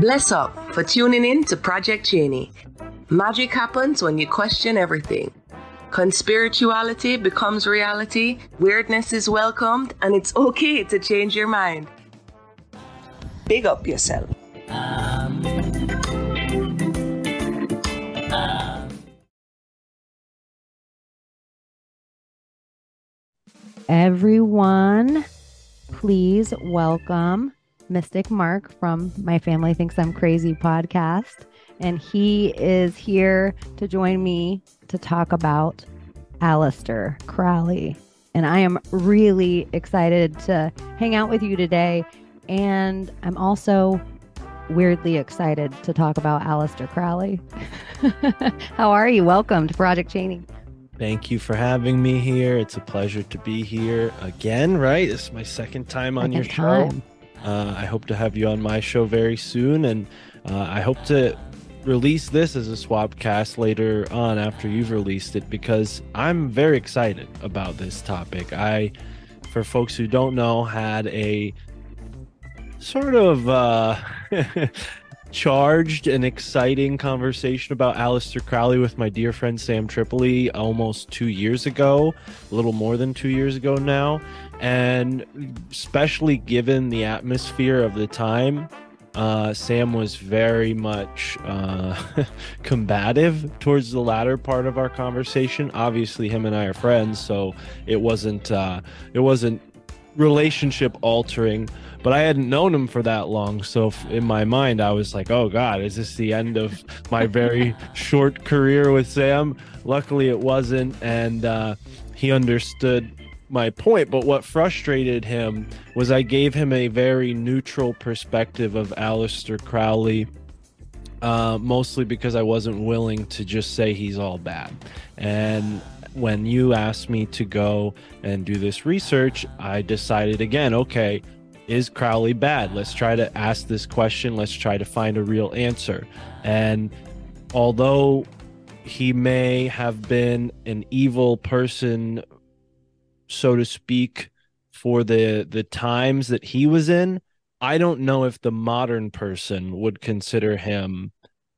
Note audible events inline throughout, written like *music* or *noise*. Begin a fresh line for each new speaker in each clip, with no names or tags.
Bless up for tuning in to Project Chaney. Magic happens when you question everything. Conspirituality becomes reality, weirdness is welcomed, and it's okay to change your mind. Big up yourself.
Everyone, please welcome Mystic Mark from My Family Thinks I'm Crazy podcast. And he is here to join me to talk about Aleister Crowley. And I am really excited to hang out with you today. And I'm also weirdly excited to talk about Aleister Crowley. *laughs* How are you? Welcome to Project Chaney.
Thank you for having me here. It's a pleasure to be here again, right? This is my second time on
Second
your
time.
Uh, I hope to have you on my show very soon. And uh, I hope to release this as a swap cast later on after you've released it because I'm very excited about this topic. I, for folks who don't know, had a sort of uh, *laughs* charged and exciting conversation about Aleister Crowley with my dear friend Sam Tripoli almost two years ago, a little more than two years ago now. And especially given the atmosphere of the time, uh, Sam was very much uh, *laughs* combative towards the latter part of our conversation. Obviously, him and I are friends, so it wasn't uh, it wasn't relationship altering but I hadn't known him for that long. So in my mind, I was like, oh God, is this the end of my very *laughs* short career with Sam? Luckily, it wasn't. And uh, he understood my point. But what frustrated him was I gave him a very neutral perspective of Aleister Crowley. Uh, mostly because I wasn't willing to just say he's all bad. And when you asked me to go and do this research, I decided again, okay, is Crowley bad? Let's try to ask this question. Let's try to find a real answer. And although he may have been an evil person, so to speak, for the the times that he was in, I don't know if the modern person would consider him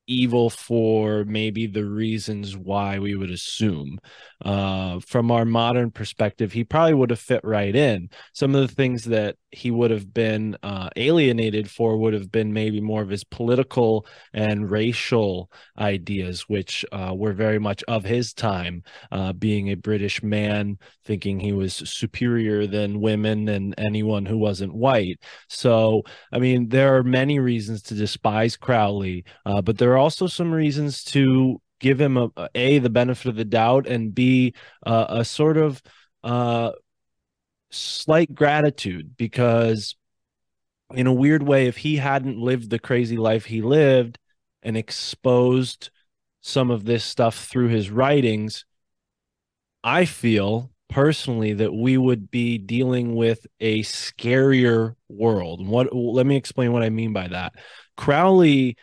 evil for maybe the reasons why we would assume. Uh, from our modern perspective, he probably would have fit right in. Some of the things that he would have been uh, alienated for would have been maybe more of his political and racial ideas, which uh, were very much of his time, uh, being a British man, thinking he was superior than women and anyone who wasn't white. So, I mean, there are many reasons to despise Crowley, uh, but there are also some reasons to give him a, a the benefit of the doubt and b uh, a sort of uh slight gratitude because in a weird way if he hadn't lived the crazy life he lived and exposed some of this stuff through his writings i feel personally that we would be dealing with a scarier world. What let me explain what i mean by that. Crowley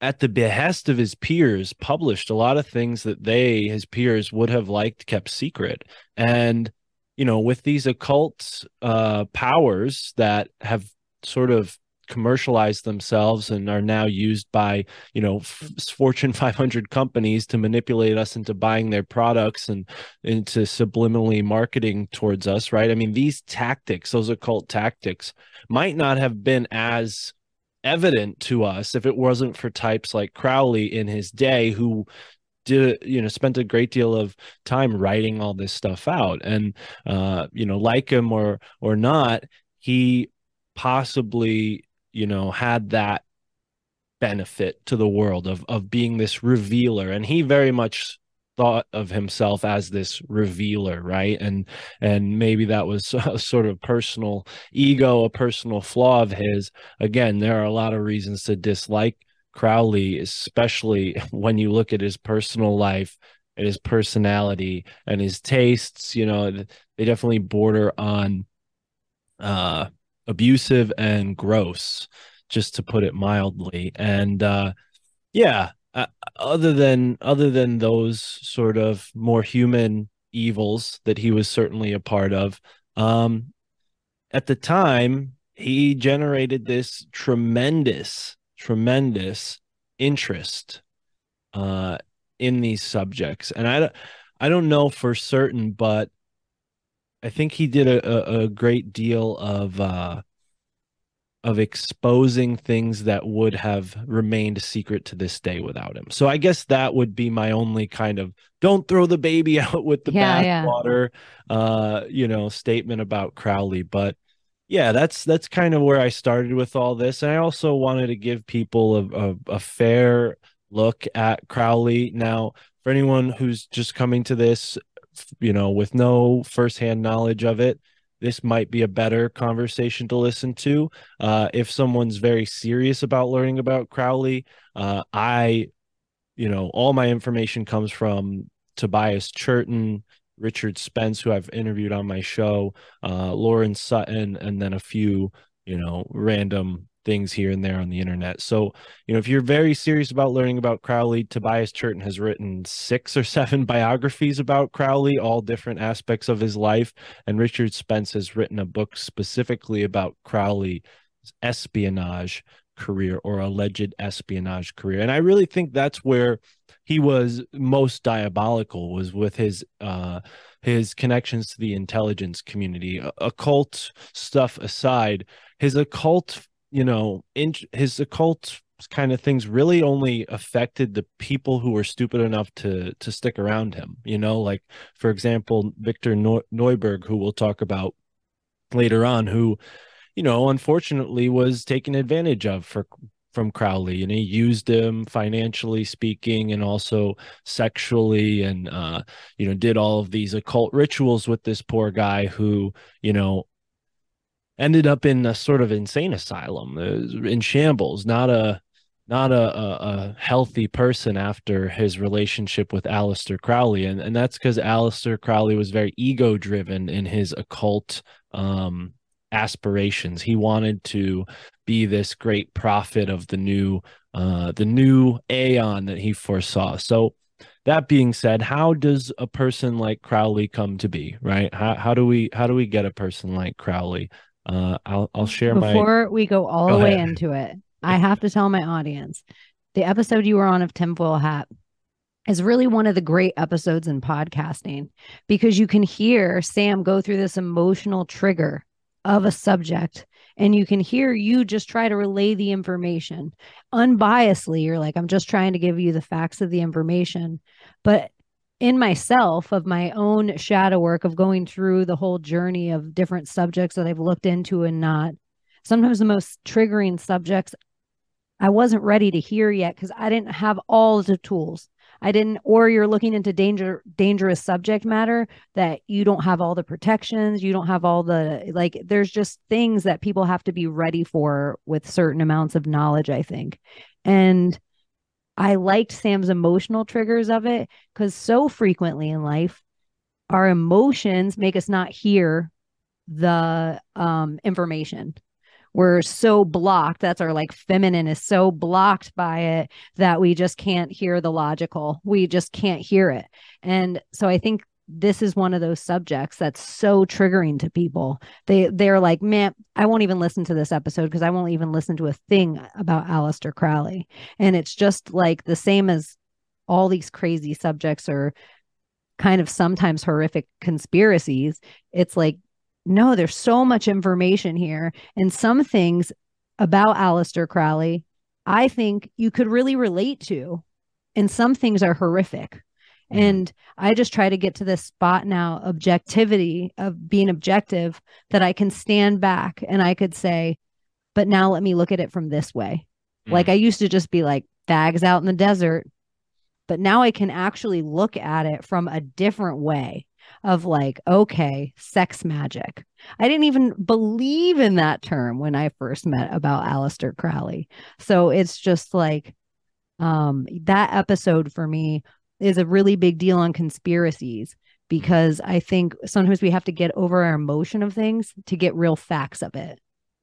at the behest of his peers published a lot of things that they his peers would have liked kept secret. And you know with these occult uh powers that have sort of commercialized themselves and are now used by you know fortune 500 companies to manipulate us into buying their products and into subliminally marketing towards us right? I mean these tactics those occult tactics might not have been as evident to us if it wasn't for types like Crowley in his day who did you know spent a great deal of time writing all this stuff out. And uh you know like him or or not he possibly you know had that benefit to the world of of being this revealer. And he very much thought of himself as this revealer right? And and maybe that was *laughs* a sort of personal ego a personal flaw of his. Again there are a lot of reasons to dislike crowley especially *laughs* when you look at his personal life and his personality and his tastes you know they definitely border on uh abusive and gross just to put it mildly. And uh yeah uh, other than other than those sort of more human evils that he was certainly a part of um at the time he generated this tremendous, tremendous interest uh, in these subjects. And I, I don't know for certain, but I think he did a, a, a great deal of uh, of exposing things that would have remained secret to this day without him. So I guess that would be my only kind of don't throw the baby *laughs* out with the yeah, bathwater, yeah. uh, you know, statement about Crowley. But yeah, that's that's kind of where I started with all this. And I also wanted to give people a, a, a fair look at Crowley. Now, for anyone who's just coming to this, you know, with no firsthand knowledge of it, this might be a better conversation to listen to. Uh, if someone's very serious about learning about Crowley, uh, I, you know, all my information comes from Tobias Churton, Richard Spence, who I've interviewed on my show, uh, Lauren Sutin, and then a few, you know, random things here and there on the internet. So, you know, if you're very serious about learning about Crowley, Tobias Churton has written six or seven *laughs* biographies about Crowley, all different aspects of his life. And Richard Spence has written a book specifically about Crowley's espionage career or alleged espionage career. And I really think that's where he was most diabolical was with his uh his connections to the intelligence community occult stuff aside his occult you know, in his occult kind of things really only affected the people who were stupid enough to to stick around him. You know, like for example, Victor Neuburg, who we'll talk about later on, who, you know, unfortunately was taken advantage of for from Crowley and he used him financially speaking and also sexually and uh you know did all of these occult rituals with this poor guy who you know ended up in a sort of insane asylum uh, in shambles not a not a, a, a, healthy person after his relationship with Aleister Crowley. And, and that's because Aleister Crowley was very ego driven in his occult um, aspirations. He wanted to be this great prophet of the new uh, the new aeon that he foresaw. So that being said, how does a person like Crowley come to be, right? How, how do we how do we get a person like Crowley? Uh, I'll I'll share
before
my
before we go all go the way into it. *laughs* I have to tell my audience the episode you were on of tinfoil hat is really one of the great episodes in podcasting because you can hear Sam go through this emotional trigger of a subject and you can hear you just try to relay the information unbiasedly you're like i'm just trying to give you the facts of the information but in myself of my own shadow work of going through the whole journey of different subjects that I've looked into and not. Sometimes the most triggering subjects I wasn't ready to hear yet because I didn't have all the tools. I didn't, or you're looking into danger, dangerous subject matter that you don't have all the protections, you don't have all the like. There's just things that people have to be ready for with certain amounts of knowledge. I think, and I liked Sam's emotional triggers of it because so frequently in life, our emotions make us not hear the um, information. We're so blocked. That's our like feminine is so blocked by it that we just can't hear the logical. We just can't hear it. And so I think this is one of those subjects that's so triggering to people. They they're like, man, I won't even listen to this episode because I won't even listen to a thing about Aleister Crowley. And it's just like the same as all these crazy subjects or kind of sometimes horrific conspiracies. It's like, no, there's so much information here. And some things about Aleister Crowley, I think you could really relate to. And some things are horrific Mm-hmm. And I just try to get to this spot now, objectivity of being objective, that I can stand back and I could say, but now let me look at it from this way. Mm. Like I used to just be like, bags out in the desert. But now I can actually look at it from a different way of like, okay, sex magic. I didn't even believe in that term when I first met about Aleister Crowley. So it's just like um that episode for me is a really big deal on conspiracies because I think sometimes we have to get over our emotion of things to get real facts of it.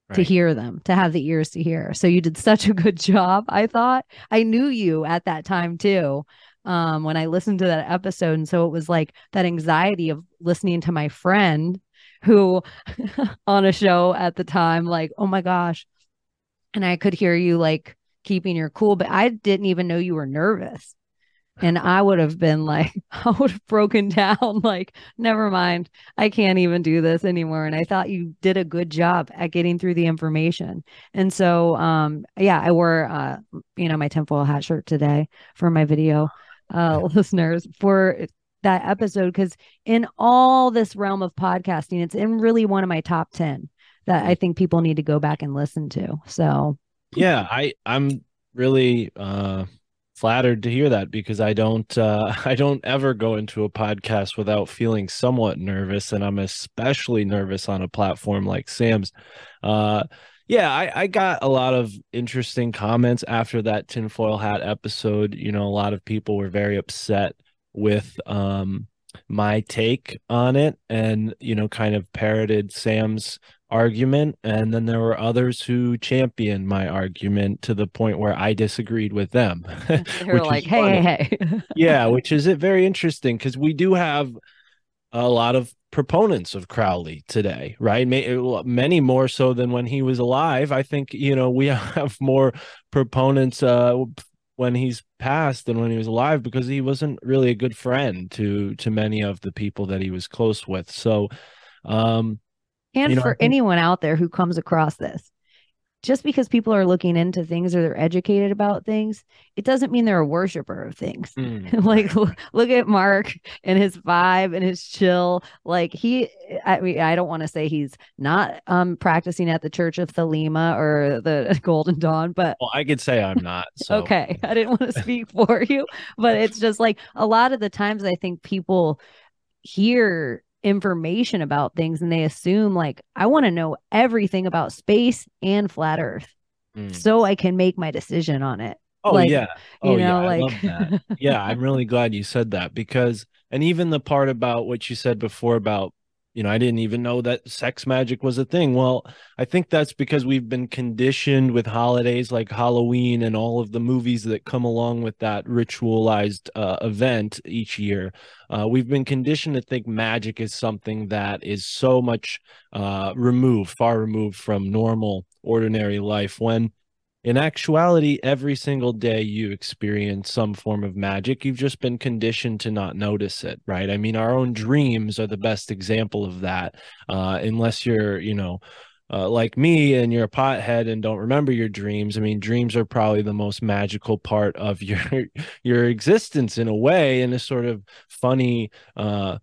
Right. To hear them, to have the ears to hear. So you did such a good *laughs* job. I thought I knew you at that time too. Um, when I listened to that episode. And so it was like that anxiety of listening to my friend who *laughs* on a show at the time, like, oh my gosh. And I could hear you like keeping your cool, but I didn't even know you were nervous. And I would have been like, *laughs* I would have broken down, *laughs* like, never mind. I can't even do this anymore. And I thought you did a good job at getting through the information. And so, um, yeah, I wore, uh, you know, my tinfoil hat shirt today for my video *gasps* uh, *laughs* listeners for that episode because in all this realm of podcasting, it's in really one of my top 10 that I think people need to go back and listen to. So,
yeah, I, I'm really, uh, flattered to hear that because I don't uh, *laughs* I don't ever go into a podcast without feeling somewhat nervous, and I'm especially nervous on a platform like Sam's. Uh, yeah, I, I got a lot of interesting comments after that tinfoil hat episode. You know, a lot of people were very upset with um, my take on it, and you know, kind of parroted Sam's argument and then there were others who championed my argument to the point where i disagreed with them *laughs* *laughs*
they were like hey hey
hey. *laughs* Yeah which is it very interesting because we do have a lot of proponents of crowley today right? Many more so than when he was alive. I think you know we have more proponents uh when he's passed than when he was alive because he wasn't really a good friend to to many of the people that he was close with. So um
and you know, for think- anyone out there who comes across this, just because people are looking into things or they're educated about things, it doesn't mean they're a worshiper of things. Mm. *laughs* like look at Mark and his vibe and his chill. Like he, I mean, I don't want to say he's not um practicing at the Church of Thelema or the *laughs* Golden Dawn, but
well, I could say I'm not. *laughs* So.
okay, I didn't want to speak for you, but it's just like a lot of the times I think people hear information about things and they assume like I want to know everything about space and flat earth mm. so I can make my decision on it.
Oh
like,
yeah. Oh,
you know,
yeah.
like
yeah, I'm really *laughs* glad you said that because and even the part about what you said before about you know, I didn't even know that sex magic was a thing. Well, I think that's because we've been conditioned with holidays like Halloween and all of the movies that come along with that ritualized uh, event each year. Uh, we've been conditioned to think magic is something that is so much uh, removed, far removed from normal, ordinary life. When in actuality, every single day you experience some form of magic. You've just been conditioned to not notice it, right? I mean, our own dreams are the best example of that. Uh, unless you're, you know, uh, like me and you're a pothead and don't remember your dreams. I mean, dreams are probably the most magical part of *laughs* your your existence in a way, in a sort of funny. Uh,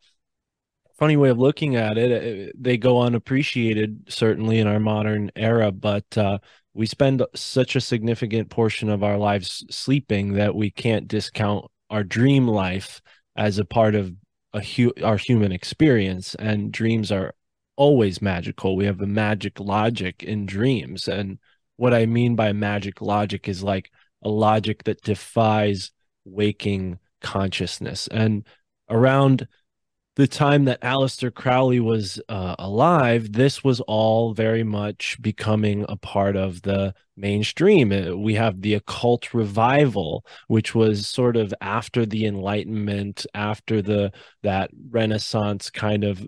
funny way of looking at it they go unappreciated certainly in our modern era but uh, we spend such a significant portion of our lives sleeping that we can't discount our dream life as a part of a hu- our human experience. And dreams are always magical. We have a magic logic in dreams. And what i mean by magic logic is like a logic that defies waking consciousness. And around the time that Aleister Crowley was uh, alive, this was all very much becoming a part of the mainstream. Uh, we have the occult revival, which was sort of after the Enlightenment, after the that Renaissance kind of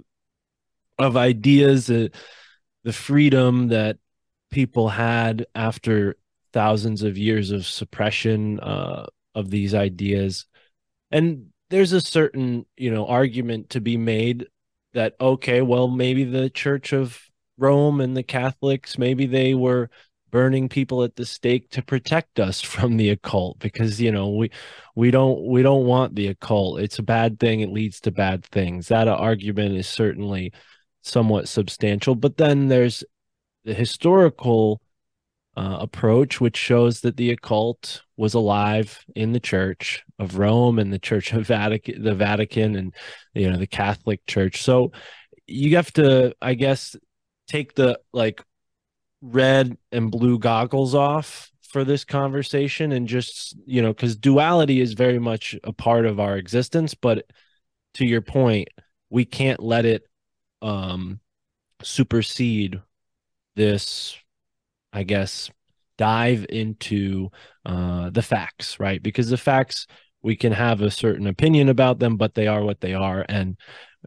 of ideas, uh, the freedom that people had after thousands of years of suppression uh, of these ideas, and there's a certain you know argument to be made that okay well maybe the church of rome and the catholics maybe they were burning people at the stake to protect us *laughs* from the occult because you know we we don't we don't want the occult. It's a bad thing. It leads to bad things. That argument is certainly somewhat substantial. But then there's the historical uh, approach, which shows that the occult was alive in the Church of Rome and the Church of Vatican, the Vatican, and you know the Catholic Church. So you have to, I guess, take the like red and blue goggles off for this conversation and just you know because duality is very much a part of our existence but to your point we can't let it um supersede this I guess, dive into uh, the facts, right? Because the facts, we can have a certain opinion about them, but they are what they are. And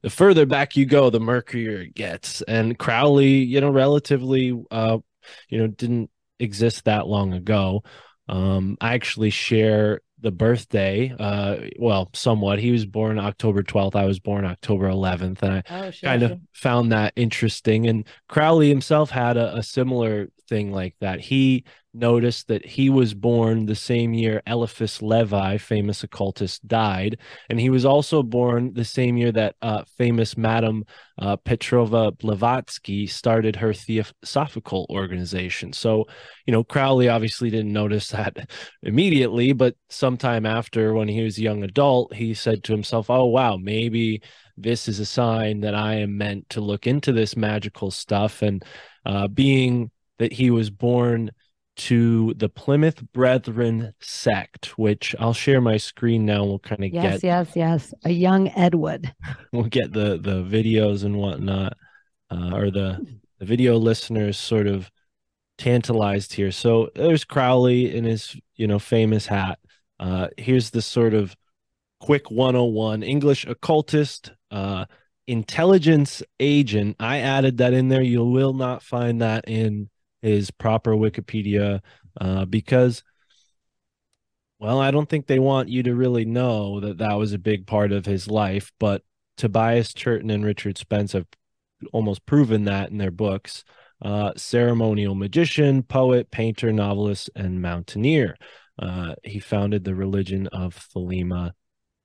the further back you go, the murkier it gets. And Crowley, you know, relatively, uh, you know, didn't exist that long ago. Um, I actually share the birthday. Uh, well, somewhat. He was born October 12th. I was born October 11th, and I oh, sure, kind sure. of found that interesting. And Crowley himself had a, a similar thing like that. He noticed that he was born the same year Eliphas Levi, famous occultist, died, and he was also born the same year that uh, famous Madame uh, Petrovna Blavatsky started her Theosophical organization. So, you know, Crowley obviously didn't notice that *laughs* immediately, but sometime after, when he was a young adult, he said to himself, "Oh wow, maybe." This is a sign that I am meant to look into this magical stuff. And uh, being that he was born to the Plymouth Brethren sect, which I'll share my screen now. We'll kind of
yes,
get
yes, yes, yes. a young Edward. *laughs*
We'll get the the videos and whatnot, uh, or the the video listeners sort of tantalized here. So there's Crowley in his you know famous hat. Uh, here's the sort of quick 101 English occultist, uh, intelligence agent. I added that in there. You will not find that in his proper Wikipedia uh, because, well, I don't think they want you to really know that that was a big part of his life. But Tobias Churton and Richard Spence have almost proven that in their books. Uh, ceremonial magician, poet, painter, novelist, and mountaineer. Uh, he founded the religion of Thelema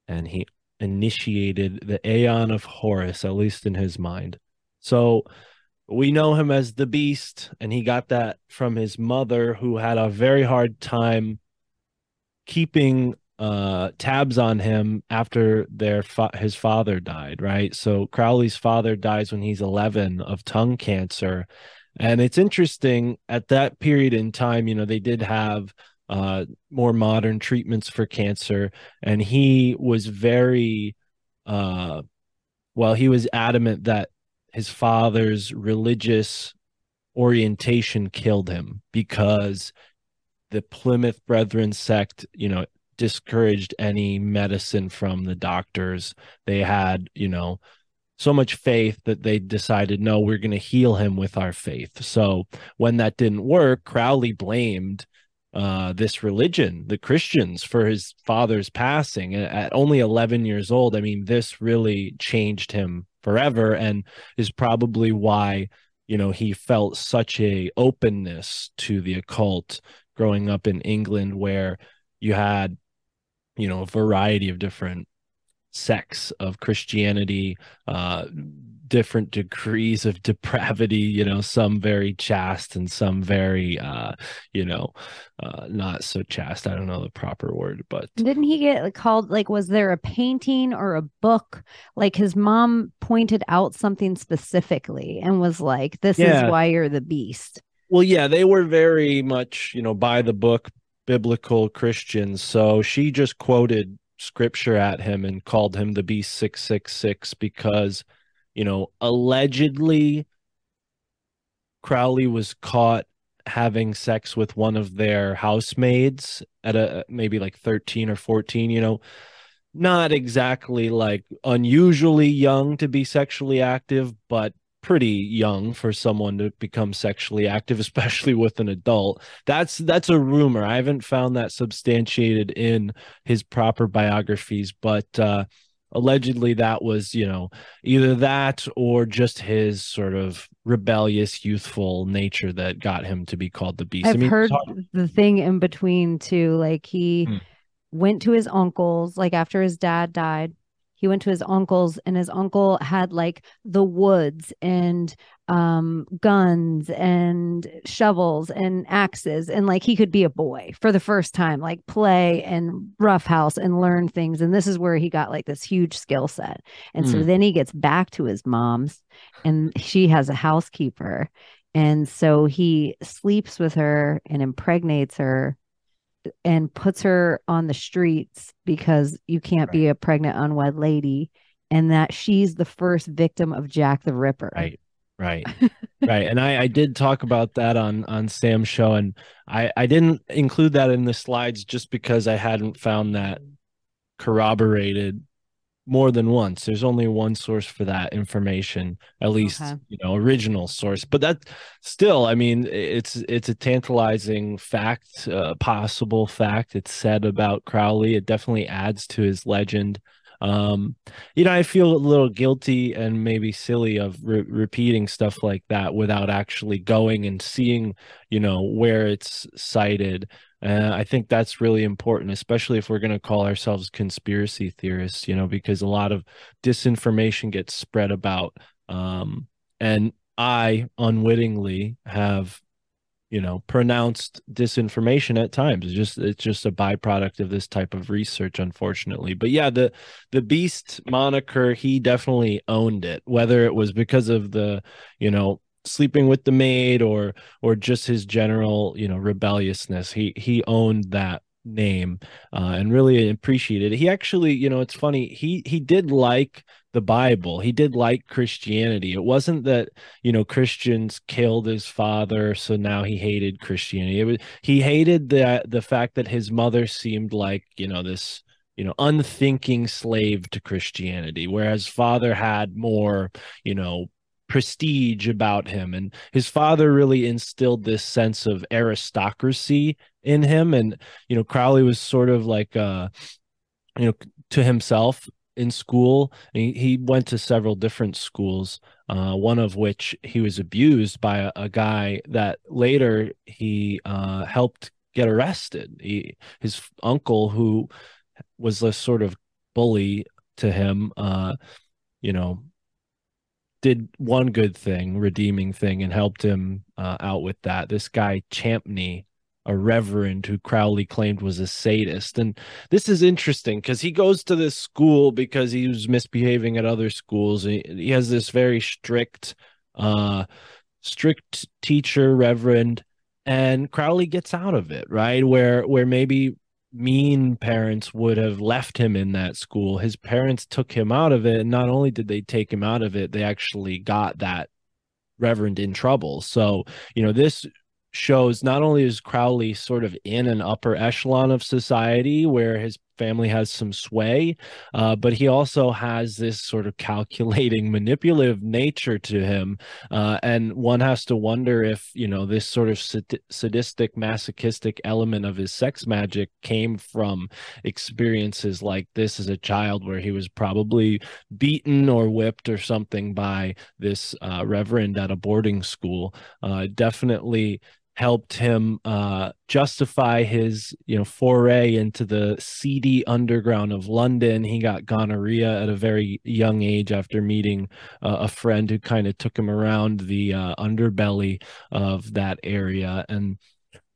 and he initiated the Aeon of Horus, at least in his mind. So we know him as the beast and he got that from his mother who had a very hard time keeping uh tabs on him after their fa- his father died right? So crowley's father dies when he's 11 of tongue cancer. And it's interesting at that period in time you know they did have uh more modern treatments for cancer and he was very uh well he was adamant that his father's religious orientation killed him because the Plymouth Brethren sect, you know, discouraged any medicine from the doctors. They had, you know, so much faith that they decided, no, we're going to heal him with our faith. So when that didn't work, Crowley blamed uh, this religion, the Christians, for his father's passing at only 11 years old. I mean, this really changed him forever and is probably why you know he felt such a openness to the occult growing up in England where you had you know a variety of different sects of Christianity uh different degrees of depravity you know some very chaste and some very uh you know uh not so chaste. I don't know the proper word but
didn't he get called like was there a painting or a book? Like his mom pointed out something specifically and was like this yeah. is why you're the beast.
Well yeah they were very much you know by the book biblical christians. So she just quoted scripture at him and called him the beast 666 because you know, allegedly Crowley was caught having sex with one of their housemaids at a maybe like 13 or 14, you know, not exactly like unusually young to be sexually active, but pretty young for someone to become sexually active *laughs* especially with an adult. That's that's a rumor. I haven't found that substantiated in his proper biographies but uh allegedly that was you know either that or just his sort of rebellious youthful nature that got him to be called the beast
i've I mean, heard the thing in between too like he hmm. went to his uncle's like after his dad died he went to his uncle's and his uncle had like the woods and um guns and shovels and axes and like he could be a boy for the first time like play and roughhouse and learn things and this is where he got like this huge skill set and mm. so hmm. then he gets back to his mom's and she has a housekeeper and so he sleeps with her and impregnates her and puts her on the streets because you can't right. be a pregnant unwed lady and that she's the first victim of Jack the Ripper.
Right. Right. *laughs* right. And I, I did talk about that on on Sam's show and I I didn't include that in the slides just because I hadn't found that corroborated more than once. There's only one source for that information, at least okay. you know original source. But that still, I mean, it's it's a tantalizing fact, uh, possible fact. It's said about Crowley. It definitely adds to his legend. Um, you know, I feel a little guilty and maybe silly of re- repeating stuff like that without actually going and seeing, you know, where it's cited. Uh, I think that's really important, especially if we're going to call ourselves conspiracy theorists, you know, because a lot of disinformation gets spread about. Um, and I unwittingly have you know pronounced disinformation at times it's just it's just a byproduct of this type of research unfortunately but yeah the the beast moniker he definitely owned it whether it was because of the you know sleeping with the maid or or just his general you know rebelliousness he he owned that name uh, and really appreciated it he actually you know it's funny he he did like the Bible. He did like Christianity. It wasn't that, you know, Christians killed his father, so now he hated Christianity. It was he hated the the fact that his mother seemed like, you know, this, you know, unthinking slave to Christianity, whereas father had more, you know, prestige about him and his father really instilled this sense of aristocracy in him and you know Crowley was sort of like uh you know to himself in school. He, went to several different schools, uh, one of which he was abused by a, a guy that later he uh, helped get arrested. He, his uncle, who was a sort of bully to him, uh, you know, did one good thing, redeeming thing, and helped him uh, out with that. This guy Champney a reverend who Crowley claimed was a sadist. And this is interesting because he goes to this school because he was misbehaving at other schools. He, he has this very strict, uh, strict teacher, reverend, and Crowley gets out of it, right? Where where maybe mean parents would have left him in that school. His parents took him out of it. And not only did they take him out of it, they actually got that reverend in trouble. So, you know, this shows not only is Crowley sort of in an upper echelon of society where his family has some sway, uh, but he also has this sort of calculating, *laughs* manipulative nature to him. Uh, and one has to wonder if, you know, this sort of sadistic, masochistic element of his sex magic came from experiences like this as a child, where he was probably beaten or whipped or something by this uh, reverend at a boarding school. Uh, definitely helped him uh, justify his you know foray into the seedy underground of London. He got gonorrhea at a very young age after meeting uh, a friend who kind of took him around the uh, underbelly of that area, and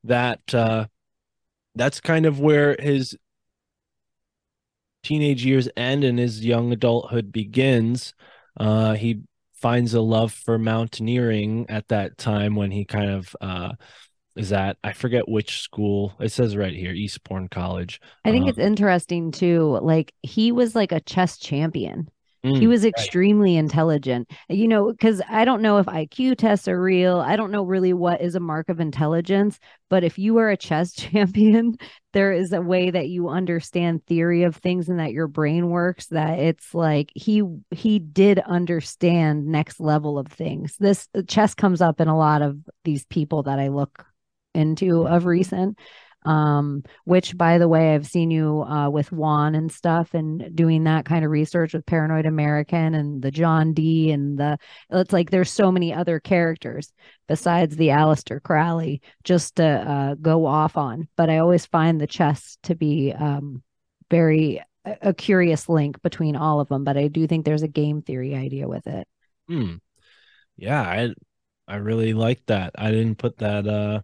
that uh, that's kind of where his teenage years end and his young adulthood begins. Uh, he finds a love for mountaineering at that time when he kind of uh, is at I forget which school. It says right here, Eastbourne College.
I think um, it's interesting too. Like he was like a chess champion. Mm, he was extremely right. intelligent. You know, because I don't know if IQ tests are real. I don't know really what is a mark of intelligence. But if you are a chess *laughs* champion, there is a way that you understand theory of things and that your brain works. That it's like he he did understand next level of things. This uh, chess comes up in a lot of these people that I look into of mm-hmm. recent um, which by the way, I've seen you uh, with Juan and stuff and doing that kind of research with Paranoid American and the John Dee and the, it's like there's so many other characters besides the Aleister Crowley just to uh, go off on. But I always find the chess to be um, very, a curious link between all of them. But I do think there's a game theory idea with it.
Hmm. Yeah, I, I really like that. I didn't put that, uh,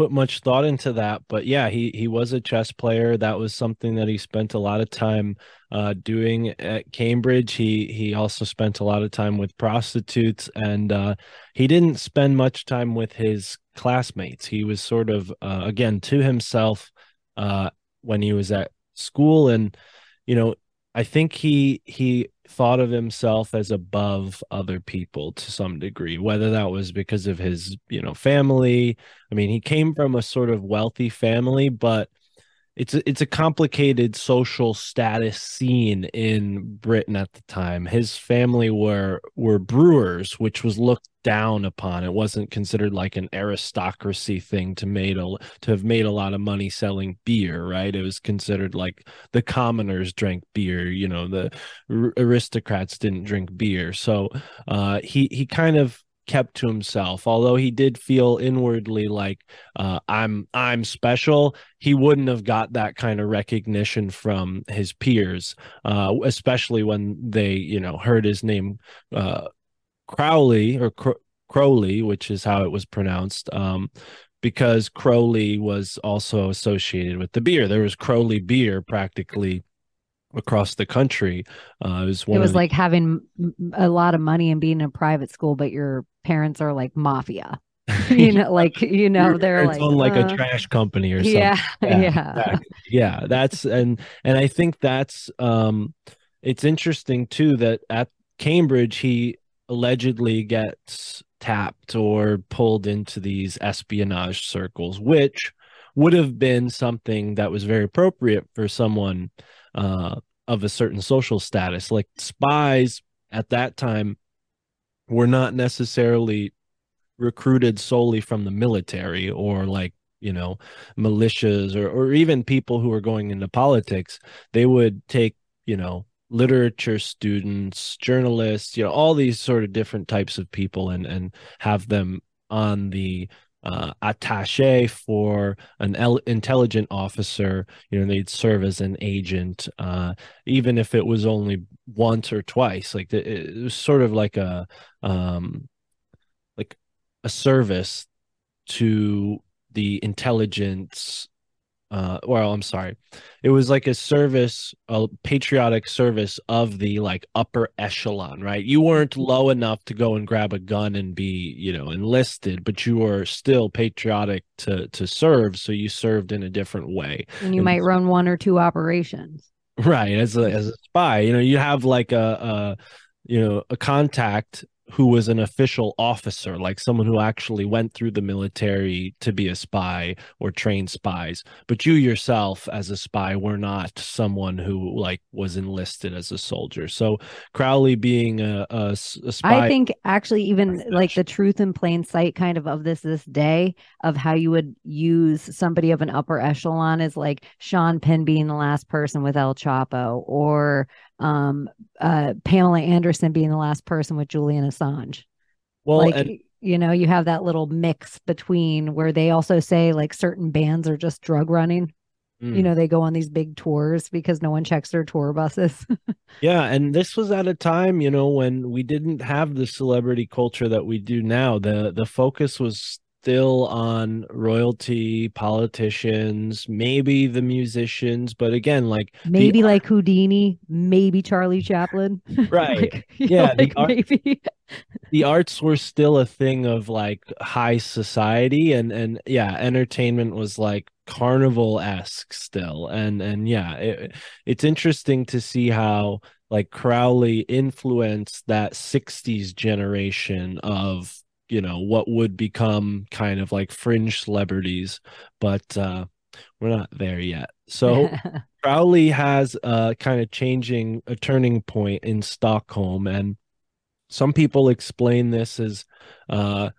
put much thought into that but yeah he he was a chess player. That was something that he spent a lot of time uh, doing at cambridge. He he also spent a lot of time with prostitutes and uh, he didn't spend much time with his classmates. He was sort of uh, again to himself uh, when he was at school. And you know i think he he thought of himself as above other people to some degree whether that was because of his you know family. I mean he came from a sort of wealthy family but it's a, it's a complicated social status scene in Britain at the time. His family were were brewers, which was looked down upon. It wasn't considered like an aristocracy thing to made a to have made a lot of money selling beer, right? It was considered like the commoners drank beer, you know, the aristocrats didn't drink beer. So uh, he he kind of kept to himself. Although he did feel inwardly like uh, i'm i'm special he wouldn't have got that kind of recognition from his peers uh, especially when they you know heard his name uh, crowley or crowley which is how it was pronounced um, because crowley was also associated with the beer. There was crowley beer practically across the country. Uh, it was,
it was the- like having a lot of money and being in a private school, but your parents are like mafia. *laughs* *laughs* you know, like you know, they're like
own like uh, a trash company or something.
Yeah, *laughs* yeah, yeah.
Exactly. yeah. That's and and I think that's um, it's interesting too that at Cambridge he allegedly gets tapped or pulled into these espionage circles, which would have been something that was very appropriate for someone uh, of a certain social status. Like spies at that time were not necessarily recruited solely from the military or like you know militias or or even people who were going into politics they would take you know literature students journalists you know all these sort of different types of people and and have them on the uh, attache for an el- intelligent officer you know they'd serve as an agent uh, even if it was only once or twice like the, it was sort of like a um like a service to the intelligence uh well i'm sorry. It was like a service a patriotic service of the like upper echelon right? You weren't low enough to go and grab a gun and be you know enlisted but you were still patriotic to to serve so you served in a different way
and you and, might run one or two operations.
Right as a as a spy. You know you have like a, a you know a contact who was an official officer, like someone who actually went through the military to be a spy or trained spies. But you yourself, as a spy, were not someone who like was enlisted as a soldier. So Crowley being a, a, a spy,
I think actually even like the truth in plain sight kind of of this this day of how you would use somebody of an upper echelon is like Sean Penn being the last person with El Chapo or um, uh, Pamela Anderson being the last person with Julian Assange. Well, like, and- you know, you have that little mix between where they also say like certain bands are just drug running. Mm. You know, they go on these big tours because no one checks their tour buses. *laughs*
yeah. And this was at a time, you know, when we didn't have the celebrity culture that we do now. The the focus was still on royalty, politicians, maybe the musicians, but again, like
maybe like Houdini, maybe Charlie Chaplin. *laughs*
Right. like, yeah. Like the, maybe. the arts were still a thing of like high society and and yeah, entertainment was like carnival esque still. And and yeah, it, it's interesting to see how like Crowley influenced that 60s generation of you know what would become kind of like fringe celebrities but uh we're not there yet. So *laughs* crowley has a kind of changing a turning point in stockholm and some people explain this as uh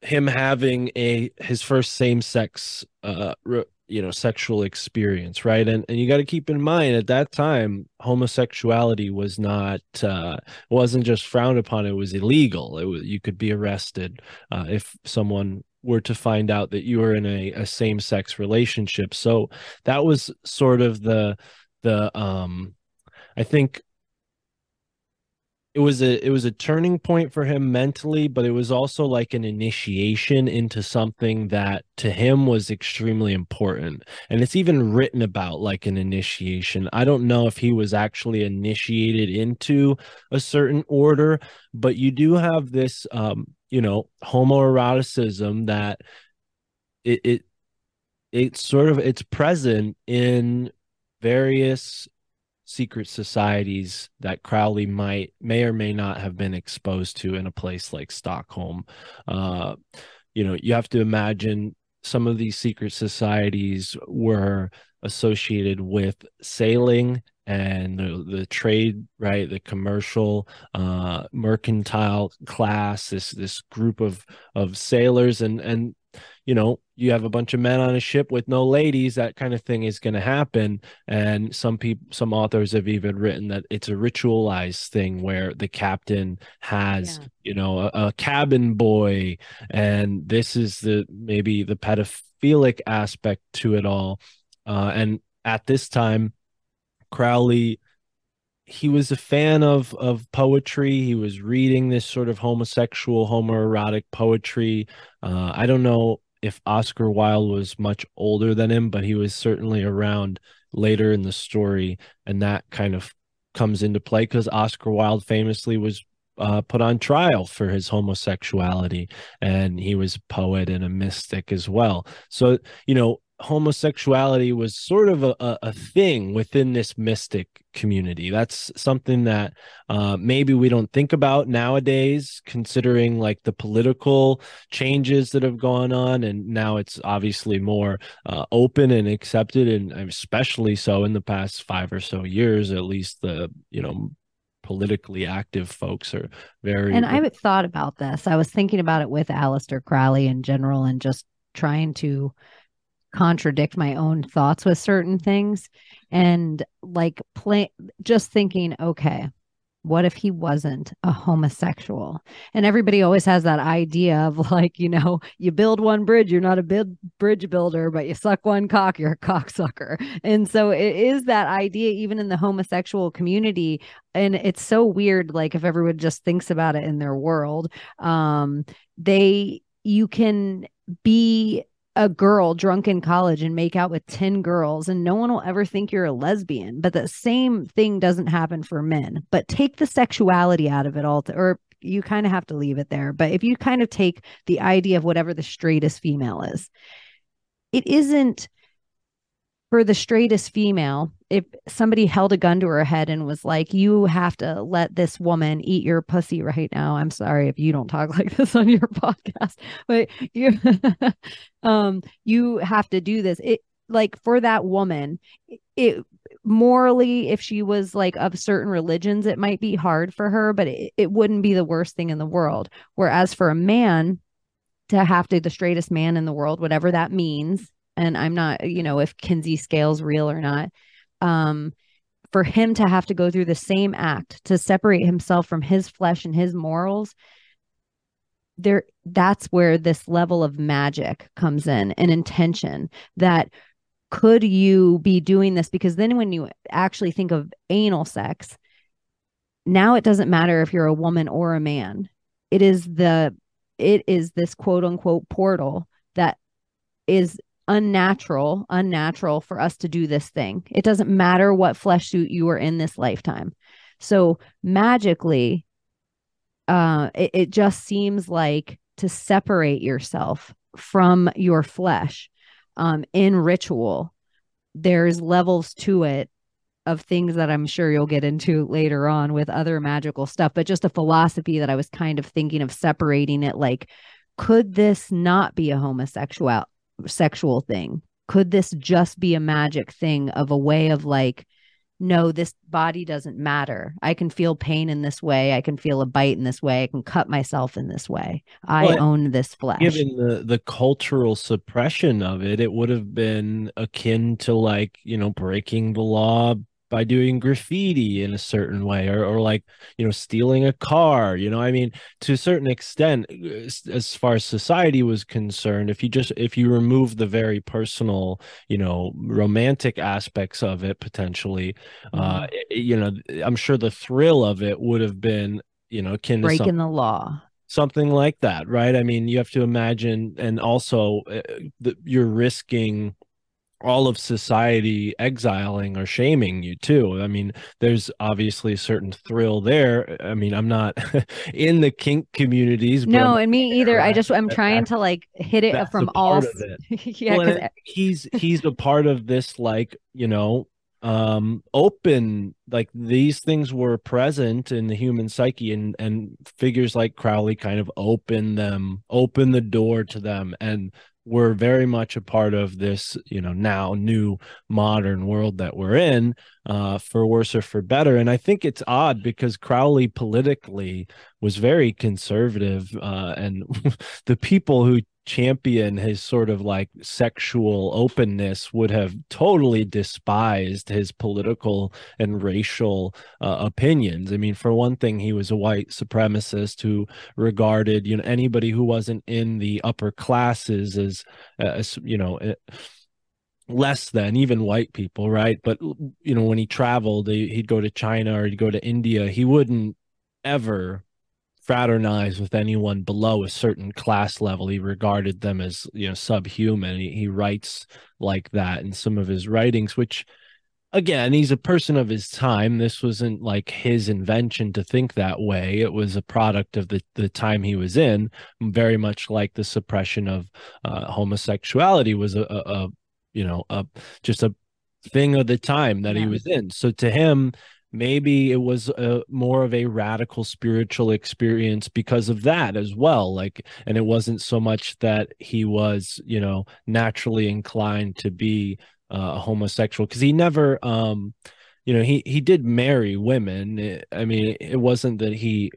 him having a his first same-sex uh re- you know sexual experience right? And and you got to keep in mind at that time homosexuality was not uh wasn't just frowned upon it was illegal. It was you could be arrested uh, if someone were to find out that you were in a, a same-sex relationship. So that was sort of the the um i think it was a it was a turning point for him mentally but it was also like an initiation into something that to him was extremely important. And it's even written about like an initiation. I don't know if he was actually initiated into a certain order but you do have this um you know homoeroticism that it it it's sort of it's present in various secret societies that Crowley might may or may not have been exposed to in a place like Stockholm. Uh, you know, you have to imagine some of these secret societies were associated with sailing and the, the trade right the commercial uh mercantile class this this group of of sailors and and you know you have a bunch of men on a ship with no ladies that kind of thing is going to happen. And some people some authors have even written that it's a ritualized thing where the captain has yeah. you know a, a, cabin boy. And this is the maybe the pedophilic aspect to it all. Uh, and at this time Crowley he was a fan of of poetry. He was reading this sort of homosexual, homoerotic poetry. Uh, I don't know if Oscar Wilde was much older than him, but he was certainly around later in the story, and that kind of comes into play because Oscar Wilde famously was uh, put on trial for his homosexuality, and he was a poet and a mystic as well. So you know, homosexuality was sort of a, a, thing within this mystic community. That's something that uh, maybe we don't think about nowadays, considering like the political changes that have gone on. And now it's obviously more uh, open and accepted, and especially so in the past five or so years, at least the, you know, politically active folks are very
and i thought about this i was thinking about it with Aleister Crowley in general and just trying to contradict my own thoughts with certain things. And like play just thinking okay what if he wasn't a homosexual? And everybody always has that idea of *laughs* like you know you build one bridge you're not a big bridge builder but you suck one cock you're a cocksucker. And so it is that idea even in the homosexual community and it's so weird like if everyone just thinks about it in their world um they you can be a girl drunk in college and make out with 10 girls and no one will ever think you're a lesbian but the same thing doesn't happen for men. But take the sexuality out of it all to, or you kind of have to leave it there but if you kind of take the idea of whatever the straightest female is it isn't for the straightest female, if somebody held a gun to her head and was like, You have to let this woman eat your pussy right now. I'm sorry if you don't talk *laughs* like this on your podcast, but you *laughs* um you have to do this. It like for that woman, it morally, if she was like of certain religions, it might be hard for her, but it, it wouldn't be the worst thing in the world. Whereas for a man, to have to the straightest man in the world, whatever that means, and I'm not, you know, if Kinsey Scales real or not. Um, for him to have to go through the same act to separate himself from his flesh and his morals, there that's where this level of magic comes in and intention that could you be doing this because then when you actually think of anal sex now it doesn't matter if you're a woman or a man it is the it is this quote unquote portal that is unnatural, unnatural for us to do this thing. It doesn't matter what flesh suit you are in this lifetime. So magically, uh, it, it just seems like to separate yourself from your flesh um, in ritual. There's levels to it of things that I'm sure you'll get into later on with other magical stuff, but just a philosophy that I was kind of thinking of separating it like, could this not be a homosexual sexual thing? Could this just be a magic thing of a way of like, no, this body doesn't matter. I can feel pain in this way. I can feel a bite in this way. I can cut myself in this way. I own this flesh.
Given the, the cultural suppression of it, it would have been akin to like, you know, breaking the law by doing graffiti in a certain way or, or like you know stealing a car you know i mean to a certain extent as far as society was concerned if you just if you remove the very personal you know romantic aspects of it potentially uh, mm-hmm. uh you know i'm sure the thrill of it would have been you know akin
breaking the law
something like that right i mean you have to imagine and also uh, the, you're risking all of society exiling or shaming you too. I mean, there's obviously a certain thrill there. I mean, I'm not *laughs* in the kink communities.
No, and me either. I just I'm trying to like hit it from all. *laughs*
yeah, well, he's he's a part of this like you know um open like these things were present in the human psyche and and figures like crowley kind of open them open the door to them and were very much a part of this, you know, now new modern world that we're in, uh, for worse or for better. And I think it's odd because Crowley politically was very conservative, uh, and *laughs* the people who champion his sort of like sexual openness would have totally despised his political and racial uh, opinions. I mean, for one thing, he was a white supremacist who regarded you know anybody who wasn't in the upper classes as, as you know. Less than even white people right but you know when he traveled he'd go to china or he'd go to india he wouldn't ever fraternize with anyone below a certain class level. He regarded them as you know subhuman. He, he writes like that in some of his writings, which again, he's a person of his time. This wasn't like his invention to think that way. It was a product of the, the time he was in, very much like the suppression of uh, homosexuality was a, a, you know, a just a thing of the time that yeah. he was in. So to him, maybe it was a more of a radical spiritual experience because of that as well like and it wasn't so much that he was you know naturally inclined to be uh, a homosexual because he never um you know he he did marry women i mean it wasn't that he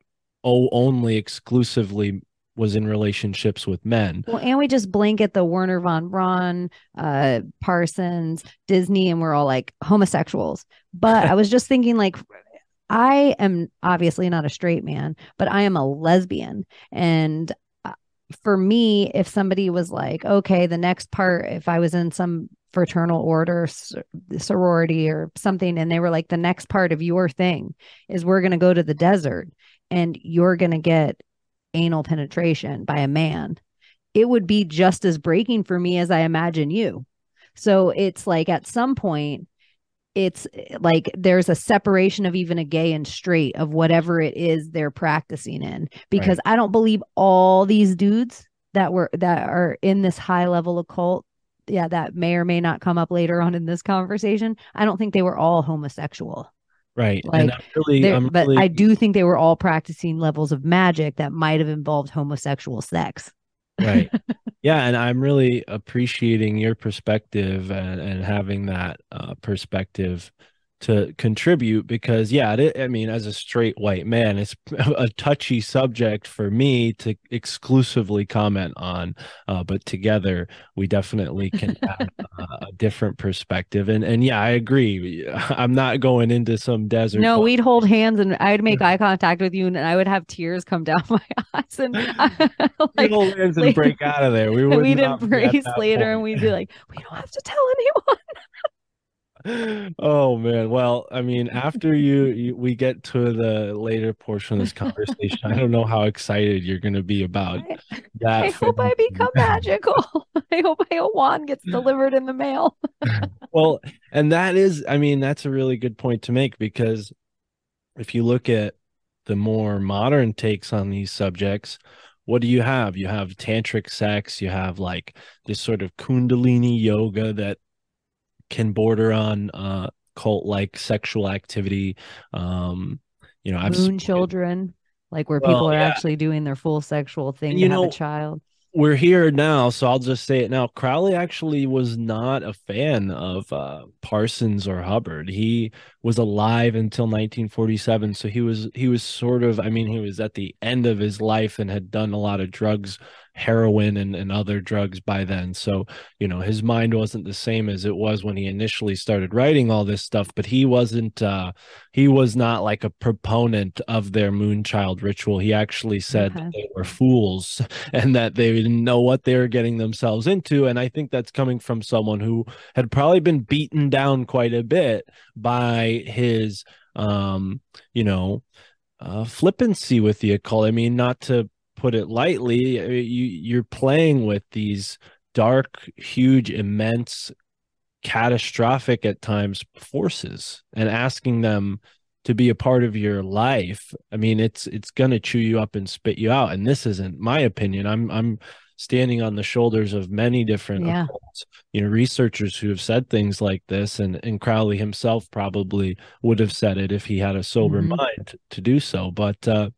oh only exclusively was in relationships with men.
Well, and we just blanket the Wernher von Braun, uh, Parsons, Disney, and we're all like homosexuals. But I was just thinking, like, I am obviously not a straight man, but I am a lesbian. And uh, for me, if somebody was like, okay, the next part, if I was in some fraternal order, sorority, or something, and they were like, the next part of your thing is we're going to go to the desert and you're going to get anal penetration by a man, it would be just as breaking for me as I imagine you. So it's like at some point, it's eh, like there's a separation of even a gay and straight of whatever it is they're practicing in because right. I don't believe all these dudes that were that are in this high level occult yeah that may or may not come up later on in this conversation I don't think they were all homosexual
Right.
Like, really, but really... I do think they were all practicing levels of magic that might have involved homosexual sex.
Right. *laughs* yeah. And I'm really appreciating your perspective and, and having that uh, perspective to contribute because yeah it, i mean as a straight white man it's *laughs* a touchy subject for me to exclusively comment on uh, but together we definitely can *laughs* have a different perspective. And and yeah i agree. *laughs* I'm not going into some desert
no we'd hold hands and i'd make eye contact with you and i would have tears come down my eyes and
like, hold hands and break out of there. We would
we'd embrace later point. and we'd be like we don't have to tell anyone
oh man. Well i mean *laughs* after you, you, we get to the later portion of this conversation i don't know how excited you're going to be about I, that
i hope i become *laughs* magical. *laughs* I hope a wand gets delivered in the mail.
Well and that is i mean that's a really good point to make because if you look at the more modern takes on these subjects what do you have? You have tantric sex you have like this sort of kundalini yoga that can border on uh cult like sexual activity um you know
i've moon children like where well, people are yeah. actually doing their full sexual thing you to know, have a child
we're here now, so I'll just say it now. Crowley actually was not a fan of uh, Parsons or Hubbard. He was alive until 1947, so he was he was sort of. I mean, he was at the end of his life and had done a lot of drugs heroin and, and other drugs by then. So, you know, his mind wasn't the same as it was when he initially started writing all this stuff, but he wasn't, uh, he was not like a proponent of their moonchild ritual. He actually said okay. that they were fools *laughs* and that they didn't know what they were getting themselves into. And I think that's coming from someone who had probably been beaten down quite a bit by his, um, you know, uh, flippancy with the occult. I mean, not to put it lightly, you you're playing with these dark, huge, immense, catastrophic at times forces and asking them to be a part of your life. I mean, it's it's gonna chew you up and spit you out. And this isn't my opinion. I'm I'm standing on the shoulders of many different yeah. you know researchers who have said things like this and and Crowley himself probably would have said it if he had a sober mm-hmm. mind to do so but uh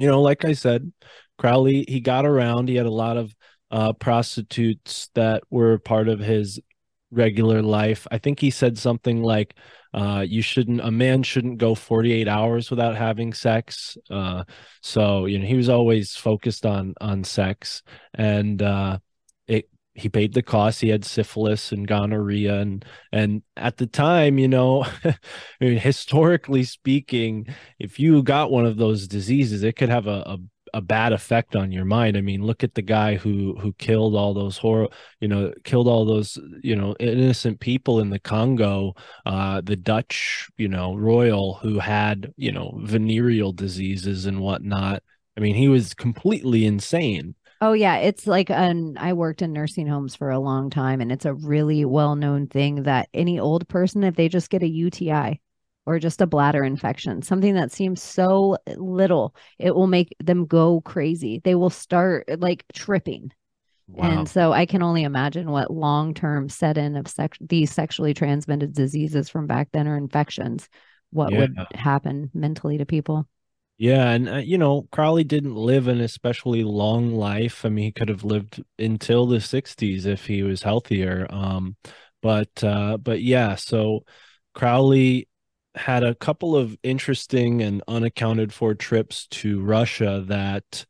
you know, like I said, Crowley, he got around. He had a lot of uh, prostitutes that were part of his regular life. I think he said something like, uh, "You shouldn't, a man shouldn't go 48 hours without having sex." Uh, so you know, he was always focused on on sex, and uh, he paid the cost. He had syphilis and gonorrhea, and and at the time, you know, *laughs* I mean, historically speaking, if you got one of those diseases, it could have a, a a bad effect on your mind. I mean, look at the guy who who killed all those horror, you know, killed all those you know innocent people in the Congo. Uh, the Dutch, you know, royal who had you know venereal diseases and whatnot. I mean, he was completely insane.
Oh yeah, it's like an I worked in nursing homes for a long time and it's a really well-known thing that any old person if they just get a UTI or just a bladder infection, something that seems so little, it will make them go crazy. They will start like tripping. Wow. And so I can only imagine what long term set in of sex- these sexually transmitted diseases from back then or infections, what yeah. would happen mentally to people.
Yeah, and uh, you know, Crowley didn't live an especially long life. I mean, he could have lived until the 60s if he was healthier. Um, but uh, but yeah, so Crowley had a couple of interesting and unaccounted for trips to Russia that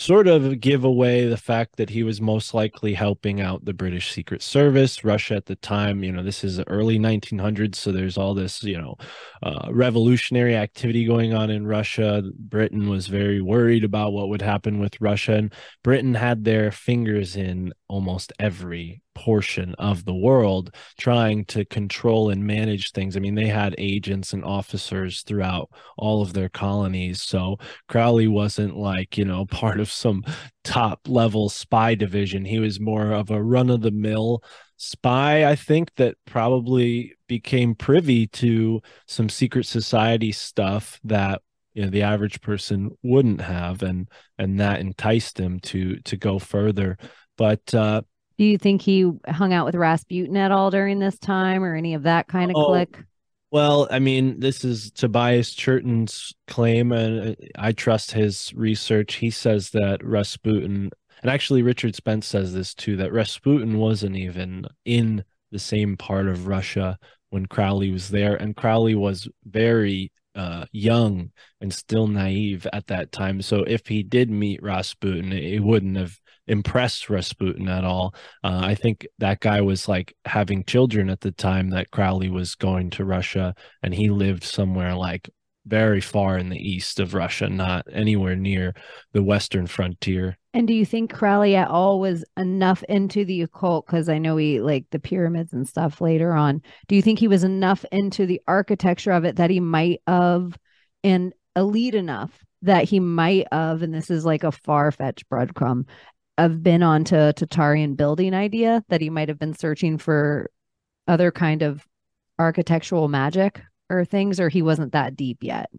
sort of give away the fact that he was most likely helping out the British Secret Service. Russia at the time, you know, this is the early 1900s, so there's all this, you know, uh, revolutionary activity going on in Russia. Britain was very worried about what would happen with Russia, and Britain had their fingers in almost every portion of the world trying to control and manage things. I mean, they had agents and officers throughout all of their colonies. So Crowley wasn't like, you know, *laughs* part of some top level spy division. He was more of a run of the mill spy, I think, that probably became privy to some secret society stuff that you know the average person wouldn't have and and that enticed him to to go further but uh
do you think he hung out with Rasputin at all during this time or any of that kind of oh, clique?
Well, I mean, this is Tobias Churton's claim, and uh, I trust his research. He says that Rasputin, and actually Richard Spence says this too, that Rasputin wasn't even in the same part of Russia when Crowley was there, and Crowley was very uh, young and still naive at that time. So if he did meet Rasputin, it wouldn't have impressed Rasputin at all. Uh, I think that guy was like having children at the time that Crowley was going to Russia, and he lived somewhere like very far in the east of Russia, not anywhere near the western frontier.
And do you think Crowley at all was enough into the occult? Because I know he like the pyramids and stuff later on. Do you think he was enough into the architecture of it that he might have and elite enough that he might have, and this is like a far fetched breadcrumb, have been onto Tartarian building idea that he might have been searching for other kind of architectural magic or things, or he wasn't that deep yet?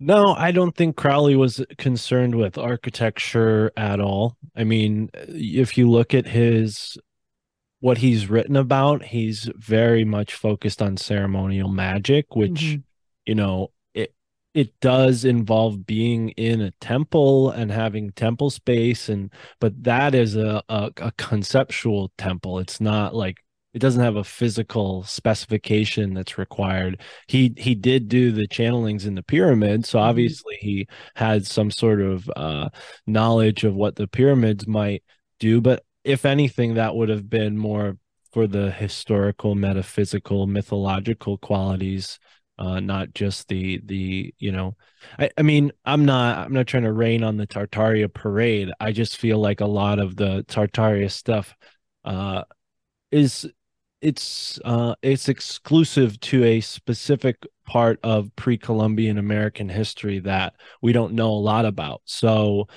No, I don't think Crowley was concerned with architecture at all. I mean, if you look at his what he's written about, he's very much focused on ceremonial magic, which mm-hmm. you know, it does involve being in a temple and having temple space and but that is a, a, a conceptual temple it's not like it doesn't have a physical specification that's required he he did do the channelings in the pyramid so mm-hmm. obviously he had some sort of uh knowledge of what the pyramids might do but if anything that would have been more for the historical metaphysical mythological qualities uh, not just the the you know I, I mean i'm not i'm not trying to rain on the tartaria parade. I just feel like a lot of the tartaria stuff uh is it's uh it's exclusive to a specific part of pre-columbian american history that we don't know a lot about. So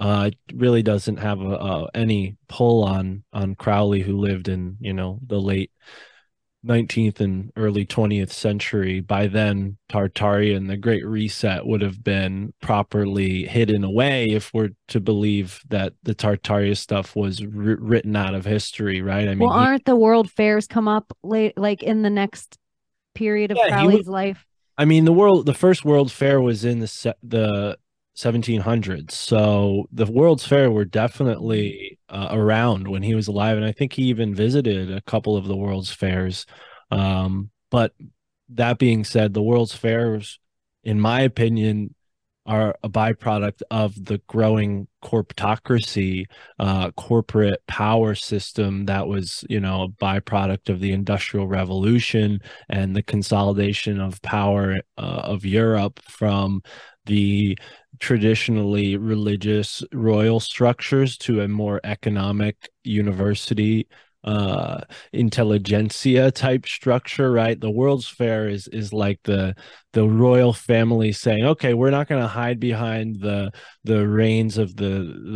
uh, it really doesn't have a, a, any pull on on Crowley, who lived in you know the late 19th and early 20th century by then tartaria and the great reset would have been properly hidden away if we're to believe that the tartaria stuff was written out of history right? I
mean well aren't he, the world fairs come up late like in the next period of yeah, crowley's life?
I mean the world the first world fair was in the the 1700s. So the World's Fair were definitely uh, around when he was alive, and I think he even visited a couple of the World's Fairs. Um, but that being said, the World's Fairs, in my opinion, are a byproduct of the growing corporatocracy, uh, corporate power system that was, you know, a byproduct of the Industrial Revolution and the consolidation of power uh, of Europe from the traditionally religious royal structures to a more economic university uh intelligentsia type structure right? The world's fair is is like the the royal family saying okay we're not going to hide behind the the reins of the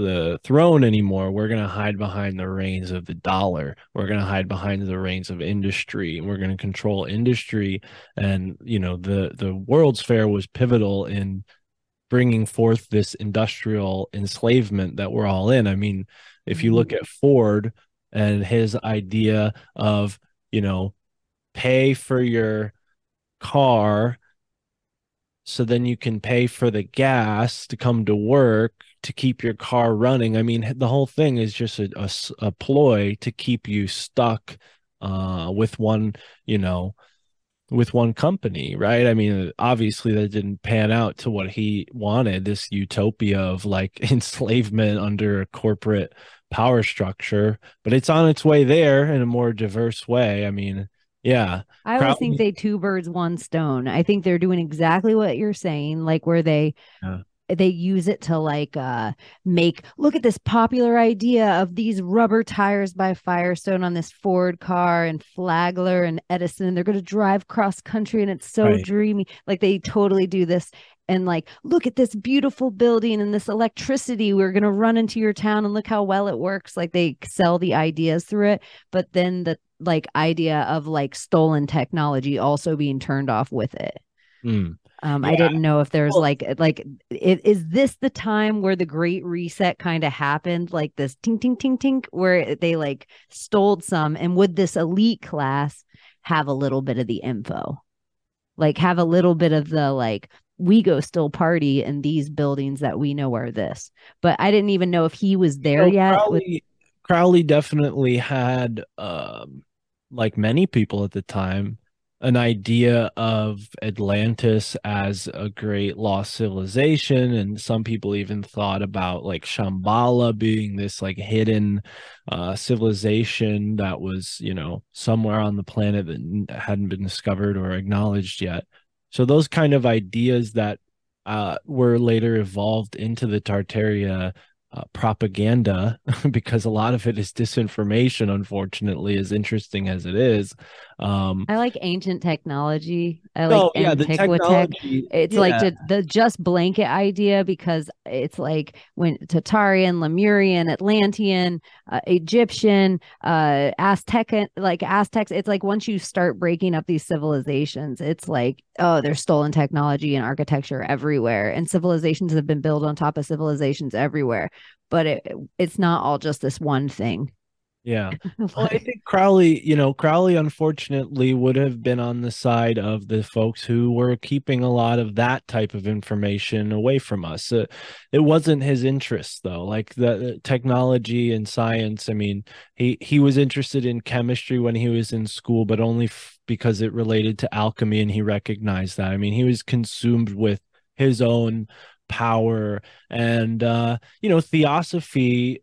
the throne anymore. We're going to hide behind the reins of the dollar. We're going to hide behind the reins of industry. We're going to control industry. And you know the the world's fair was pivotal in bringing forth this industrial enslavement that we're all in i mean if you look mm-hmm. at ford and his idea of you know pay for your car so then you can pay for the gas to come to work to keep your car running i mean the whole thing is just a, a, a ploy to keep you stuck uh, with one you know with one company right i mean obviously that didn't pan out to what he wanted this utopia of like *laughs* enslavement under a corporate power structure, but it's on its way there in a more diverse way. I mean, yeah.
I always think they two birds, one stone. I think they're doing exactly what you're saying, like where they yeah. They use it to like uh make look at this popular idea of these rubber tires by Firestone on this Ford car and Flagler and Edison. and They're gonna drive cross country and it's so right. dreamy. Like they totally do this and like look at this beautiful building and this electricity we're going to run into your town and look how well it works like they sell the ideas through it but then the like idea of like stolen technology also being turned off with it mm. um yeah. i didn't know if there's well, like like it, is this the time where the great reset kind of happened like this ting ting ting ting where they like stole some and would this elite class have a little bit of the info like have a little bit of the like we go still party in these buildings that we know are this. But I didn't even know if he was there you know, yet.
Crowley, with... Crowley definitely had, um, like many people at the time, an idea of Atlantis as a great lost civilization, and some people even thought about like Shambhala being this like hidden uh, civilization that was, you know, somewhere on the planet that hadn't been discovered or acknowledged yet. So those kind of ideas that uh, were later evolved into the Tartaria uh, propaganda *laughs* because a lot of it is disinformation unfortunately as interesting as it is
um i like ancient technology i like oh, yeah, it's yeah. like the, the just blanket idea because it's like when tartarian lemurian atlantean uh, egyptian uh aztec like aztecs it's like once you start breaking up these civilizations it's like oh there's stolen technology and architecture everywhere and civilizations have been built on top of civilizations everywhere but it, it's not all just this one thing.
Yeah. *laughs* *laughs* well, I think Crowley, you know, Crowley unfortunately would have been on the side of the folks who were keeping a lot of that type of information away from us. Uh, it wasn't his interest though. Like the, the technology and science, I mean, he he was interested in chemistry when he was in school, but only f- because it related to alchemy and he recognized that. I mean, he was consumed with his own power and uh you know theosophy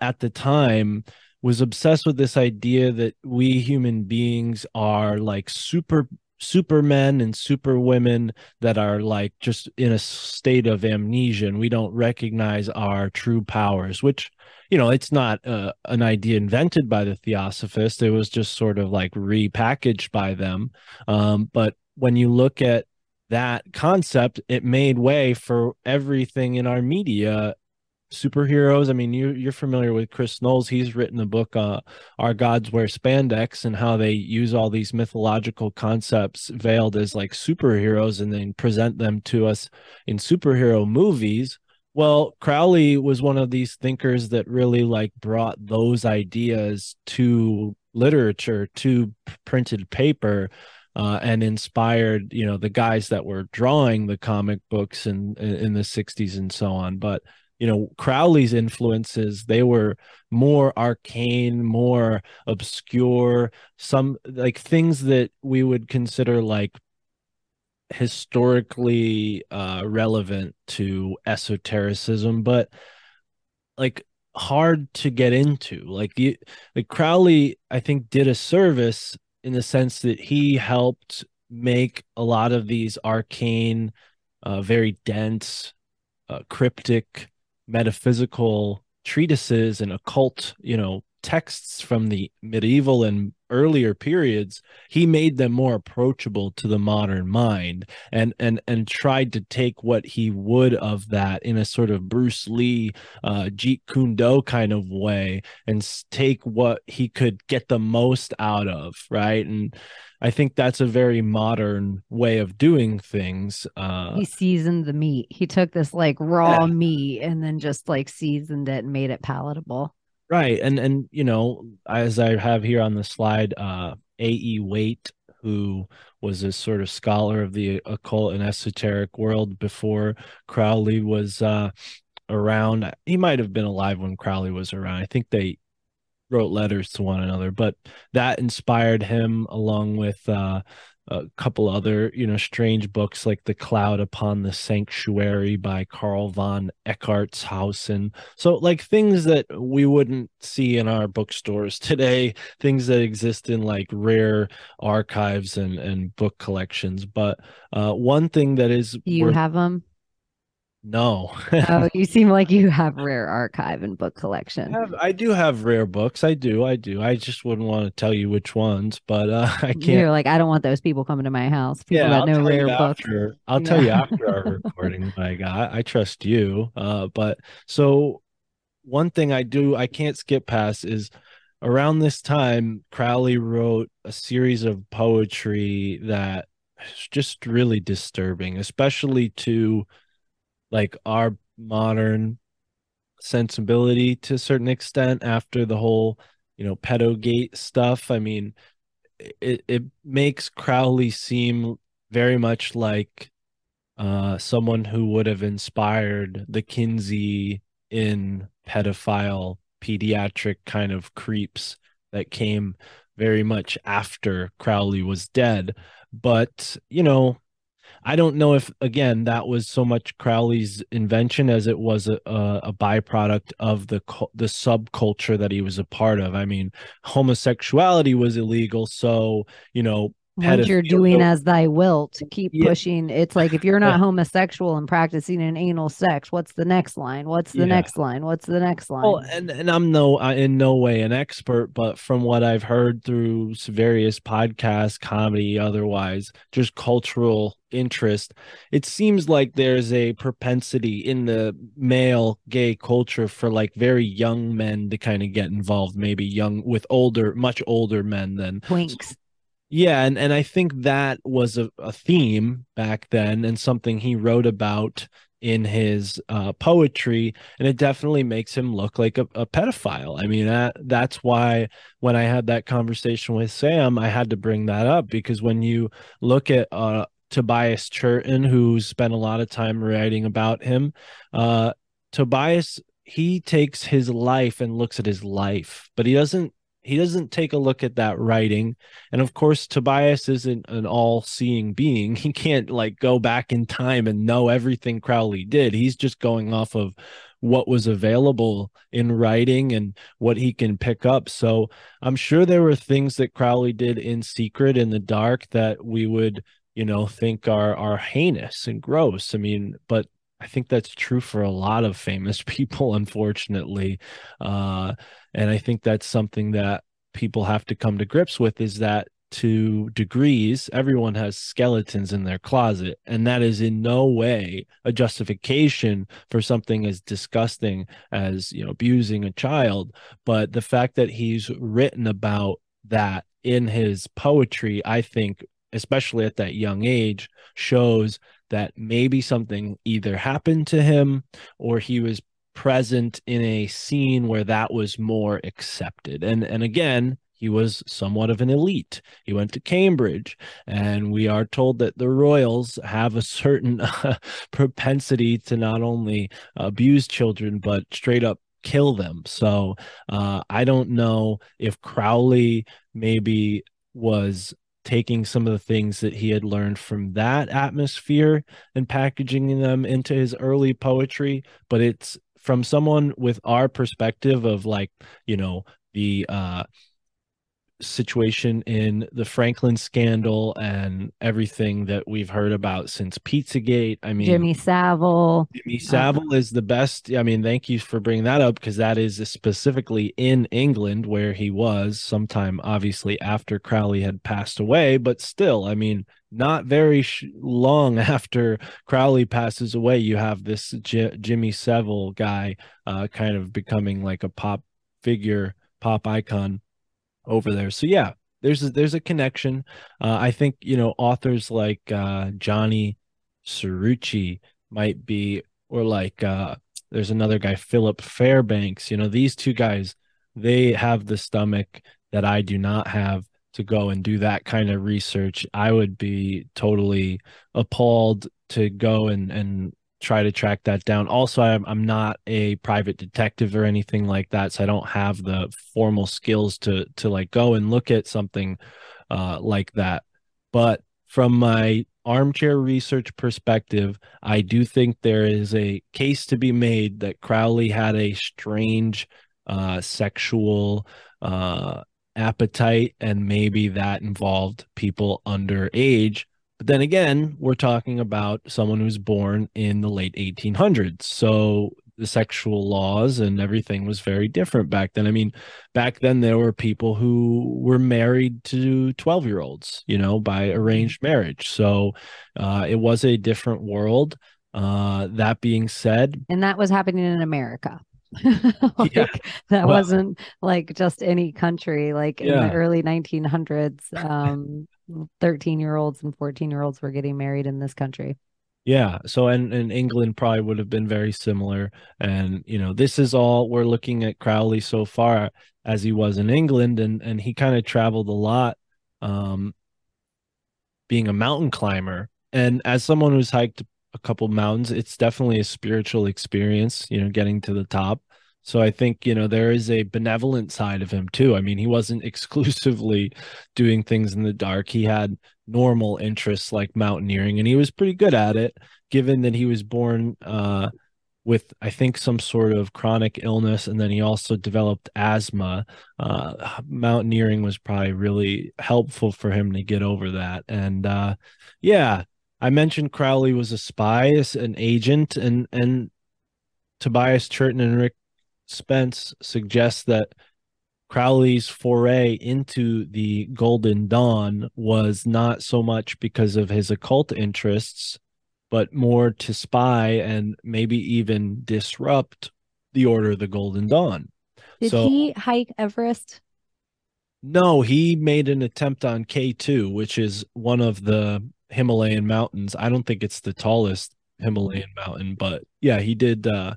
at the time was obsessed with this idea that we human beings are like super supermen and superwomen that are like just in a state of amnesia and we don't recognize our true powers which you know it's not uh, an idea invented by the theosophists it was just sort of like repackaged by them um, but when you look at that concept, it made way for everything in our media. Superheroes. I mean, you, you're familiar with Chris Knowles. He's written a book, uh, Our Gods Wear Spandex, and how they use all these mythological concepts veiled as like superheroes and then present them to us in superhero movies. Well, Crowley was one of these thinkers that really like brought those ideas to literature, to printed paper uh, and inspired you know the guys that were drawing the comic books in in the 60s and so on but you know crowley's influences they were more arcane more obscure some like things that we would consider like historically uh relevant to esotericism but like hard to get into. Like you like crowley i think did a service in the sense that he helped make a lot of these arcane, uh, very dense, uh, cryptic, metaphysical treatises and occult, you know, texts from the medieval and earlier periods he made them more approachable to the modern mind and and and tried to take what he would of that in a sort of bruce lee uh jeet kune do kind of way and take what he could get the most out of right? And I think that's a very modern way of doing things. Uh,
he seasoned the meat. He took this like raw yeah. meat and then just like seasoned it and made it palatable
right and and you know as i have here on the slide uh ae waite who was a sort of scholar of the occult and esoteric world before crowley was uh around he might have been alive when crowley was around i think they wrote letters to one another but that inspired him along with uh a couple other you know strange books like the cloud upon the sanctuary by carl von eckartshausen so like things that we wouldn't see in our bookstores today things that exist in like rare archives and and book collections. But uh one thing that is
you worth- have them
no.
oh, you seem like you *laughs* have rare archive and book collection.
I, have, I, do have rare books. I do. I do. I just wouldn't want to tell you which ones, but uh, *laughs* I can't.
You're like, I don't want those people coming to my house. People yeah, that know rare books.
After, I'll yeah. tell you after our *laughs* recording what I got. I trust you. Uh, but so one thing I do, I can't skip past is around this time, Crowley wrote a series of poetry that is just really disturbing, especially to like our modern sensibility to a certain extent after the whole you know pedogate stuff. I mean it, it makes crowley seem very much like uh someone who would have inspired the kinsey in pedophile pediatric kind of creeps that came very much after crowley was dead. But you know I don't know if again that was so much Crowley's invention as it was a, a, byproduct of the the subculture that he was a part of. I mean, homosexuality was illegal, so you know
what you're doing as thy will to keep yeah. pushing. It's like if you're not homosexual and practicing an anal sex, what's the next line? What's the yeah. next line? What's the next line?
Well, and, and I'm no in no way an expert, but from what I've heard through various podcasts, comedy, otherwise, just cultural interest, it seems like there's a propensity in the male gay culture for like very young men to kind of get involved, maybe young with older, much older men than
twinks.
Yeah, and, and I think that was a, a theme back then and something he wrote about in his uh, poetry, and it definitely makes him look like a, a, pedophile. I mean, that that's why when I had that conversation with Sam, I had to bring that up because when you look at uh, Tobias Churton, who spent a lot of time writing about him, uh, Tobias he takes his life and looks at his life, but he doesn't he doesn't take a look at that writing. And of course tobias isn't an all-seeing being. *laughs* He can't like go back in time and know everything crowley did. He's just going off of what was available in writing and what he can pick up. So i'm sure there were things that crowley did in secret in the dark that we would you know think are are heinous and gross. I mean but I think that's true for a lot of famous *laughs* people, unfortunately. Uh, and I think that's something that people have to come to grips with is that to degrees, everyone has skeletons in their closet. And that is in no way a justification for something as disgusting as, you know, abusing a child. But the fact that he's written about that in his poetry, I think, especially at that young age, shows that maybe something either happened to him or he was present in a scene where that was more accepted and and again he was somewhat of an elite. He went to Cambridge, and we are told that the royals have a certain uh, *laughs* propensity to not only abuse children, but straight up kill them. So uh, I don't know if Crowley maybe was taking some of the things that he had learned from that atmosphere and packaging them into his early poetry, but it's from someone with our perspective of like, you know, the uh situation in the Franklin scandal and everything that we've heard about since Pizzagate. I mean,
Jimmy Savile.
Jimmy Savile uh, is the best. I mean, thank you for bringing that up because that is specifically in England where he was sometime, obviously, after Crowley had passed away. But still, I mean, not very sh- long *laughs* after Crowley passes away, you have this J- Jimmy Savile guy uh, kind of becoming like a pop figure, pop icon over there. So yeah, there's a, there's a connection. Uh, I think you know authors like uh, Johnny Cirucci might be, or like uh, there's another guy Philip Fairbanks. You know these two guys, they have the stomach that I do not have to go and do that kind of research. I would be totally appalled to go and and try to track that down. Also, I'm I'm not a private detective or anything like that, so I don't have the formal skills to to like go and look at something uh, like that. But from my armchair research perspective, I do think there is a case to be made that Crowley had a strange uh, sexual uh, appetite, and maybe that involved people underage but then again, we're talking about someone who's born in the late 1800s. So the sexual laws and everything was very different back then. I mean, back then there were people who were married to 12 year olds, you know, by arranged marriage. So uh, it was a different world. Uh, that being said,
and that was happening in America. *laughs* like, yeah. that well, wasn't like just any country like in the early 1900s *laughs* um 13 year olds and 14 year olds were getting married in this country.
Yeah. So, and, and England probably would have been very similar. And, you know, this is all we're looking at Crowley so far as he was in England. And, and he kind of traveled a lot, um, being a mountain climber. And as someone who's hiked a couple mountains, it's definitely a spiritual experience, you know, getting to the top. So I think, you know, there is a benevolent side of him too. I mean, he wasn't *laughs* exclusively doing things in the dark. He had normal interests like mountaineering and he was pretty good at it given that he was born uh, with I think some sort of chronic illness and then he also developed asthma. Uh, mountaineering was probably really helpful for him to get over that. And uh, yeah, I mentioned Crowley was a spy, an agent, and and Tobias Churton and Rick Spence suggests that Crowley's foray into the Golden Dawn was not so much because of his occult interests, but more to spy and maybe even disrupt the Order of the Golden Dawn.
Did so, he hike Everest?
No, he made an attempt on K2, which is one of the Himalayan mountains. I don't think it's the tallest Himalayan mountain, but yeah, he did uh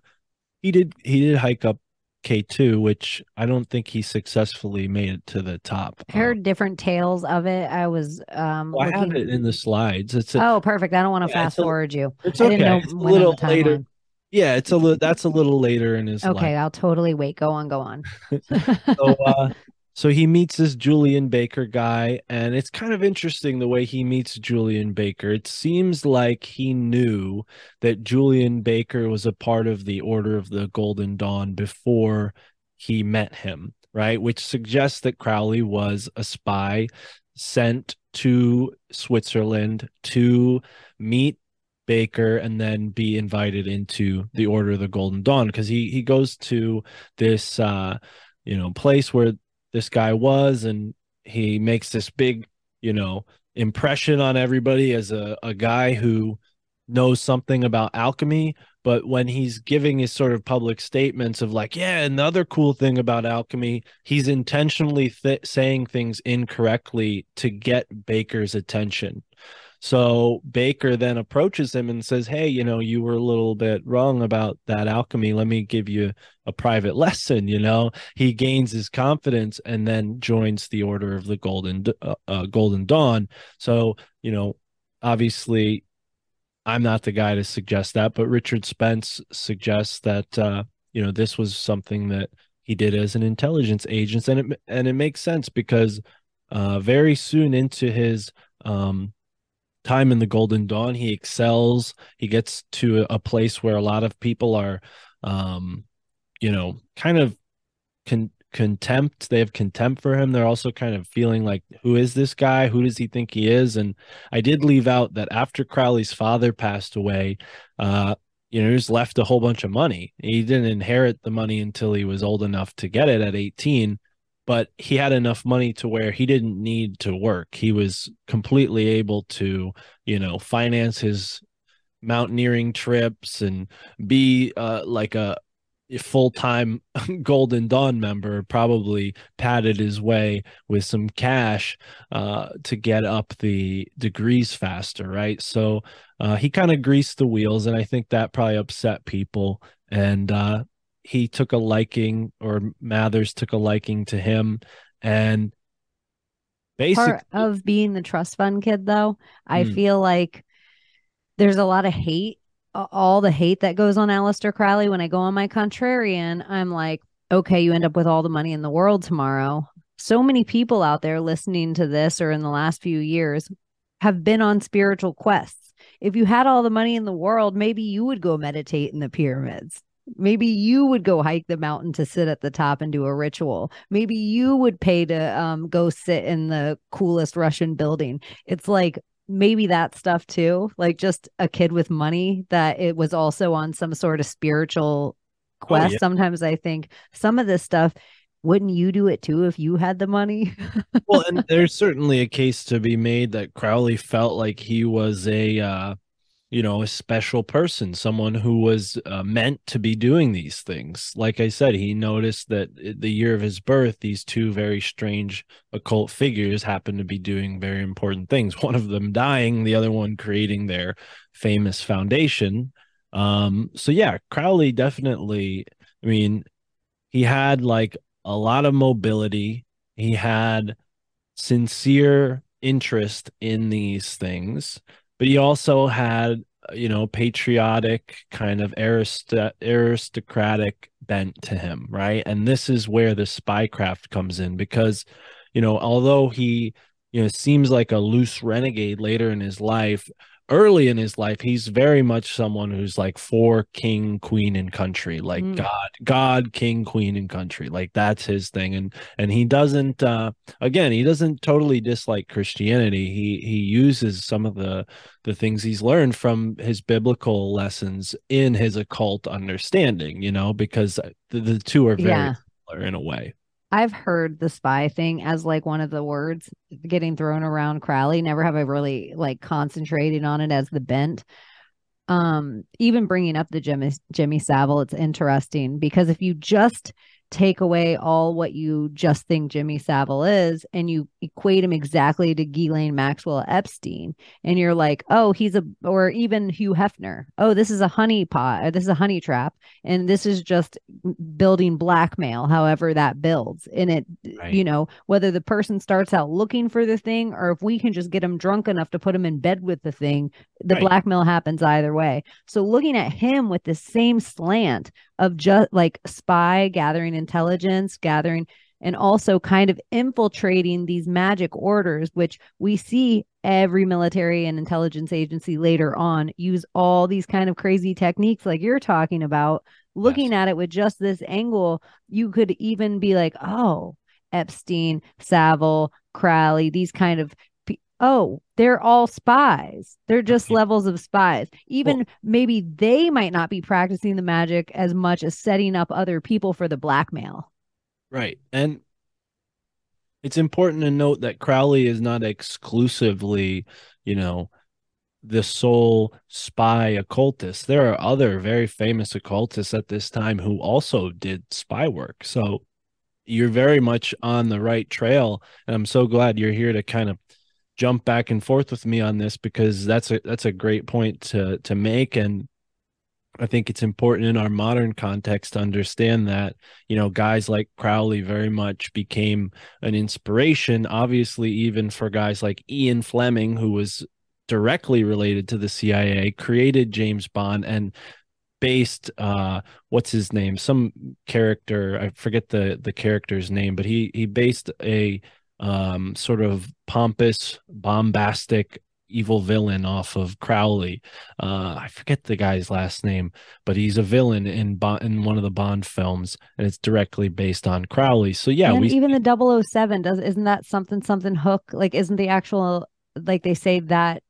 he did he did hike up K2, which I don't think he successfully made it to the top.
I heard different tales of it. I was um
well, looking... I have it in the slides. It's a,
oh perfect. I don't want to yeah, fast forward you.
It's okay. It's a little later. Yeah, it's a little that's a little later in his
Okay, life. I'll totally wait. Go on, go on. *laughs*
so uh so he meets this Julian Baker guy, and it's kind of interesting the way he meets Julian Baker. It seems like he knew that Julian Baker was a part of the Order of the Golden Dawn before he met him, right? Which suggests that Crowley was a spy sent to Switzerland to meet Baker and then be invited into the Order of the Golden Dawn because he he goes to this uh you know place where this guy was and he makes this big you know impression on everybody as a, a guy who knows something about alchemy. But when he's giving his sort of public statements of like yeah another cool thing about alchemy he's intentionally th- saying things incorrectly to get baker's attention So Baker then approaches him and says, Hey, you know, you were a little bit wrong about that alchemy. Let me give you a private *laughs* lesson. You know, he gains his confidence and then joins the Order of the Golden, uh, uh, Golden Dawn. So, you know, obviously, I'm not the guy to suggest that, but Richard Spence suggests that, uh, you know, this was something that he did as an intelligence agent. And it, and it makes sense because uh, very soon into his, um, time in the Golden Dawn. He excels. He gets to a place where a lot of people are, um, you know, kind of con- contempt. They have contempt for him. They're also kind of feeling like, who is this guy? Who does he think he is? And I did leave out that after Crowley's father passed away, uh, you know, he was left a whole bunch of money. He didn't inherit the money until he was old enough to get it at 18 but he had enough money to where he didn't need to work. He was completely able to, you know, finance his mountaineering trips and be uh, like a full-time *laughs* golden dawn member probably padded his way with some cash uh, to get up the degrees faster right so uh, he kind of greased the wheels and i think that probably upset people and uh, he took a liking or Mathers took a liking to him. And basically
part of being the trust fund kid though I mm. feel like there's a lot of hate all the hate that goes on Aleister Crowley. When I go on my contrarian I'm like okay you end up with all the money in the world tomorrow. So many people out there listening to this or in the last few years have been on spiritual quests. If you had all the money in the world maybe you would go meditate in the pyramids Maybe you would go hike the mountain to sit at the top and do a ritual. Maybe you would pay to um, go sit in the coolest Russian building. It's like maybe that stuff too, like just a kid with money that it was also on some sort of spiritual quest. Oh, yeah. Sometimes I think some of this stuff wouldn't you do it too if you had the money?
well, and *laughs* there's certainly a case to be made that Crowley felt like he was a uh, you know a special person someone who was uh, meant to be doing these things. Like i said he noticed that the year of his birth these two very strange occult figures happened to be doing very important things. *laughs* One of them dying the other one creating their famous foundation. Um so yeah crowley definitely i mean he had like a lot of mobility. He had sincere interest in these things but he also had you know patriotic kind of arist- aristocratic bent to him right? And this is where the spycraft comes in because you know although he you know seems like a loose renegade later in his life early in his life he's very much someone who's like for king queen and country like mm. god god king queen and country like that's his thing and and he doesn't uh again he doesn't totally dislike christianity he he uses some of the the things he's learned from his biblical lessons in his occult understanding you know because the, the two are very yeah. similar in a way
I've heard the spy thing as like one of the words getting thrown around Crowley. Never have I really like concentrated on it as the bent. Um, even bringing up the Jimmy Jimmy Savile, it's interesting because if you just take away all what you just think Jimmy Savile is and you equate him exactly to Ghislaine Maxwell Epstein and you're like, "Oh, he's a or even Hugh Hefner. Oh, this is a honey pot, this is a honey trap and this is just building blackmail however that builds." And it right. you know, whether the person starts out looking for the thing or if we can just get him drunk enough to put him in bed with the thing, the right. blackmail happens either way. So looking at him with the same slant of just like spy gathering intelligence, gathering and also kind of infiltrating these magic orders, which we see every military and intelligence agency later on use all these kind of crazy techniques, like you're talking about. Looking yes. at it with just this angle, you could even be like, oh, Epstein, Savile, Crowley, these kind of oh, they're all spies. They're just levels of spies. Even well, maybe they might not be practicing the magic as much as setting up other people for the blackmail.
Right. And it's important to note that Crowley is not exclusively, you know, the sole spy occultist. There are other very famous occultists at this time who also did spy work. So you're very much on the right trail. And I'm so glad you're here to kind of jump back and forth with me on this because that's a that's a great point to to make. And I think it's important in our modern context to understand that, you know, guys like Crowley very much became an inspiration, obviously, even for guys like Ian Fleming, who was directly related to the CIA, created James Bond and based uh what's his name? Some character i forget the the character's name but he he based a um sort of pompous bombastic evil villain off of Crowley. Uh, I forget the guy's last name, but he's a villain in Bond, in one of the Bond films, and it's directly based on Crowley. So yeah,
and
we
even the 007 does isn't that something something hook like isn't the actual like they say that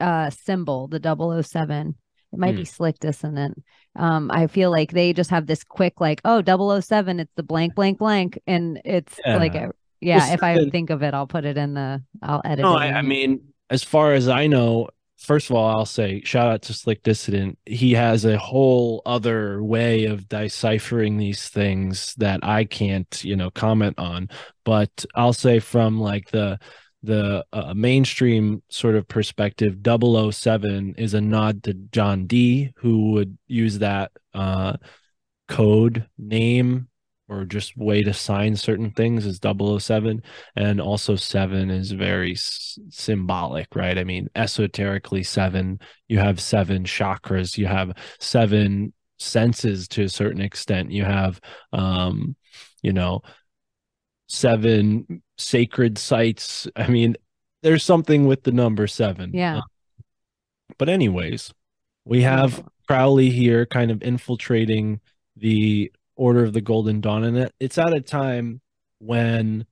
uh symbol the 007 it might be
Hmm.
Slick Dissident um i feel like they just have this quick like oh 007 it's the blank blank blank and it's like
Yeah.
a, yeah
Well,
if i think of it i'll put it in the i'll edit
No,
it
I, I mean, as far as I know, first of all, I'll say shout out to Slick Dissident. He has a whole other way of deciphering these things that I can't, you know, comment on. But I'll say from like the the uh, mainstream sort of perspective 007 is a nod to John Dee who would use that uh code name or just way to sign certain things is 007 and also 7 is very s- symbolic right? I mean esoterically 7 you have 7 chakras you have 7 senses to a certain extent. You have um you know seven sacred sites. I mean there's something with the number 7
Yeah.
Uh, but anyways we have Crowley here kind of infiltrating the Order of the Golden Dawn. And it- it's at a time when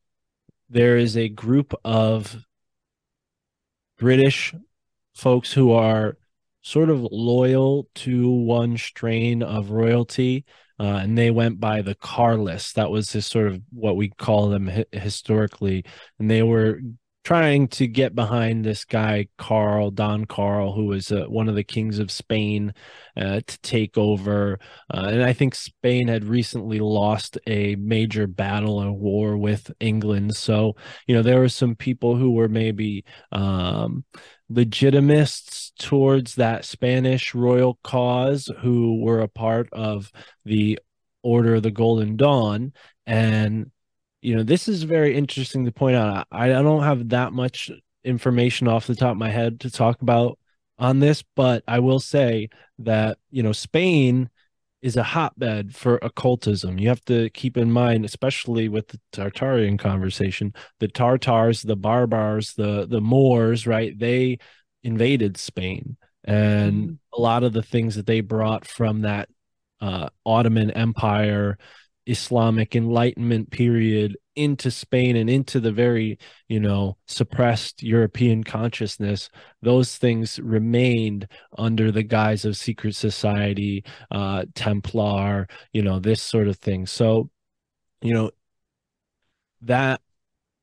there is a group of British folks who are sort of loyal to one strain of royalty. Uh, and they went by the Carlists. That was his sort of what we call them hi- historically. And they were trying to get behind this guy Carl Don Carl, who was uh, one of the kings of Spain, uh, to take over. Uh, and I think Spain had recently lost a major battle or war with England, so you know there were some people who were maybe um, legitimists towards that Spanish royal cause who were a part of the Order of the Golden Dawn and you know this is very interesting to point out. I, I don't have that much information off the top of my head to talk about on this but i will say that you know spain is a hotbed for occultism. You have to keep in mind especially with the tartarian conversation the tartars the barbars the the moors right? They invaded spain. And a lot of the things that they brought from that uh, ottoman empire Islamic Enlightenment period into Spain and into the very, you know, suppressed European consciousness, those things remained under the guise of secret society, uh, Templar, you know, this sort of thing. So, you know, that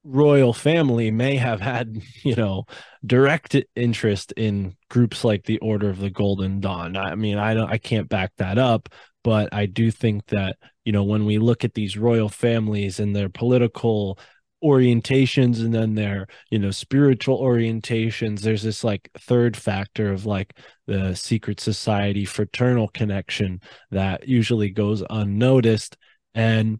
royal family may have had, *laughs* you know, direct interest in groups like the Order of the Golden Dawn. I mean, I don't I can't back that up, but I do think that, you know, when we look at these royal families and their political orientations and then their you know spiritual orientations there's this like third factor of like the secret society fraternal connection that usually goes unnoticed. And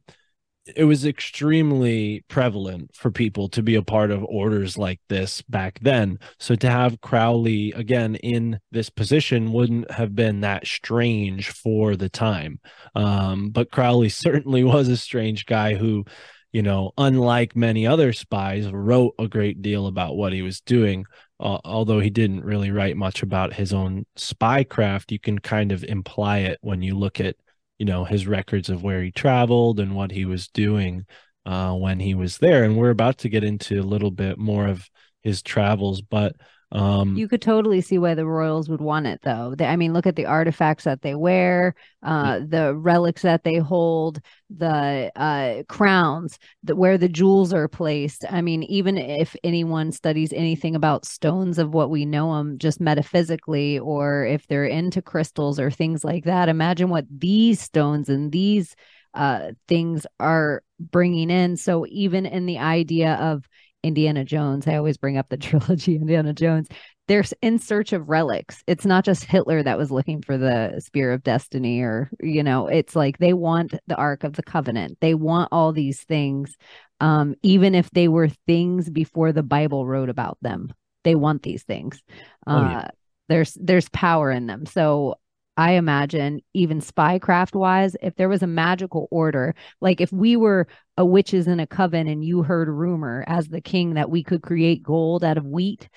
it was extremely prevalent for people to be a part of orders like this back then. So to have Crowley again in this position wouldn't have been that strange for the time. Um, but Crowley *laughs* certainly was a strange guy who, you know, unlike many other spies, wrote a great deal about what he was doing. Uh, although he didn't really write much about his own spy craft, you can kind of imply it when you look at you know his records of where he traveled and what he was doing uh, when he was there. And we're about to get into a little bit more of his travels but um
You could totally see why the royals would want it, though. They, I mean, look at the artifacts that they wear, uh, the relics that they hold, the uh, crowns, the, where the jewels are placed. I mean, even if anyone studies anything about stones of what we know them just metaphysically, or if they're into crystals or things like that, imagine what these stones and these uh, things are bringing in. So, even in the idea of Indiana Jones, I always bring up the *laughs* trilogy Indiana Jones. They're in search of relics. It's not just Hitler that was looking for the spear of destiny, or, you know, it's like they want the Ark of the Covenant. They want all these things, um, even if they were things before the Bible wrote about them. They want these things. Oh, yeah. Uh, there's there's power in them. So I imagine even spycraft wise, if there was a magical order, like if we were a witches in a coven and you heard rumor as the king that we could create gold out of wheat,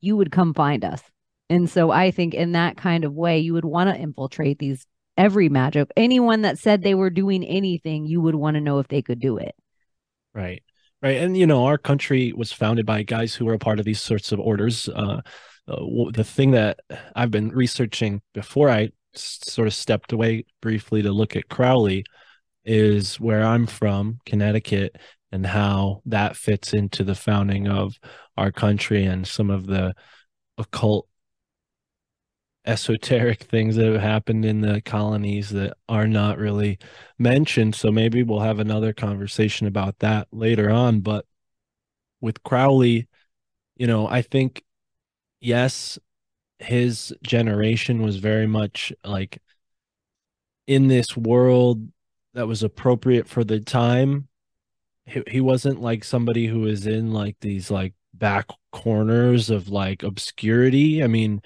you would come find us. And so I think in that kind of way, you would want to infiltrate these every magic. Anyone that said they were doing anything, you would want to know if they could do it.
Right. Right. And, you know, our country was founded by guys who were a part of these sorts of orders. Uh, uh, the thing that I've been researching before I sort of stepped away briefly to look at Crowley is where I'm from, Connecticut, and how that fits into the founding of our country and some of the occult esoteric things that have happened in the colonies that are not really mentioned. So maybe we'll have another conversation about that later on. But with Crowley, you know, I think, yes, his generation was very much like in this world that was appropriate for the time. He, he wasn't like somebody who was in like these like back corners of like obscurity. I mean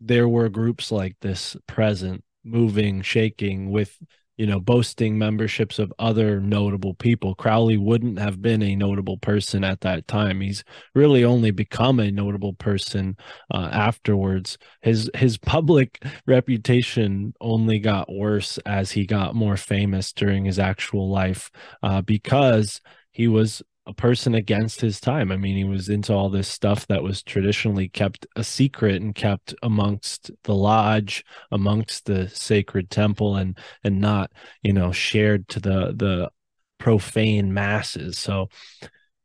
there were groups like this present moving shaking with you know, boasting memberships of other notable people. Crowley wouldn't have been a notable person at that time. He's really only become a notable person uh, afterwards. His his public *laughs* reputation only got worse as he got more famous during his actual life uh, because he was a person against his time. I mean, he was into all this stuff that was traditionally kept a secret and kept amongst the lodge, amongst the sacred temple, and and not you know shared to the the profane masses. So,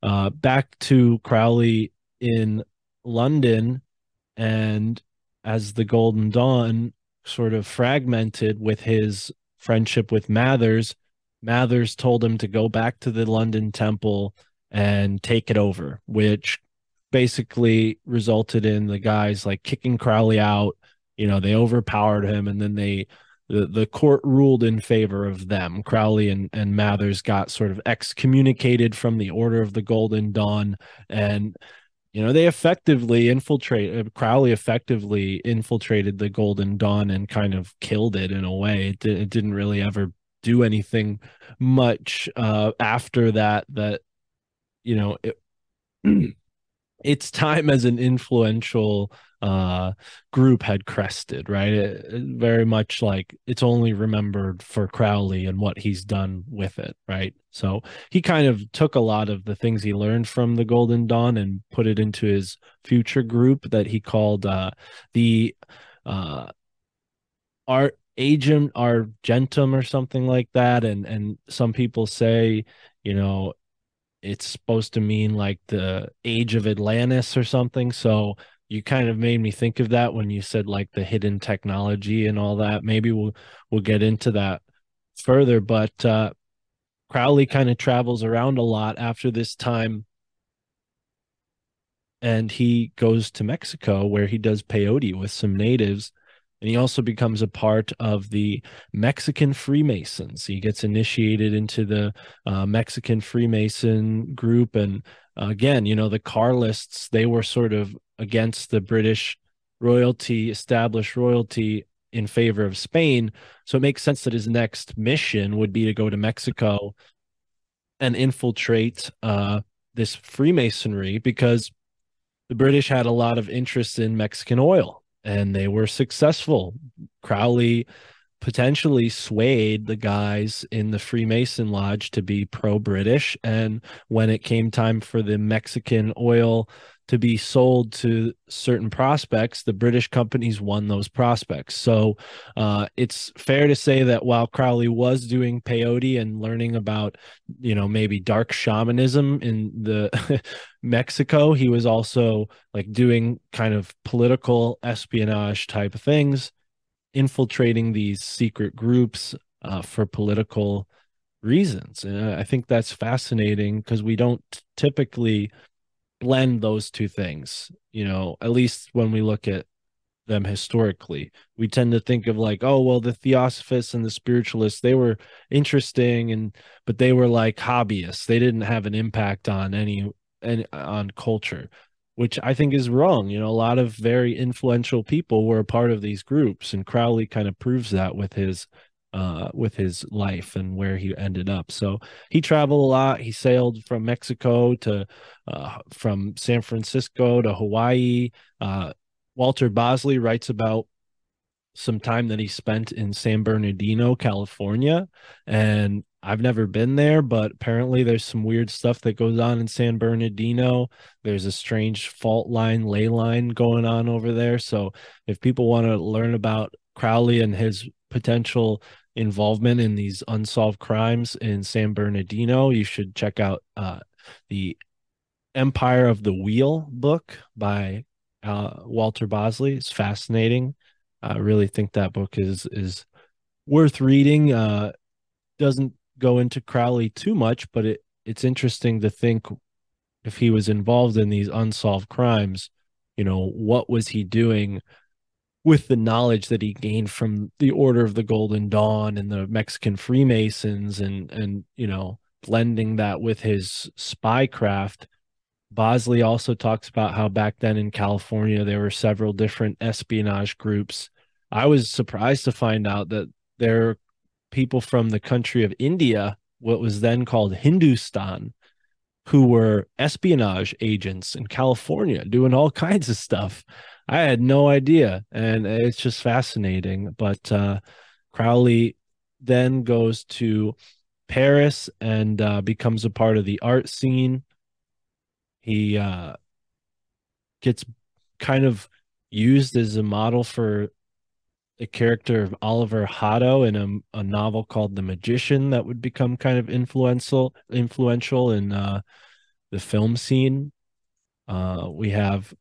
uh, back to Crowley in London, and as the Golden Dawn sort of fragmented with his friendship with Mathers. Mathers told him to go back to the London Temple and take it over, which basically resulted in the guys like kicking Crowley out. You know, they overpowered him and then they the, the court ruled in favor of them. Crowley and, and Mathers got sort of excommunicated from the Order of the Golden Dawn. And, you know, they effectively infiltrated, Crowley effectively infiltrated the Golden Dawn and kind of killed it in a way. It, it didn't really ever do anything much uh, after that that you know it, *clears throat* its time as an influential uh group had crested right? It, it very much like it's only remembered for crowley and what he's done with it right? So he kind of took a lot of the things he learned from the golden dawn and put it into his future group that he called uh the uh art agent argentum or something like that. And and some people say you know it's supposed to mean like the age of Atlantis or something. So you kind of made me think of that when you said like the hidden technology and all that. Maybe we'll we'll get into that further, but uh Crowley kind of travels around a lot after this time and he goes to Mexico where he does peyote with some natives and he also becomes a part of the Mexican Freemasons. He gets initiated into the uh, Mexican Freemason group. And again, you know, the Carlists, they were sort of against the British royalty, established royalty in favor of Spain. So it makes sense that his next mission would be to go to Mexico and infiltrate uh, this Freemasonry because the British had a lot of interest in Mexican oil and they were successful. Crowley potentially swayed the guys in the Freemason Lodge to be pro British. And when it came time for the Mexican oil to be sold to certain prospects, the British companies won those prospects. So uh, it's fair to say that while Crowley was doing peyote and learning about, you know, maybe dark shamanism in the *laughs* Mexico, he was also like doing kind of political espionage type of things, infiltrating these secret groups uh, for political reasons. And I think that's fascinating because we don't typically blend those two things. You know, at least when we look at them historically. We tend to think of like, oh, well, the theosophists and the spiritualists, they were interesting and but they were like hobbyists. They didn't have an impact on any, any on culture, which I think is wrong. You know, a lot of very influential people were a part of these groups, and Crowley kind of proves that with his uh, with his life and where he ended up. So he traveled a lot. He sailed from Mexico to uh, from San Francisco to Hawaii. Uh, Walter Bosley writes about some time that he spent in San Bernardino, California. And I've never been there, but apparently there's some weird stuff that goes on in San Bernardino. There's a strange fault line, ley line going on over there. So if people want to learn about Crowley and his potential involvement in these unsolved crimes in San Bernardino, you should check out uh, the Empire of the Wheel book by uh, Walter Bosley. It's fascinating. I really think that book is is worth reading. Uh, doesn't go into Crowley too much, but it it's interesting to think if he was involved in these unsolved crimes, you know, what was he doing with the knowledge that he gained from the Order of the Golden Dawn and the Mexican Freemasons and and you know, blending that with his spy craft Bosley also talks about how back then in California there were several different espionage groups. I was surprised to find out that there are people from the country of India, what was then called Hindustan, who were espionage agents in California doing all *laughs* kinds of stuff. I had no idea. And it's just fascinating. But uh, Crowley then goes to Paris and uh, becomes a part of the art scene he uh, gets kind of used as a model for the character of Oliver Haddo in a, a novel called The Magician that would become kind of influential influential in uh, the film scene. Uh, we have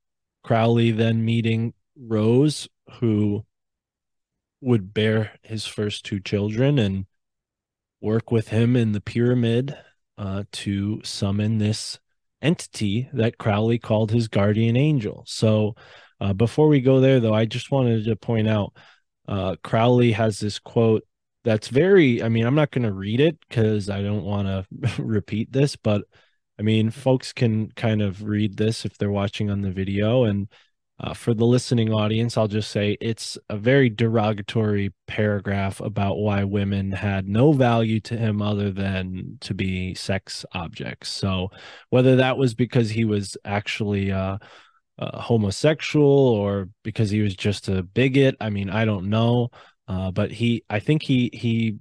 Crowley then meeting Rose, who would bear his first two children and work with him in the pyramid uh, to summon this entity that Crowley called his guardian angel. So uh, before we go there, though, I just wanted to point out uh, Crowley has this quote that's very, I mean, I'm not going to read it because I don't want to *laughs* repeat this, but I mean, folks can kind of read this if they're watching on the video. And uh, for the listening audience, I'll just say it's a very derogatory paragraph about why women had no value to him other than to be sex objects. So, whether that was because he was actually uh, uh, homosexual or because he was just a bigot, I mean, I don't know. Uh, but he, I think he he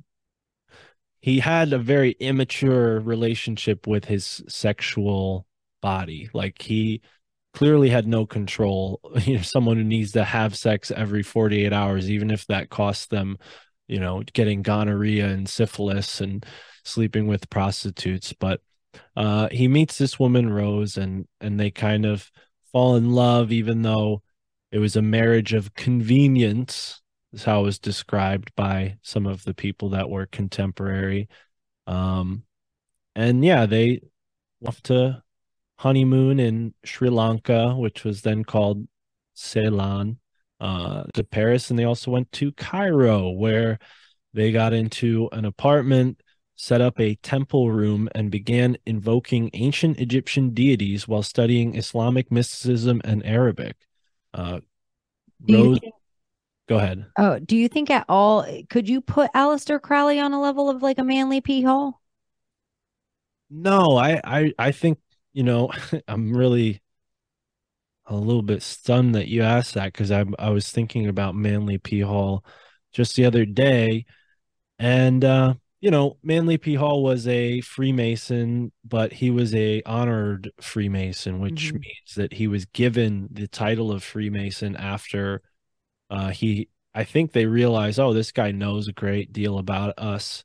he had a very immature relationship with his sexual body. Like he clearly had no control. *laughs* You know, someone who needs to have sex every 48 hours, even if that costs them, you know, getting gonorrhea and syphilis and sleeping with prostitutes. But uh, he meets this woman, Rose, and and they kind of fall in love, even though it was a marriage of convenience, is how it was described by some of the people that were contemporary. Um, and yeah, they love to honeymoon in Sri Lanka, which was then called Ceylon, uh, to Paris, and they also went to Cairo, where they got into an apartment, set up a temple room, and began invoking ancient Egyptian deities while studying Islamic mysticism and Arabic. Uh, Rose, think, go ahead.
Oh, do you think at all could you put Aleister Crowley on a level of like a Manly P Hall?
No, I, I I think you know, *laughs* I'm really a little bit stunned that you asked that because I I was thinking about Manly P Hall just the other day, and uh, you know, Manly P Hall was a Freemason, but he was a honored Freemason, which mm-hmm. means that he was given the title of Freemason after uh, he. I think they realized, oh, this guy knows a great deal about us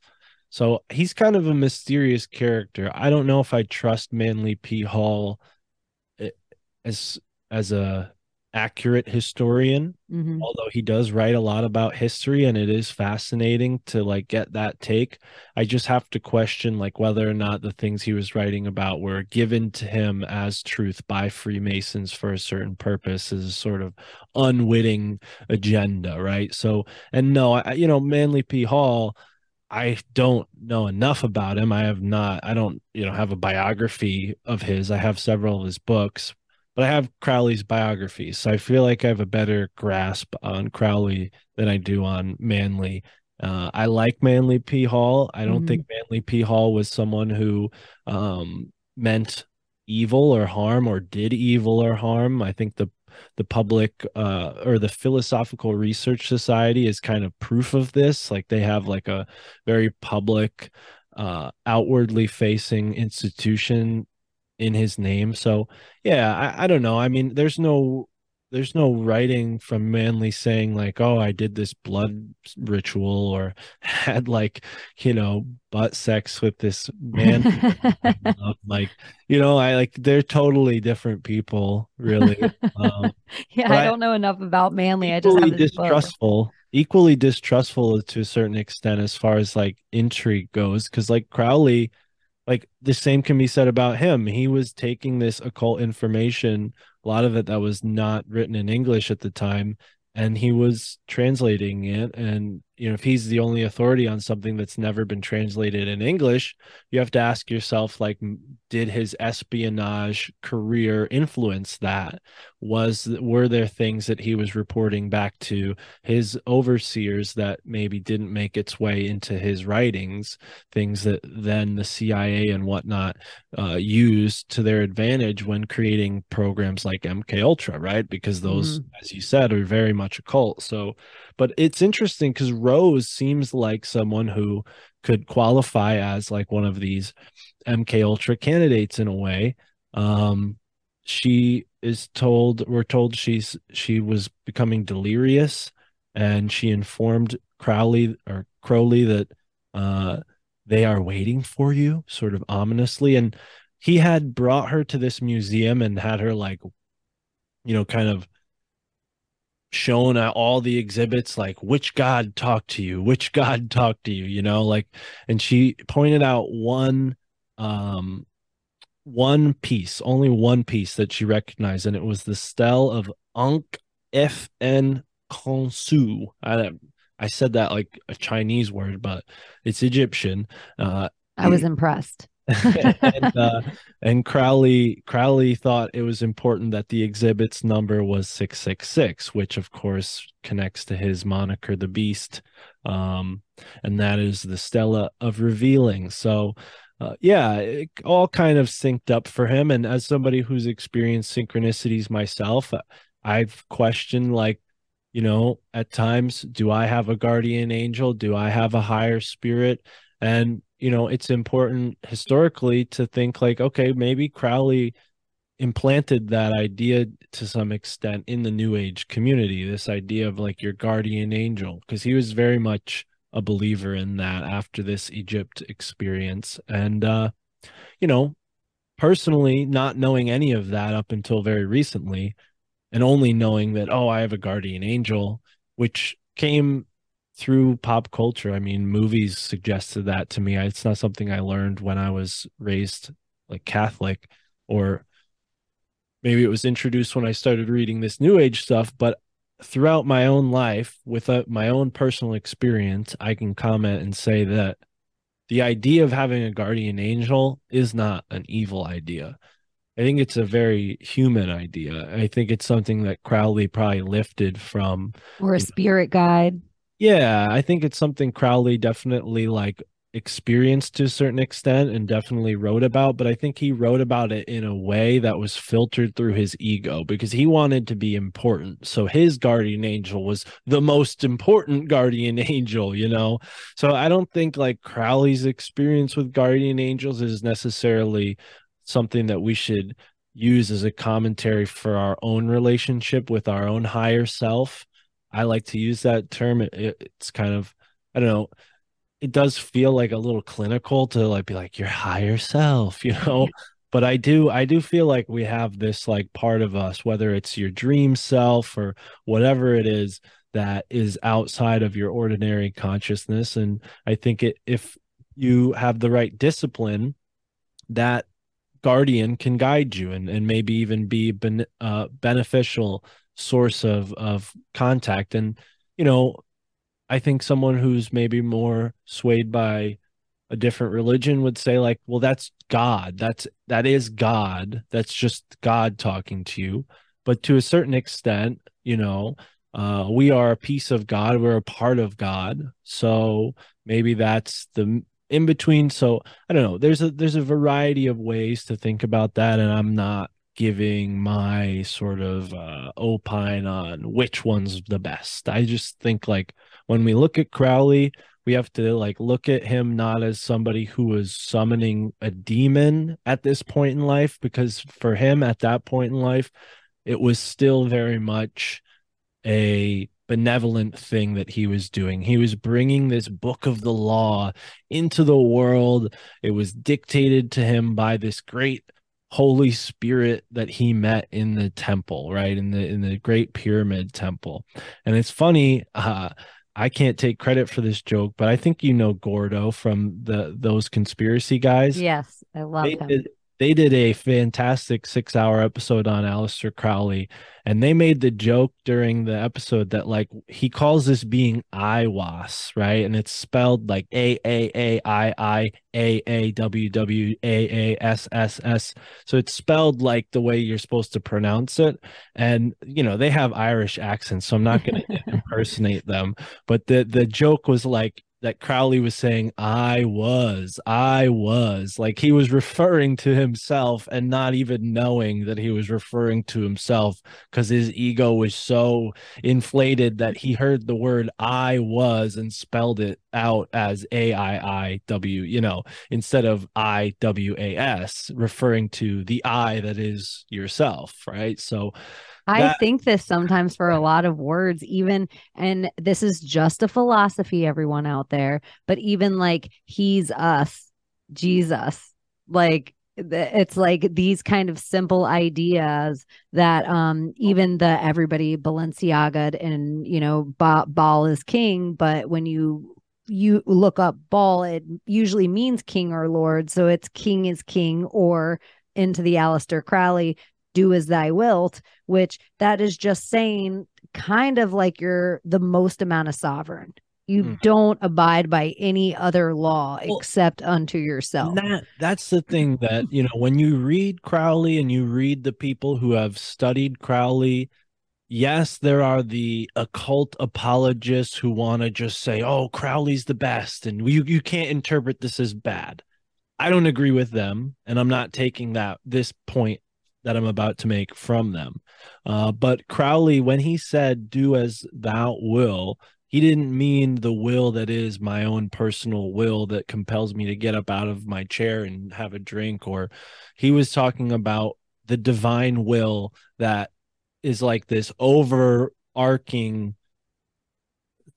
so he's kind of a mysterious character. I don't know if I trust Manly P. Hall eh, as as a accurate historian
Mhm.
although he does write a lot about history and it is fascinating to like get that take i just have to question like whether or not the things he was writing about were given to him as truth by freemasons for a certain purpose as a sort of unwitting agenda right so and no I, you know manly p hall I don't know enough about him. I have not, I don't, you know, have a biography of his. I have several of his books, but I have Crowley's biography. So I feel like I have a better grasp on Crowley than I do on Manly. Uh, I like Manly P. Hall. I don't
Mhm.
think Manly P. Hall was someone who um, meant evil or harm or did evil or harm. I think the the public uh, or the philosophical research society is kind of proof of this like they have like a very public uh, outwardly facing institution in his name so yeah I, I don't know i mean there's no there's no writing from manly saying like oh i did this blood ritual or *laughs* had like you know butt sex with this man *laughs* like you know i like they're totally different people really um *laughs*
yeah, I don't know enough about Manly. I just have this book.
distrustful equally distrustful to a certain extent as far as like intrigue goes because like crowley like the same can be said about him. He was taking this occult information a lot of it that was not written in english at the time and he was translating it and you know if he's the only authority on something that's never been translated in english you have to ask yourself like did his espionage career influence that? Was were there things that he was reporting back to his overseers that maybe didn't make its way into his writings things that then the cia and whatnot uh, used to their advantage when creating programs like mk ultra right? Because those as you said are very much occult. So but it's interesting because rose seems like someone who could qualify as like one of these mk ultra candidates in a way. Um she is told we're told she's she was becoming delirious and she informed crowley or crowley that uh they are waiting for you sort of ominously. And he had brought her to this museum and had her like you know kind of shown at all the exhibits like which god talked to you which *laughs* god talked to you you know like and she pointed out one um one piece only one piece that she recognized and it was the stele of Ankh fn Khonsu. i i said that like a chinese word but it's egyptian uh
I was impressed.
And, uh, and Crowley Crowley thought it was important that the exhibit's number was 666 which of course connects to his moniker the beast. Um and that is the stele of revealing. So uh, yeah it all kind of synced up for him. And as somebody who's experienced synchronicities myself I've questioned like you know at times do I have a guardian angel? Do I have a higher spirit? And you know it's important historically to think like okay maybe crowley implanted that idea to some extent in the new age community this idea of like your guardian angel because he was very much a believer in that after this egypt experience. And uh you know personally not knowing any of that up until very recently and only knowing that oh i have a guardian angel which came through pop culture. I mean, movies suggested that to me. It's not something I learned when I was raised like Catholic, or maybe it was introduced when I started reading this new age stuff. But throughout my own life, with uh my own personal experience, I can comment and say that the idea of having a guardian angel is not an evil idea. I think it's a very human idea. I think it's something that Crowley probably lifted from
Or a spirit guide.
Yeah, I think it's something Crowley definitely like experienced to a certain extent and definitely wrote about, but I think he wrote about it in a way that was filtered through his ego because he wanted to be important. So his guardian angel was the most important guardian *laughs* angel, you know. So I don't think like Crowley's experience with guardian angels is necessarily something that we should use as a commentary for our own relationship with our own higher self. I like to use that term. It, it- it's kind of, I don't know, it does feel like a little clinical to like be like your higher self, *laughs* you know. but i do i do feel like we have this like part of us whether it's your dream self or whatever it is that is outside of your ordinary consciousness and i think it if you have the right discipline that guardian can guide you and, and maybe even be ben, uh, beneficial source of of contact. And you know i think someone who's maybe more swayed by a different religion would say like well that's god. That's that is god. That's just god talking to you. But to a certain extent you know uh we are a piece of god. We're a part of god. So maybe that's the in between. So i don't know. There's a there's a variety of ways to think about that and i'm not giving my sort of uh opine on which one's the best i just think like when we look at crowley we have to like look at him not as somebody who was summoning a demon at this point in life because for him at that point in life it was still very much a benevolent thing that he was doing. He was bringing this book of the law into the world. It was dictated to him by this great Holy Spirit that he met in the temple, right? In the in the Great Pyramid Temple. And it's funny, uh I can't take credit for this joke, but I think you know Gordo from the those conspiracy guys.
Yes, I love
they
him.
Did, they did a fantastic six hour episode on Aleister Crowley, and they made the joke during the episode that like he calls this being Aiwass, right? And it's spelled like A A A I I A A W W A A S S S. So it's spelled like the way you're supposed to pronounce it. And you know, they have Irish accents, so I'm not gonna *laughs* impersonate them. But the the joke was like that Crowley was saying, I was, I was. Like he was referring to himself and not even knowing that he was referring to himself because his ego was so inflated that he heard the word I was and spelled it out as A I I W, you know, instead of I W A S, referring to the I that is yourself, right? So,
I
that-
think this sometimes for a lot of words, even, and this is just a philosophy, everyone out there, but even like he's us, Jesus, like it's like these kind of simple ideas that um even the everybody Balenciaga and you know ba- Baal is king, but when you you look up Baal, it usually means king or lord, so it's king is king or into the Aleister Crowley do as thy wilt, which that is just saying kind of like you're the most amount of sovereign. You
Mm.
don't abide by any other law
Well,
except unto yourself.
That that's the thing that you know when you read Crowley and you read the people who have studied Crowley, yes, there are the occult apologists who want to just say, "Oh, Crowley's the best," and you you can't interpret this as bad. I don't agree with them, and I'm not taking that this point that I'm about to make from them. Uh, but Crowley, when he said, "Do as thou will," he didn't mean the will that is my own personal will that compels me to get up out of my chair and have a drink, or he was talking about the divine will that is like this overarching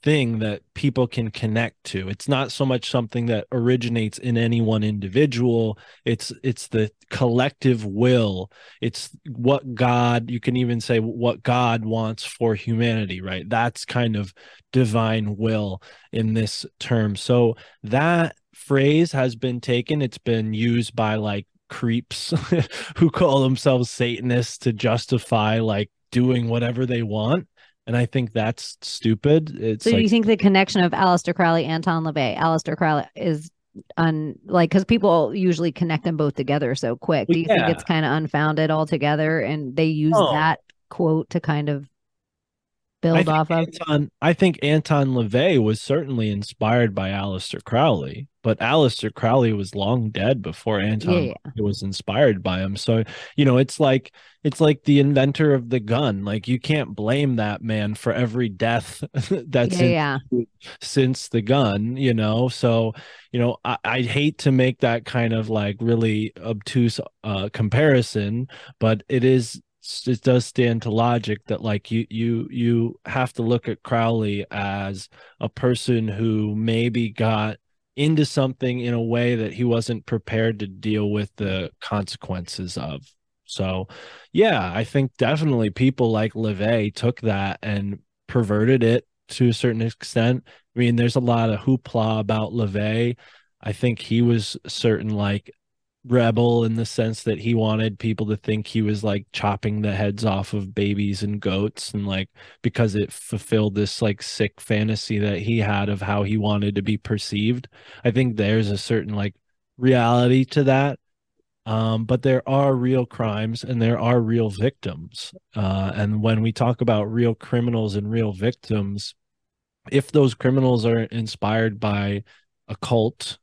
thing that people can connect to. It's not so much something that originates in any one individual. It's it's the collective will. It's what god you can even say what god wants for humanity right? That's kind of divine will in this term. So that phrase has been taken. It's been used by like creeps *laughs* who call themselves satanists to justify like doing whatever they want and I think that's stupid. It's
so
like,
you think the connection of Aleister Crowley, Anton LaVey, Aleister Crowley is un like because people usually connect them both together so quick. Do you
Yeah.
think it's kind of unfounded altogether and they use
No.
that quote to kind of build
think
off of?
Anton, I think Anton LaVey was certainly inspired by Aleister Crowley, but Aleister Crowley was long dead before Anton
Yeah,
LaVey was inspired by him. So, you know, it's like it's like the inventor of the gun. Like you can't blame that man for every death *laughs* that's
yeah,
in-
yeah.
since the gun, you know. So, you know, I, I hate to make that kind of like really obtuse uh comparison, but it is it does stand to logic that like you you you have to look at Crowley as a person who maybe got into something in a way that he wasn't prepared to deal with the consequences of. So, yeah, I think definitely people like LaVey took that and perverted it to a certain extent. I mean, there's a lot of hoopla about LaVey. I think he was certain like rebel in the sense that he wanted people to think he was like chopping the heads off of babies and goats and like because it fulfilled this like sick fantasy that he had of how he wanted to be perceived. I think there's a certain like reality to that. Um, but there are real crimes and there are real victims. Uh, and when we talk about real criminals and real victims if those criminals are inspired by occult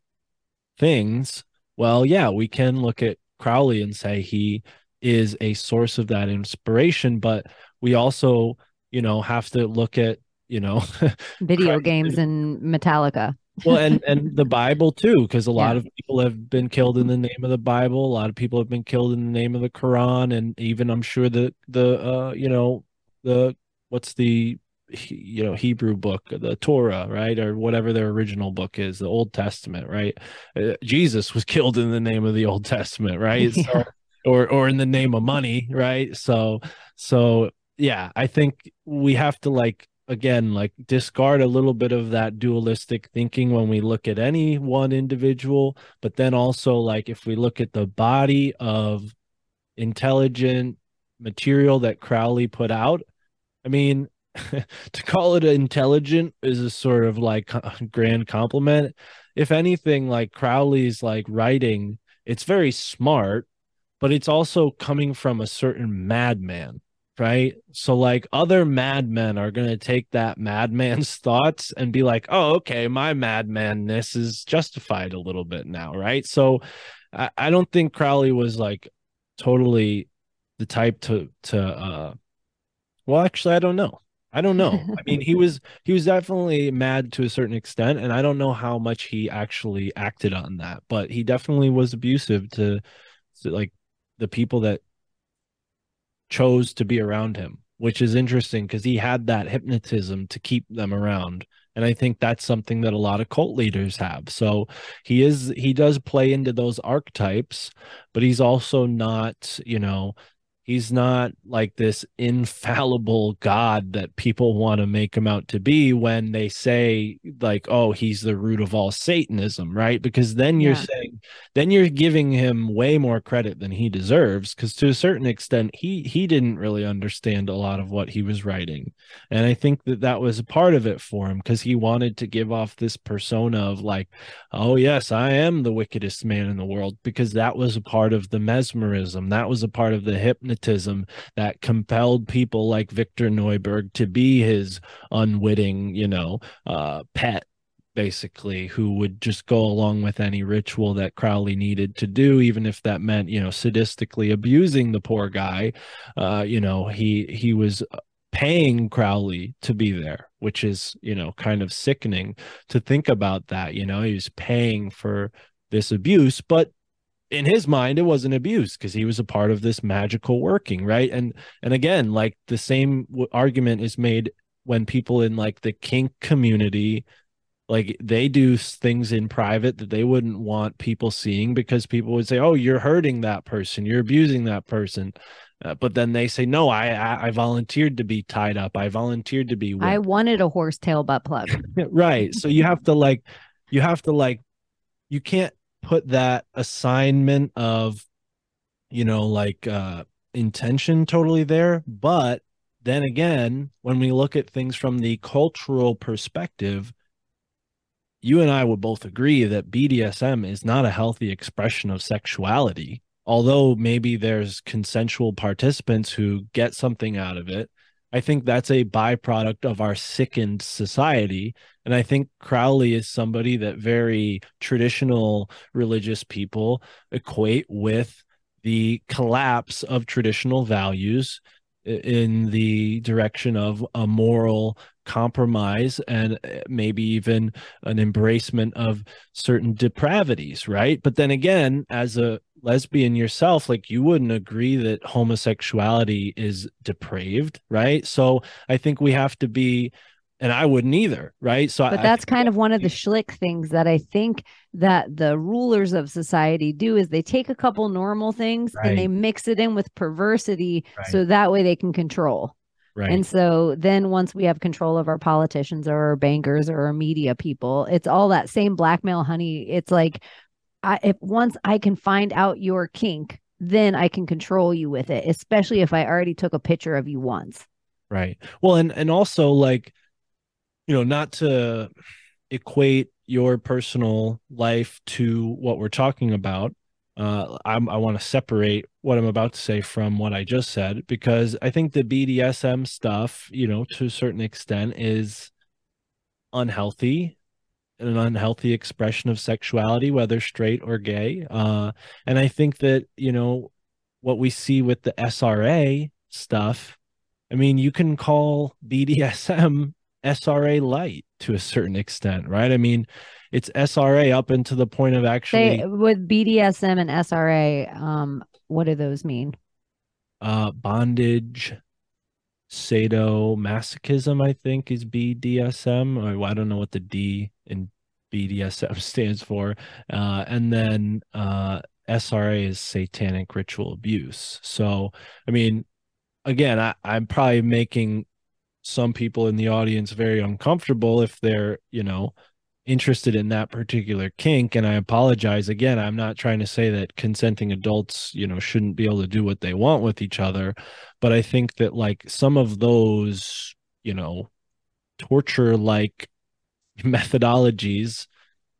things well, yeah, we can look at Crowley and say he is a source of that inspiration, but we also, you know, have to look at, you know, *laughs*
video games and Metallica.
well, and and the Bible too, because a lot yeah. of people have been killed in the name of the Bible. A lot of people have been killed in the name of the Quran, and even I'm sure the the uh, you know the what's the you know Hebrew book, the Torah, right, or whatever their original book is, the Old Testament, right? Uh, Jesus was *laughs* killed in the name of the Old Testament, right? *laughs* Yeah. So, or or in the name of money, right? So so yeah, I think we have to like again like discard a little bit of that dualistic thinking when we look at any one individual, but then also like if we look at the body of intelligent material that Crowley put out, I mean, *laughs* to call it intelligent is a sort of like *laughs* grand compliment. If anything, like Crowley's like writing, it's very smart, but it's also coming from a certain madman, right? So like other madmen are gonna take that madman's *laughs* thoughts and be like, oh, okay, my madmanness is justified a little bit now, right? So I, I don't think Crowley was like totally the type to to uh well actually I don't know I don't know. I mean, he *laughs* was he was definitely mad to a certain extent, and I don't know how much he actually acted on that, but he definitely was abusive to, to like the people that chose to be around him, which is interesting because he had that hypnotism to keep them around. And I think that's something that a lot of cult leaders have. So he is he does play into those archetypes, but he's also not, you know, he's not like this infallible god that people want to make him out to be when they say like oh he's the root of all satanism right? Because then you're yeah. saying then you're giving him way more credit than he deserves because to a certain extent he he didn't really understand a lot of what he was writing. And i think that that was a part of it for him because he wanted to give off this persona of like oh yes i am the wickedest man in the world because that was a part of the mesmerism. That was a part of the hypnotism hypnotism that compelled people like Victor Neuburg to be his unwitting, you know, uh, pet basically who would just go along with any ritual that Crowley needed to do even if that meant you know sadistically abusing the poor guy. Uh you know he he was paying Crowley to be there which is you know kind of sickening to think about that. You know he was paying for this abuse but in his mind it wasn't abuse because he was a part of this magical working right? And and again like the same w- argument is made when people in like the kink community like they do things in private that they wouldn't want people seeing because people would say oh you're hurting that person. You're abusing that person. Uh, but then they say no I, I, I volunteered to be tied up. I volunteered to be
whipped. i wanted a horsetail butt plug. *laughs*
Right. So you have to like you have to like you can't put that assignment of you know like uh intention totally there but then again when we look at things from the cultural perspective you and I would both agree that BDSM is not a healthy expression of sexuality although maybe there's consensual participants who get something out of it I think that's a byproduct of our sickened society. And I think Crowley is somebody that very traditional religious people equate with the collapse of traditional values in the direction of a moral compromise and uh, maybe even an embracement of certain depravities right? But then again as a lesbian yourself like you wouldn't agree that homosexuality is depraved right? So i think we have to be and I wouldn't either, right? So,
but
I,
that's
I,
kind of one of the schlick things that I think that the rulers of society do is they take a couple normal things right. and they mix it in with perversity, right. so that way they can control. Right. And so then once we have control of our politicians or our bankers or our media people, it's all that same blackmail honey. It's like I, if once I can find out your kink, then I can control you with it, especially if I already took a picture of you once.
Right. Well, and and also like you know, not to equate your personal life to what we're talking about. Uh, I'm, I want to separate what I'm about to say from what I just said because I think the BDSM stuff, you know, to a certain extent, is unhealthy, an unhealthy expression of sexuality, whether straight or gay. Uh, and I think that you know what we see with the SRA stuff. I mean, you can call BDSM SRA light to a certain extent, right? I mean, it's SRA up into the point of actually
they, with BDSM and SRA. Um, what do those mean?
Uh, bondage, sadomasochism, I think, is BDSM. Or I don't know what the D in BDSM *laughs* stands for. Uh, and then uh, SRA is satanic ritual abuse. So, I mean, again, I, I'm probably making some people in the audience very uncomfortable if they're you know interested in that particular kink. And i apologize again i'm not trying to say that consenting adults you know shouldn't be able to do what they want with each other but i think that like some of those you know torture like *laughs* methodologies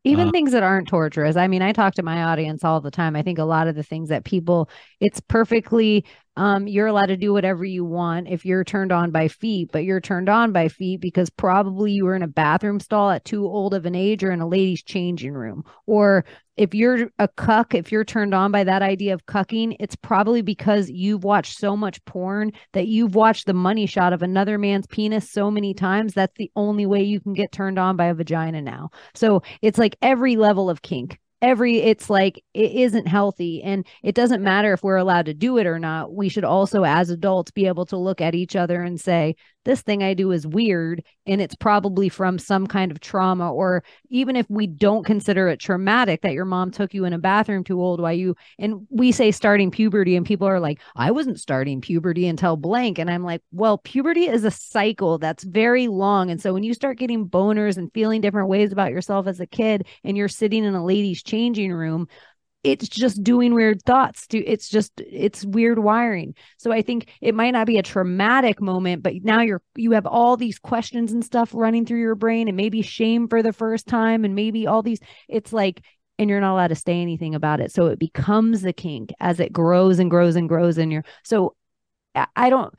even uh, things that aren't torturous. I mean i talk to my audience all the time. I think a lot of the things that people it's perfectly um, you're allowed to do whatever you want if you're turned on by feet, but you're turned on by feet because probably you were in a bathroom stall at too old of an age or in a ladies' changing room. Or if you're a cuck, if you're turned on by that idea of cucking, it's probably because you've watched so much porn that you've watched the money shot of another man's penis so many times. That's the only way you can get turned on by a vagina now. So it's like every level of kink every it's like it isn't healthy and it doesn't matter if we're allowed to do it or not. We should also as adults be able to look at each other and say this thing I do is weird and it's probably from some kind of trauma or even if we don't consider it traumatic that your mom took you in a bathroom too old while you and we say starting puberty and people are like I wasn't starting puberty until blank and I'm like well puberty is a cycle that's very long and so when you start getting boners and feeling different ways about yourself as a kid and you're sitting in a lady's changing room it's just doing weird thoughts to it's just it's weird wiring. So i think it might not be a traumatic moment but now you're you have all these questions and stuff running through your brain and maybe shame for the first time and maybe all these it's like and you're not allowed to say anything about it. So it becomes a kink as it grows and grows and grows in your so i don't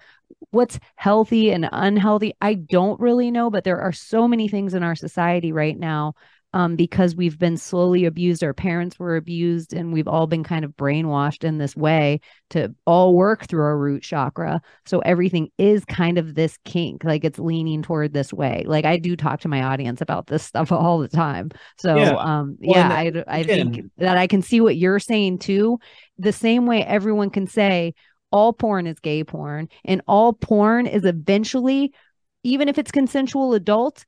what's healthy and unhealthy i don't really know but there are so many things in our society right now um, because we've been slowly abused. Our parents were abused, and we've all been kind of brainwashed in this way to all work through our root chakra. So everything is kind of this kink, like it's leaning toward this way. Like I do talk to my audience about this stuff *laughs* all the time. So yeah. um, well, yeah, I I think that I can see what you're saying too. The same way everyone can say all porn is gay porn, and all porn is eventually, even if it's consensual adults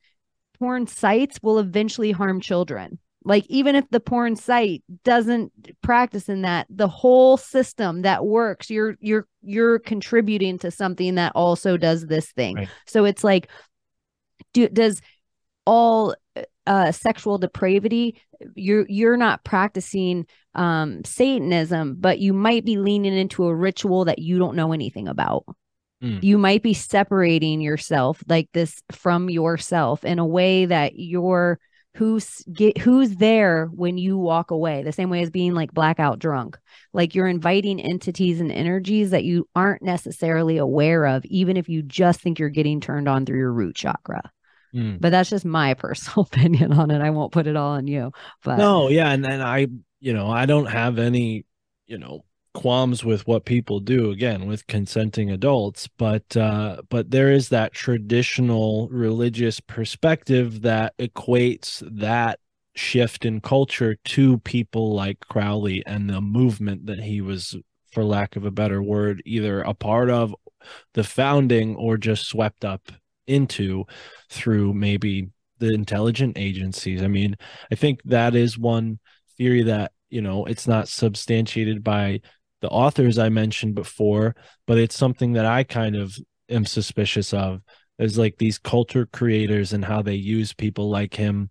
porn sites will eventually harm children. Like even if the porn site doesn't practice in that, the whole system that works, you're you're you're contributing to something that also does this thing. Right. So it's like do does all uh sexual depravity you're you're not practicing um satanism but you might be leaning into a ritual that you don't know anything about Mm. You might be separating yourself like this from yourself in a way that you're who's get who's there when you walk away the same way as being like blackout drunk like you're inviting entities and energies that you aren't necessarily aware of even if you just think you're getting turned on through your root chakra mm. but that's just my *laughs* personal opinion on it i won't put it all on you but
no yeah and then i you know i don't have any you know qualms with what people do again with consenting adults but uh but there is that traditional religious perspective that equates that shift in culture to people like Crowley and the movement that he was for lack of a better word either a part of the founding or just swept up into through maybe the intelligent agencies. I mean, I think that is one theory that, you know, it's not substantiated by the authors I mentioned before, but it's something that I kind of am suspicious of is like these culture creators and how they use people like him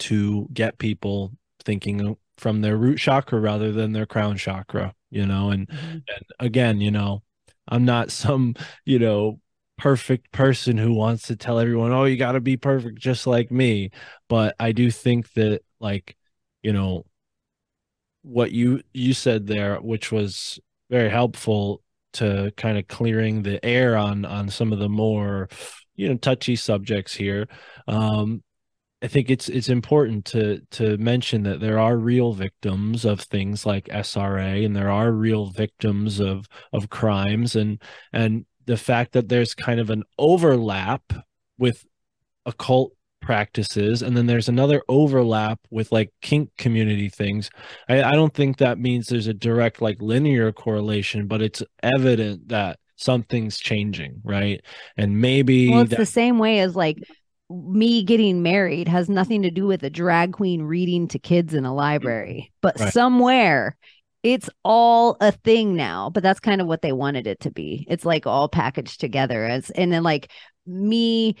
to get people thinking from their root chakra rather than their crown chakra, you know, and, mm-hmm. and again, you know, I'm not *laughs* some, you know, perfect person who wants to tell everyone, oh, you got to be perfect just like me. But I do think that, like, you know, what you you said there, which was very helpful to kind of clearing the air on on some of the more, you know, touchy subjects here. Um, I think it's it's important to to mention that there are real victims of things like SRA and there are real victims of of crimes and and the fact that there's kind of an overlap with occult practices. And then there's another overlap with like kink community things. I, I don't think that means there's a direct like linear correlation but it's evident that something's changing right? And maybe
well it's
that-
the same way as like me getting married has nothing to do with a drag queen reading to kids in a library but right. somewhere it's all a thing now but that's kind of what they wanted it to be. It's like all packaged together as and then like me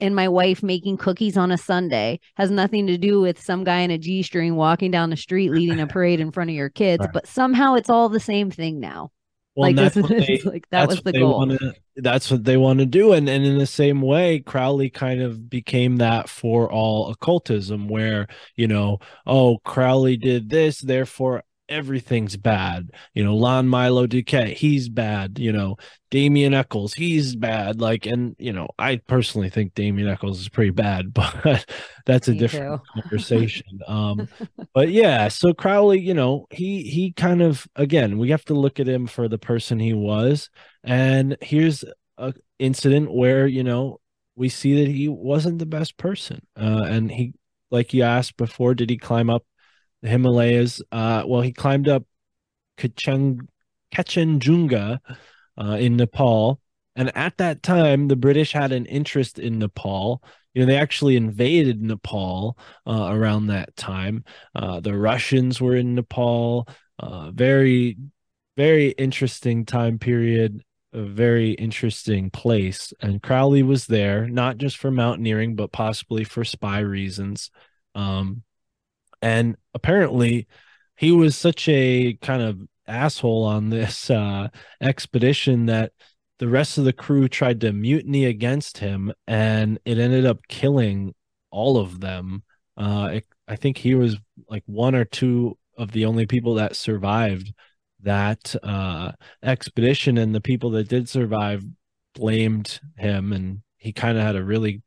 and my wife making cookies on a sunday has nothing to do with some guy in a g-string walking down the street leading a parade in front of your kids right. but somehow it's all the same thing now. Well, like,
that's *laughs* they, like that was the goal. wanna, that's what they want to do. And, and in the same way crowley kind of became that for all occultism where you know oh crowley did this therefore everything's bad. You know, Lon Milo DuQuette, he's bad. You know, Damien Echols, he's bad. Like, and you know, I personally think Damien Echols is pretty bad, *laughs* but that's a Me different conversation. *laughs* um, but yeah, so Crowley, you know, he he kind of again, we have to look at him for the person he was, and here's a incident where you know we see that he wasn't the best person, uh, and he. Like you asked before, did he climb up the Himalayas. Uh, well, he climbed up Kacheng, Kangchenjunga uh, in Nepal. And at that time, the British had an interest in Nepal. You know, they actually invaded Nepal uh, around that time. Uh, the Russians were in Nepal. Uh, very, very interesting time period. A very interesting place. And Crowley was there, not just for mountaineering, but possibly for spy reasons. Um, and apparently he was such a kind of asshole on this *laughs* uh, expedition that the rest of the crew tried to mutiny against him and it ended up killing all of them. Uh, it, i think he was like one or two of the only people that survived that uh, expedition and the people that did survive blamed him and he kind of had a really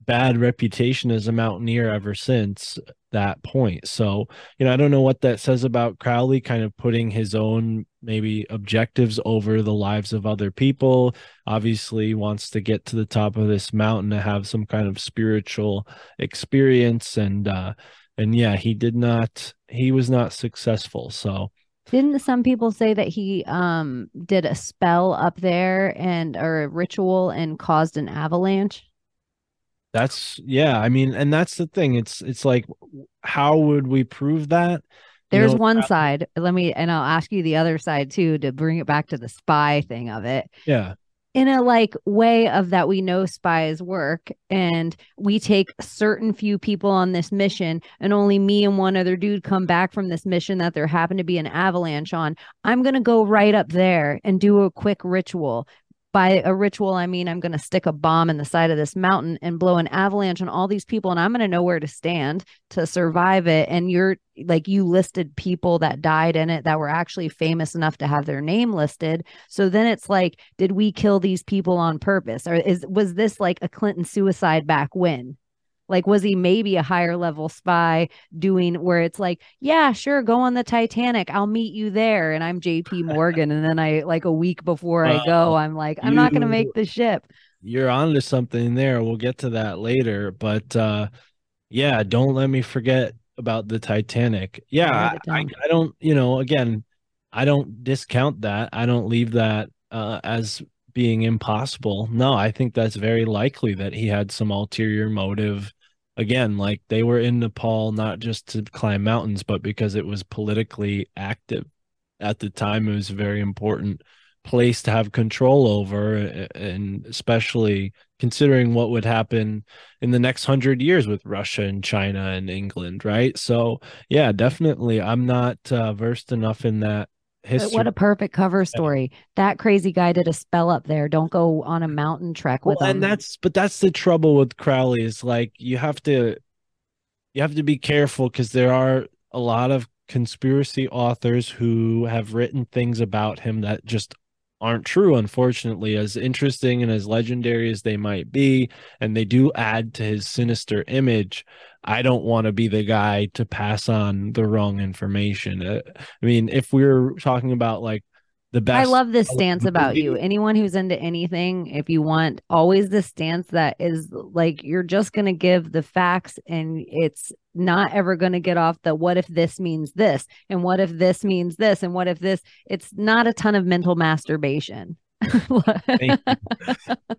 bad reputation as a mountaineer ever since that point. So, you know, I don't know what that says about Crowley kind of putting his own maybe objectives over the lives of other people. Obviously, wants to get to the top of this mountain to have some kind of spiritual experience and uh and yeah, he did not he was not successful. So,
didn't some people say that he um did a spell up there and or a ritual and caused an avalanche?
That's yeah, I mean, and that's the thing. It's it's like how would we prove that?
There's you know, one side. Let me and I'll ask you the other side too to bring it back to the spy thing of it.
Yeah.
In a like way of that we know spies work and we take certain few people on this mission and only me and one other dude come back from this mission that there happened to be an avalanche on. I'm going to go right up there and do a quick ritual by a ritual, I mean I'm going to stick a bomb in the side of this mountain and blow an avalanche on all these people, and I'm going to know where to stand to survive it. And you're like, you listed people that died in it that were actually famous enough to have their name listed. So then it's like, did we kill these people on purpose? Or is was this like a Clinton suicide back when? Like, was he maybe a higher level spy doing where it's like, yeah, sure, go on the Titanic. I'll meet you there. And I'm JP Morgan. and then I, like, a week before I go, I'm like, I'm you, not going to make the ship.
You're onto something there. We'll get to that later. But uh, yeah, don't let me forget about the Titanic. Yeah, I, I, I don't, you know, again, I don't discount that. I don't leave that uh, as being impossible. No, I think that's very likely that he had some ulterior motive. Again, like they were in Nepal not just to climb mountains, but because it was politically active at the time. It was a very important place to have control over, and especially considering what would happen in the next hundred years with Russia and China and England, right? So, yeah, definitely. I'm not uh, versed enough in that history.
What a perfect cover story. That crazy guy did a spell up there. Don't go on a mountain trek with
well,
him.
And that's but that's the trouble with Crowley is like you have to you have to be careful because there are a lot of conspiracy authors who have written things about him that just aren't true unfortunately as interesting and as legendary as they might be and they do add to his sinister image i don't want to be the guy to pass on the wrong information. Uh, i mean if we we're talking about like the best.
I love this stance about you. Anyone who's into anything, if you want, always this stance that is like you're just going to give the facts and it's not ever going to get off the what if this means this and what if this means this and what if this. It's not a ton of mental masturbation. *laughs*
Thank you.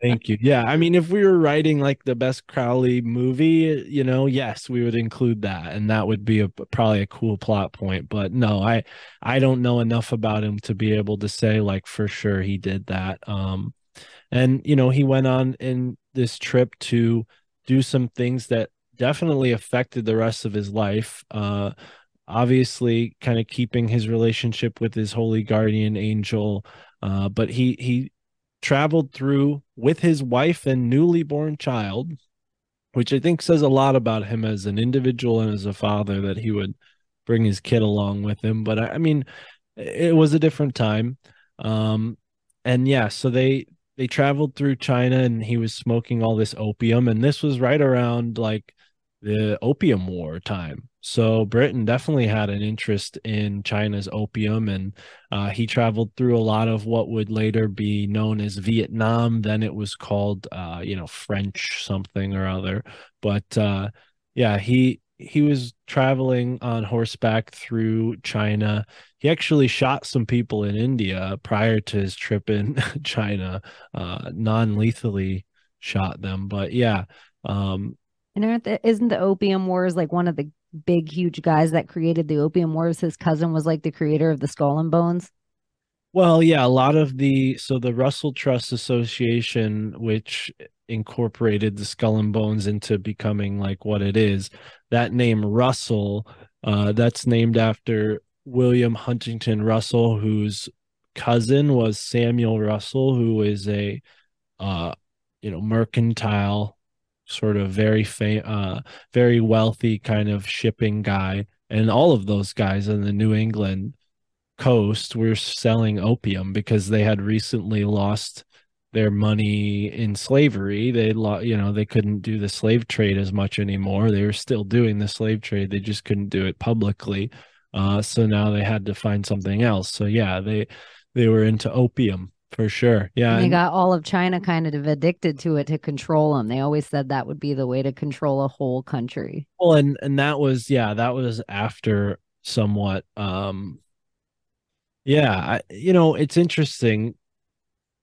Thank you. Yeah, I mean, if we were writing like the best Crowley movie, you know, yes, we would include that, and that would be a probably a cool plot point. But no, I I don't know enough about him to be able to say like for sure he did that. Um, and you know, he went on in this trip to do some things that definitely affected the rest of his life. Uh, obviously, kind of keeping his relationship with his holy guardian angel uh, but he he traveled through with his wife and newly born child, which I think says a lot about him as an individual and as a father that he would bring his kid along with him. But I, I mean, it was a different time. Um, and yeah, so they they traveled through China and he was smoking all this opium, and this was right around like the opium war time. So Britain definitely had an interest in China's opium, and uh, he traveled through a lot of what would later be known as Vietnam. Then it was called, uh, you know, French something or other. But uh, yeah, he he was traveling on horseback through China. He actually shot some people in India prior to his trip in *laughs* China, uh, non-lethally shot them. But yeah, um,
and aren't the, isn't the opium wars like one of the big, huge guys that created the Opium Wars. His cousin was like the creator of the Skull and Bones.
Well, yeah, a lot of the so the Russell Trust Association, which incorporated the Skull and Bones into becoming like what it is, that name Russell, uh, that's named after William Huntington Russell, whose cousin was Samuel Russell, who is a uh, you know mercantile sort of very fa- uh, very wealthy kind of shipping guy, and all of those guys in the New England coast were selling opium because they had recently lost their money in slavery. They lo- you know they couldn't do the slave trade as much anymore. They were still doing the slave trade, they just couldn't do it publicly. Uh, so now they had to find something else. So yeah, they they were into opium for sure. Yeah.
And they got all of China kind of addicted to it to control them. They always said that would be the way to control a whole country.
Well, and and that was yeah, that was after somewhat um yeah, I, you know, it's interesting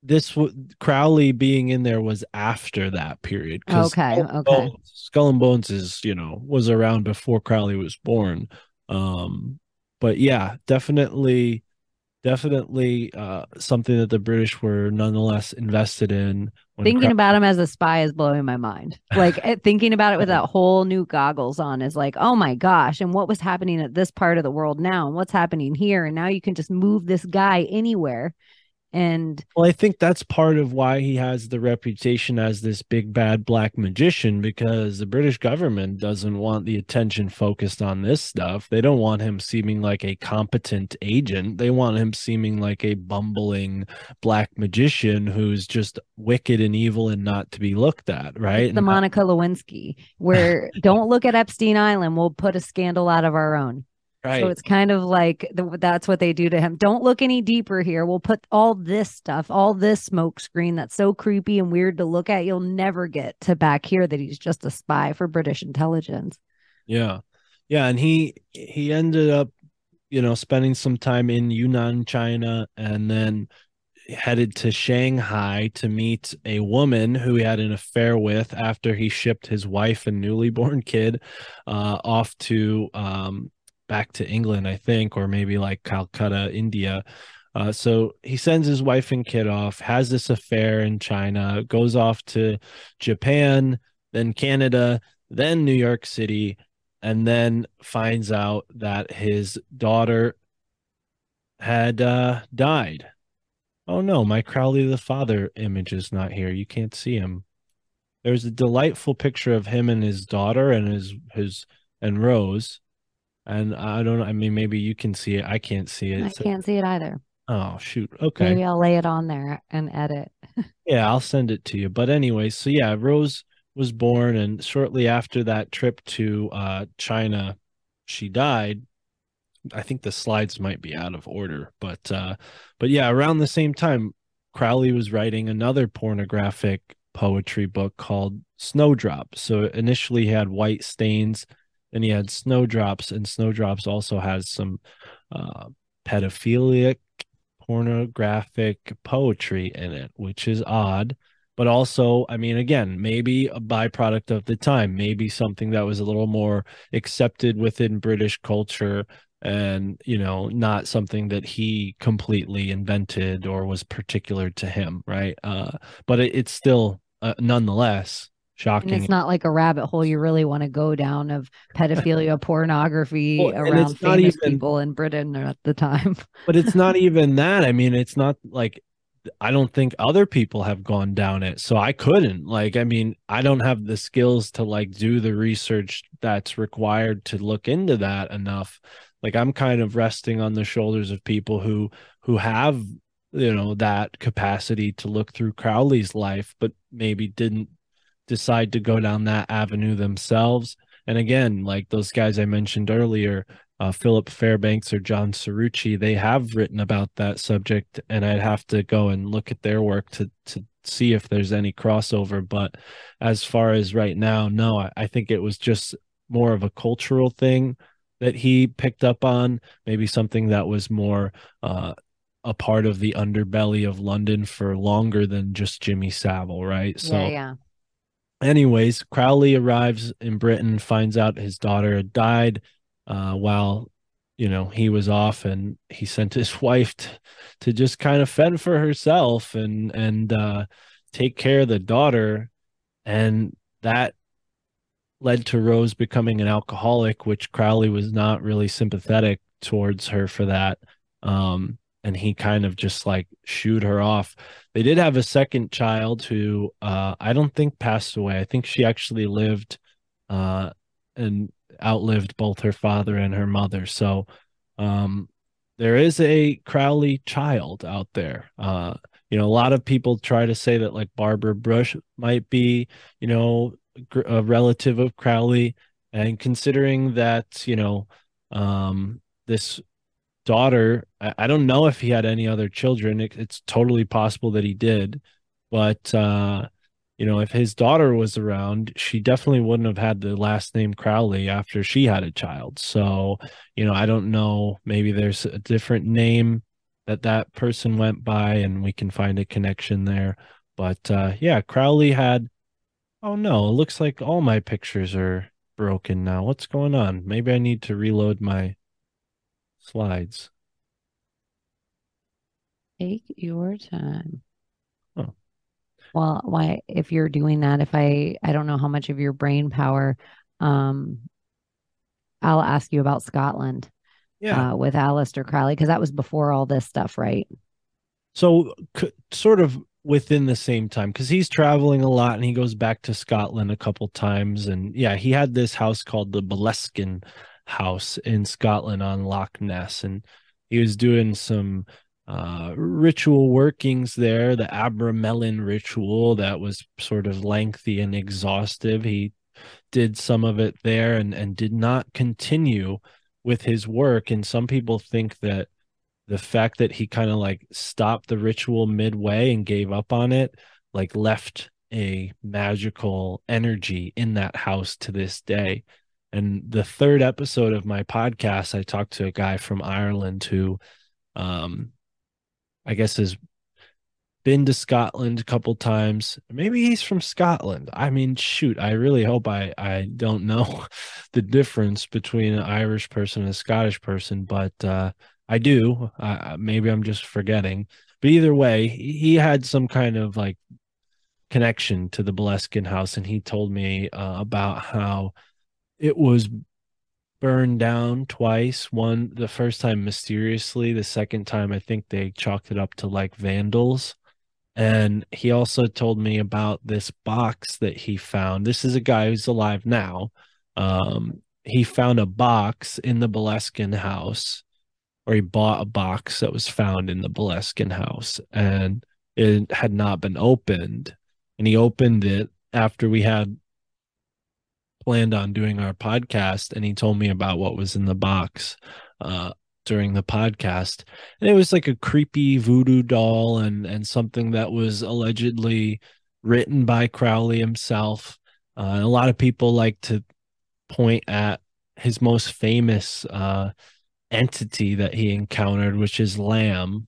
this w- Crowley being in there was after that period.
Okay, Skull okay.
Bones, Skull and Bones is you know was around before Crowley was born. Um, but yeah, definitely definitely uh, something that the British were nonetheless invested in.
Thinking about him as a spy is blowing my mind. *laughs* Like eh, thinking about it with that whole new goggles on is like, oh my gosh, and what was happening at this part of the world now, and what's happening here, and now you can just move this guy anywhere and
well, I think that's part of why he has the reputation as this big bad black magician because the British government doesn't want the attention focused on this stuff. They don't want him seeming like a competent agent. They want him seeming like a bumbling black magician who's just wicked and evil and not to be looked at, right?
It's the Monica Lewinsky, where *laughs* don't look at Epstein Island, we'll put a scandal out of our own. Right. So it's kind of like the, that's what they do to him. Don't look any deeper here. We'll put all this stuff, all this smoke screen that's so creepy and weird to look at. You'll never get to back here that he's just a spy for British intelligence.
Yeah. Yeah. And he he ended up, you know, spending some time in Yunnan, China, and then headed to Shanghai to meet a woman who he had an affair with after he shipped his wife and newly born kid uh, off to um, back to England, I think, or maybe like Calcutta, India. Uh, so he sends his wife and kid off, has this affair in China, goes off to Japan, then Canada, then New York City, and then finds out that his daughter had uh, died. Oh no, my Crowley the Father image is not here. You can't see him. There's a delightful picture of him and his daughter and his his and Rose. And I don't know. I mean, maybe you can see it. I can't see it.
I can't see it either.
Oh shoot. Okay.
Maybe I'll lay it on there and edit. *laughs*
yeah, I'll send it to you. But anyway, so yeah, Rose was born, and shortly after that trip to uh, China, she died. I think the slides might be out of order, but uh, but yeah, around the same time, Crowley was writing another pornographic poetry book called Snowdrop. So initially he had White Stains, then he had Snowdrops, and Snowdrops also has some uh, pedophilic pornographic poetry in it, which is odd. But also, I mean, again, maybe a byproduct of the time, maybe something that was a little more accepted within British culture and, you know, not something that he completely invented or was particular to him, right? Uh, but it, it's still, uh, nonetheless, shocking.
And it's not like a rabbit hole you really want to go down of pedophilia, *laughs* pornography
Well,
around famous
even-
people in Britain at the time. *laughs*
but it's not even that. I mean, it's not like I don't think other people have gone down it. So I couldn't. Like, I mean, I don't have the skills to like do the research that's required to look into that enough. Like I'm kind of resting on the shoulders of people who who have, you know, that capacity to look through Crowley's life, but maybe didn't decide to go down that avenue themselves. And again, like those guys I mentioned earlier, uh, Philip Fairbanks or John Cerrucci, they have written about that subject, and I'd have to go and look at their work to to see if there's any crossover. But as far as right now, no, I, I think it was just more of a cultural thing that he picked up on, maybe something that was more uh, a part of the underbelly of London for longer than just Jimmy Savile, right? So
yeah, yeah.
Anyways, Crowley arrives in Britain, finds out his daughter had died uh, while you know he was off, and he sent his *laughs* wife t- to just kind of fend for herself and and uh, take care of the daughter, and that led to Rose becoming an alcoholic, which Crowley was not really sympathetic towards her for that. Um, and he kind of just like shooed her off. They did have a second child who uh, I don't think passed away. I think she actually lived uh, and outlived both her father and her mother. So um, there is a Crowley child out there. Uh, you know, a lot of people try to say that like Barbara Bush might be, you know, a relative of Crowley, and considering that, you know, um, this daughter, I, I don't know if he had any other children. It, it's totally possible that he did, but uh, you know, if his daughter was around, she definitely wouldn't have had the last name Crowley after she had a child. So, you know, I don't know. Maybe there's a different name that that person went by, and we can find a connection there. But uh, yeah, Crowley had. Oh no, it looks like all my pictures are broken now. What's going on? Maybe I need to reload my slides.
Take your time.
Oh.
Well, why if you're doing that, if I I don't know how much of your brain power, um, I'll ask you about Scotland
Yeah.
uh, with Aleister Crowley because that was before all this stuff, right?
So, c- sort of within the same time, because he's traveling a lot and he goes back to Scotland a couple times. And yeah, he had this house called the Boleskine House in Scotland on Loch Ness. And he was doing some uh, ritual workings there, the Abramelin ritual that was sort of lengthy and exhaustive. He did some of it there and, and did not continue with his work. And some people think that the fact that he kind of like stopped the ritual midway and gave up on it like left a magical energy in that house to this day and the third episode of my podcast i talked to a guy from ireland who um i guess has been to Scotland a couple times. Maybe he's from Scotland. I mean, shoot, I really hope I I don't know *laughs* the difference between an Irish person and a Scottish person, but uh, I do. Uh, maybe I'm just forgetting. But either way, he had some kind of like connection to the Boleskine house, and he told me uh, about how it was burned down twice. One, the first time mysteriously, the second time, I think they chalked it up to like vandals. And he also told me about this box that he found. This is a guy who's alive now. Um, he found a box in the Boleskine house, or he bought a box that was found in the Boleskine house, and it had not been opened. And he opened it after we had planned on doing our podcast, and he told me about what was in the box. Uh, during the podcast. And it was like a creepy voodoo doll and and something that was allegedly written by crowley himself. Uh, a lot of people like to point at his most famous uh, entity that he encountered which is Lam.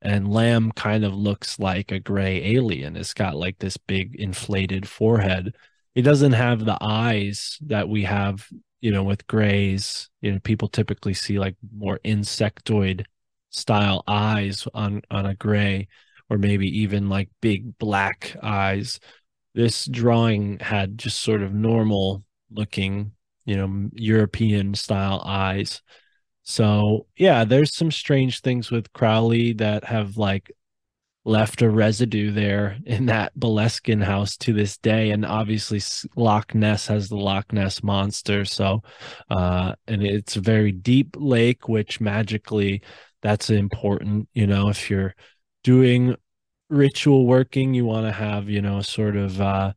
And Lam kind of looks like a gray alien. It's got like this big inflated forehead it doesn't have the eyes that we have you know, with grays, you know, people typically see like more insectoid style eyes on on a gray or maybe even like big black eyes. This drawing had just sort of normal looking, you know, European style eyes. So, yeah, there's some strange things with Crowley that have like left a residue there in that Boleskine house to this day. And obviously, Loch Ness has the Loch Ness monster. So, uh, and it's a very deep lake, which magically that's important. You know, if you're doing ritual working, you want to have, you know, sort of, uh,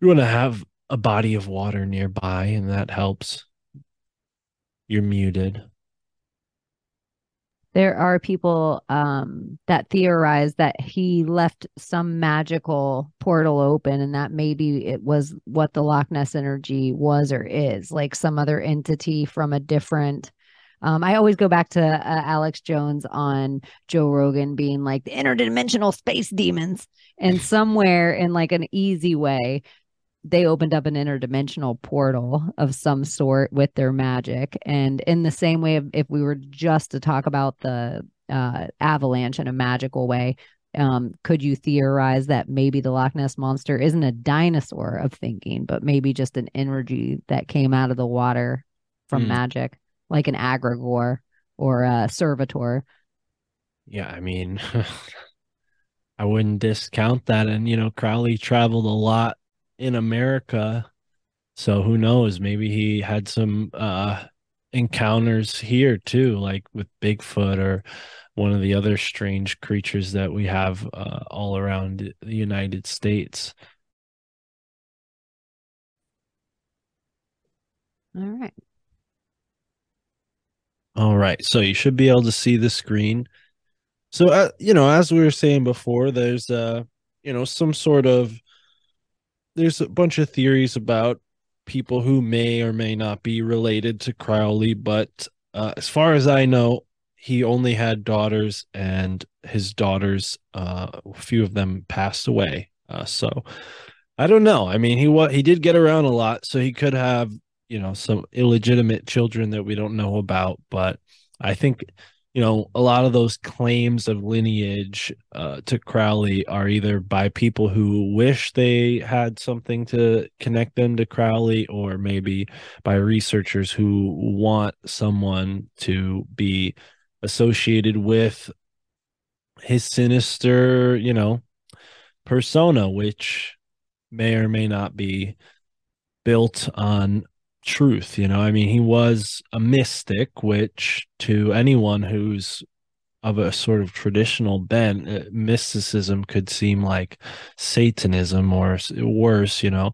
you want to have a body of water nearby, and that helps. You're muted
there are people um, that theorize that he left some magical portal open and that maybe it was what the Loch Ness energy was or is, like some other entity from a different. Um, I always go back to uh, Alex Jones on Joe Rogan being like the interdimensional space demons. And somewhere in like an easy way, they opened up an interdimensional portal of some sort with their magic. And in the same way, if we were just to talk about the uh, avalanche in a magical way, um, could you theorize that maybe the Loch Ness monster isn't a dinosaur of thinking, but maybe just an energy that came out of the water from mm. magic, like an egregore or a servitor?
Yeah, I mean, *laughs* I wouldn't discount that. And you know, Crowley traveled a lot in America. So who knows? Maybe he had some uh encounters here too, like with Bigfoot or one of the other strange creatures that we have uh, all around the United States.
All right.
All right. So you should be able to see the screen. So, uh, you know, as we were saying before, there's, uh, you know, some sort of there's a bunch of theories about people who may or may not be related to Crowley, but uh, as far as I know, he only had daughters, and his daughters, uh, a few of them passed away. Uh, so I don't know. I mean, he what he did get around a lot, so he could have you know some illegitimate children that we don't know about. But I think you know, a lot of those claims of lineage uh, to Crowley are either by people who wish they had something to connect them to Crowley, or maybe by researchers who want someone to be associated with his sinister, you know, persona, which may or may not be built on truth you know? I mean he was a mystic which to anyone who's of a sort of traditional bent uh, mysticism could seem like satanism or worse you know?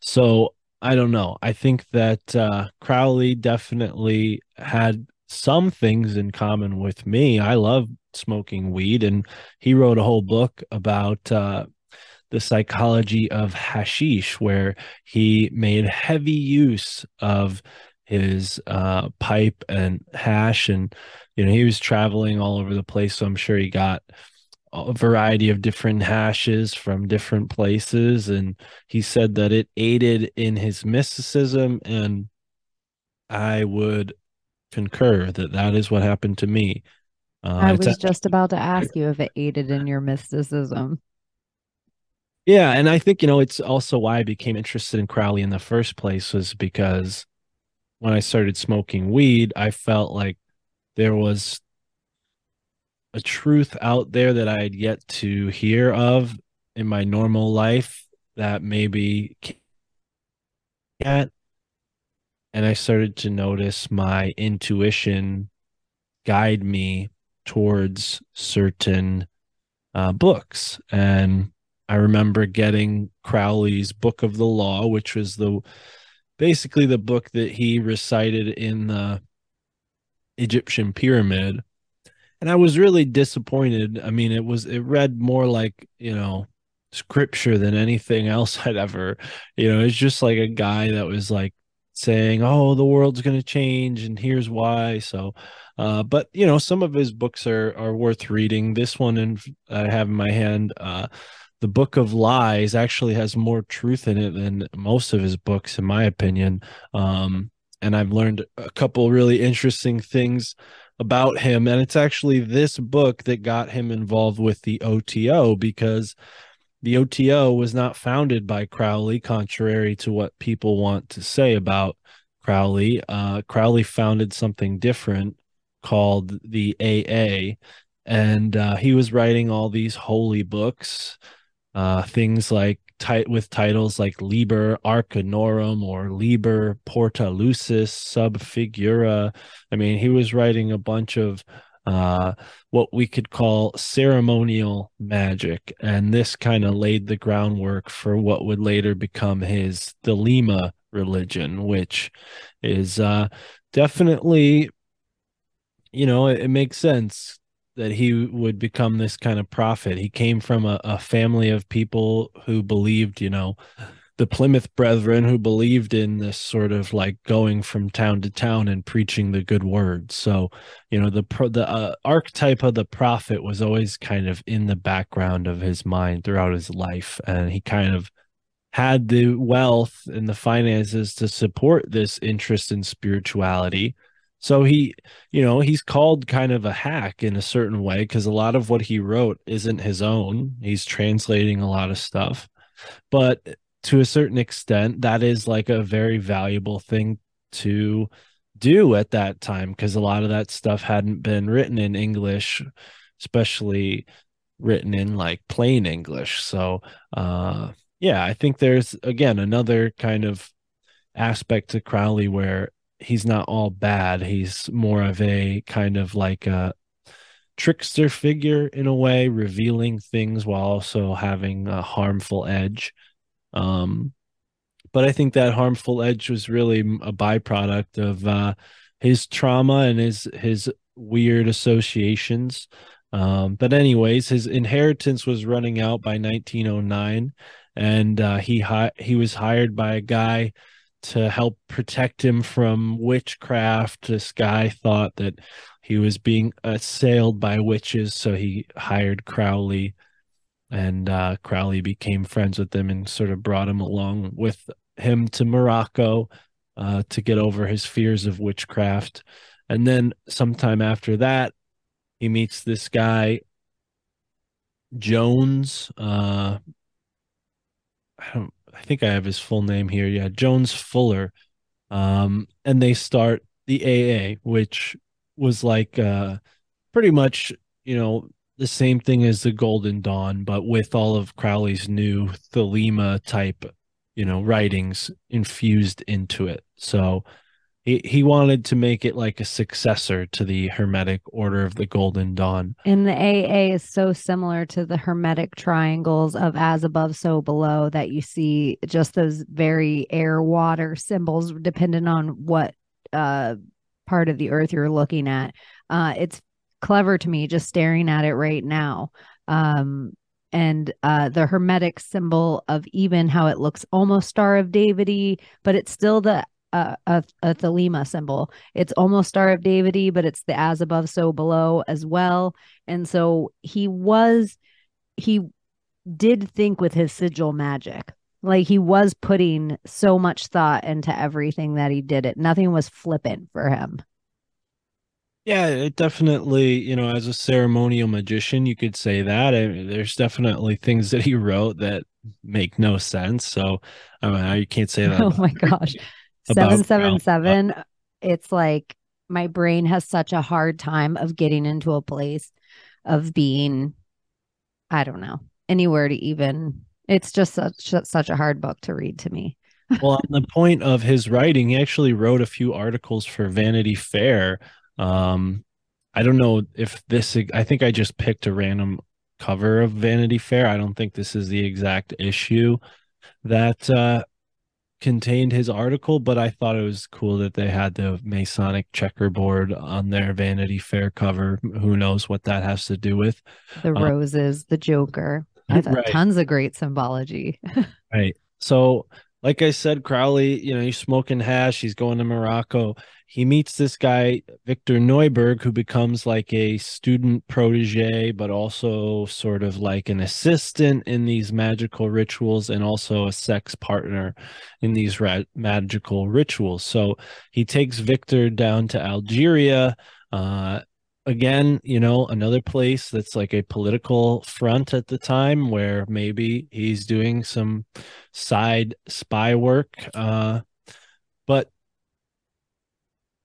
So i don't know. I think that uh, crowley definitely had some things in common with me. I love smoking weed and he wrote a whole book about uh, the psychology of hashish, where he made heavy use of his uh, pipe and hash, and you know he was traveling all over the place, so I'm sure he got a variety of different hashes from different places. And he said that it aided in his mysticism and i would concur that that is what happened to me.
Uh, i was just about to ask you if it aided in your mysticism
yeah and i think you know it's also why i became interested in crowley in the first place was because when i started smoking weed i felt like there was a truth out there that I had yet to hear of in my normal life that maybe can't. And I started to notice my intuition guide me towards certain uh, books. And I remember getting Crowley's Book of the Law, which was the basically the book that he recited in the Egyptian pyramid and I was really disappointed. I mean, it was it read more like you know scripture than anything *laughs* else I'd ever. You know, it's just like a guy that was like saying, "Oh, the world's going to change, and here's why." So, uh, but you know, some of his books are are worth reading. This one, and I have in my hand, uh, the Book of Lies, actually has more truth in it than most of his books, in my opinion. Um, and I've learned a couple really interesting things about him. And it's actually this book that got him involved with the OTO because the OTO was not founded by Crowley, contrary to what people want to say about Crowley. Uh, Crowley founded something different called the AA. And uh, he was writing all these holy books, uh, things like with titles like Liber Arcanorum or Liber Porta Lucis Sub Figura. I mean, he was writing a bunch of uh, what we could call ceremonial magic, and this kind of laid the groundwork for what would later become his Thelema religion, which is uh, definitely, you know, it, it makes sense that he would become this kind of prophet. He came from a, a, family of people who believed, you know, the Plymouth Brethren who believed in this sort of like going from town to town and preaching the good word. So, you know, the the uh, archetype of the prophet was always kind of in the background of his mind throughout his life, and he kind of had the wealth and the finances to support this interest in spirituality so he, you know, he's called kind of a hack in a certain way because a lot of what he wrote isn't his own. He's translating a lot of stuff. But to a certain extent, that is like a very valuable thing to do at that time because a lot of that stuff hadn't been written in English, especially written in like plain English. So, uh, yeah, I think there's again another kind of aspect to Crowley where he's not all bad. He's more of a kind of like a trickster figure in a way, revealing things while also having a harmful edge. Um, but I think that harmful edge was really a byproduct of uh, his trauma and his his weird associations. Um, but anyways, his inheritance was running out by 1909, and uh, he hi- he was hired by a guy to help protect him from witchcraft. This guy thought that he was being assailed by witches, so he hired Crowley, and uh, Crowley became friends with him and sort of brought him along with him to Morocco uh, to get over his fears of witchcraft. And then sometime after that, he meets this guy, Jones. Uh, I don't I think I have his full name here. Yeah, Jones Fuller. Um, and they start the AA, which was like uh, pretty much, you know, the same thing as the Golden Dawn, but with all of Crowley's new Thelema type, you know, writings infused into it. So he, he wanted to make it like a successor to the Hermetic Order of the Golden Dawn.
And the AA is so similar to the Hermetic triangles of as above, so below that you see just those very air water symbols, depending on what uh, part of the earth you're looking at. Uh, it's clever to me just staring at it right now. Um, and uh, the hermetic symbol of even how it looks almost star of david but it's still the a, a, a thelema symbol. It's almost Star of David, but it's the as above, so below as well. And so he was, he did think with his sigil magic. Like he was putting so much thought into everything that he did it. Nothing was flippant for him.
Yeah, it definitely, you know, as a ceremonial magician, you could say that. I mean, there's definitely things that he wrote that make no sense. So, I mean, you can't say that. *laughs*
Oh my gosh. *laughs* 777 it's like my brain has such a hard time of getting into a place of being I don't know, anywhere to even it's just such such a hard book to read to me. *laughs*
well, on the point of his writing, he actually wrote a few articles for Vanity Fair. Um, I don't know if this. I think I just picked a random cover of Vanity Fair. I don't think this is the exact issue that uh, contained his article, but I thought it was cool that they had the Masonic checkerboard on their Vanity Fair cover. Who knows what that has to do with
the uh, roses, the Joker. Right. tons of great symbology. *laughs*
right. So, like I said, Crowley, you know, he's smoking hash. He's going to Morocco. He meets this guy, Victor Neuburg, who becomes like a student protege, but also sort of like an assistant in these magical rituals and also a sex partner in these ra- magical rituals. So he takes Victor down to Algeria. Uh, again, you know, another place that's like a political front at the time where maybe he's doing some side spy work. Uh,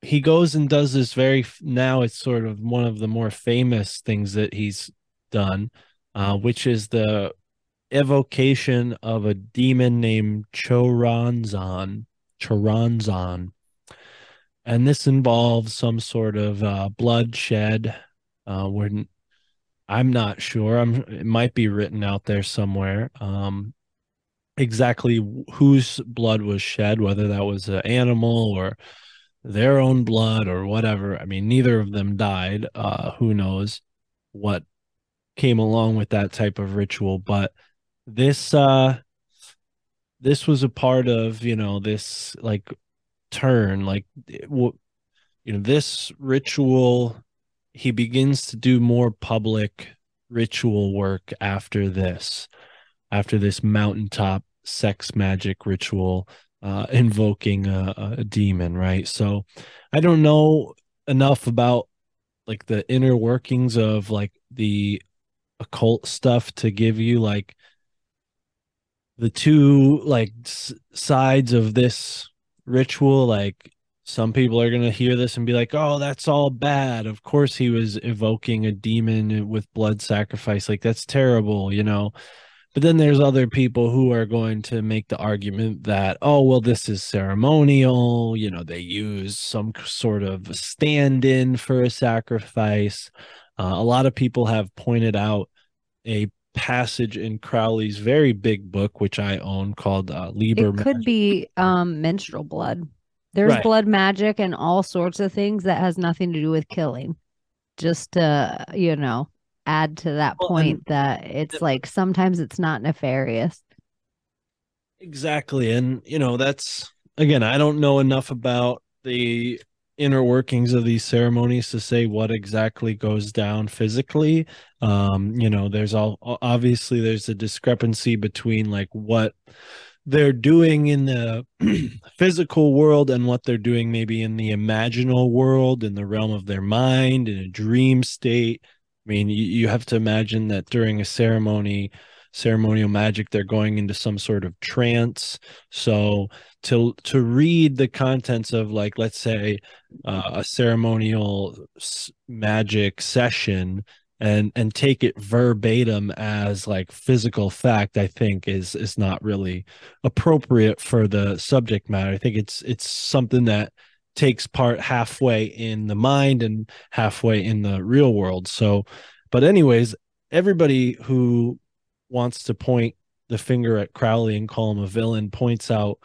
he goes and does this very now it's sort of one of the more famous things that he's done, uh, which is the evocation of a demon named Choronzon. Choronzon and this involves some sort of uh, bloodshed. Uh, where I'm not sure. I'm. It might be written out there somewhere. Um, exactly whose blood was shed, whether that was an animal or their own blood or whatever. I mean, neither of them died. Uh, who knows what came along with that type of ritual? But this, uh, this was a part of you know this like turn like you know this ritual he begins to do more public ritual work after this after this mountaintop sex magic ritual uh invoking a, a demon right? So i don't know enough about like the inner workings of like the occult stuff to give you like the two like s- sides of this ritual. Like some people are going to hear this and be like oh that's all bad. Of course he was evoking a demon with blood sacrifice. Like that's terrible you know but then there's other people who are going to make the argument that oh well this is ceremonial you know they use some sort of stand-in for a sacrifice uh, a lot of people have pointed out a passage in Crowley's very big book, which I own, called uh, Liber.
It could be um, menstrual blood. There's right. blood magic and all sorts of things that has nothing to do with killing. Just to you know add to that well, point that it's like sometimes it's not nefarious.
Exactly, and you know that's again I don't know enough about the inner workings of these ceremonies to say what exactly goes down physically um you know there's all obviously there's a discrepancy between like what they're doing in the *clears throat* physical world and what they're doing maybe in the imaginal world in the realm of their mind in a dream state i mean you, you have to imagine that during a ceremony ceremonial magic they're going into some sort of trance. So to to read the contents of like let's say uh, a ceremonial magic session and and take it verbatim as like physical fact i think is is not really appropriate for the subject matter. I think it's it's something that takes part halfway in the mind and halfway in the real world so but anyways everybody who wants to point the finger at crowley and call him a villain points out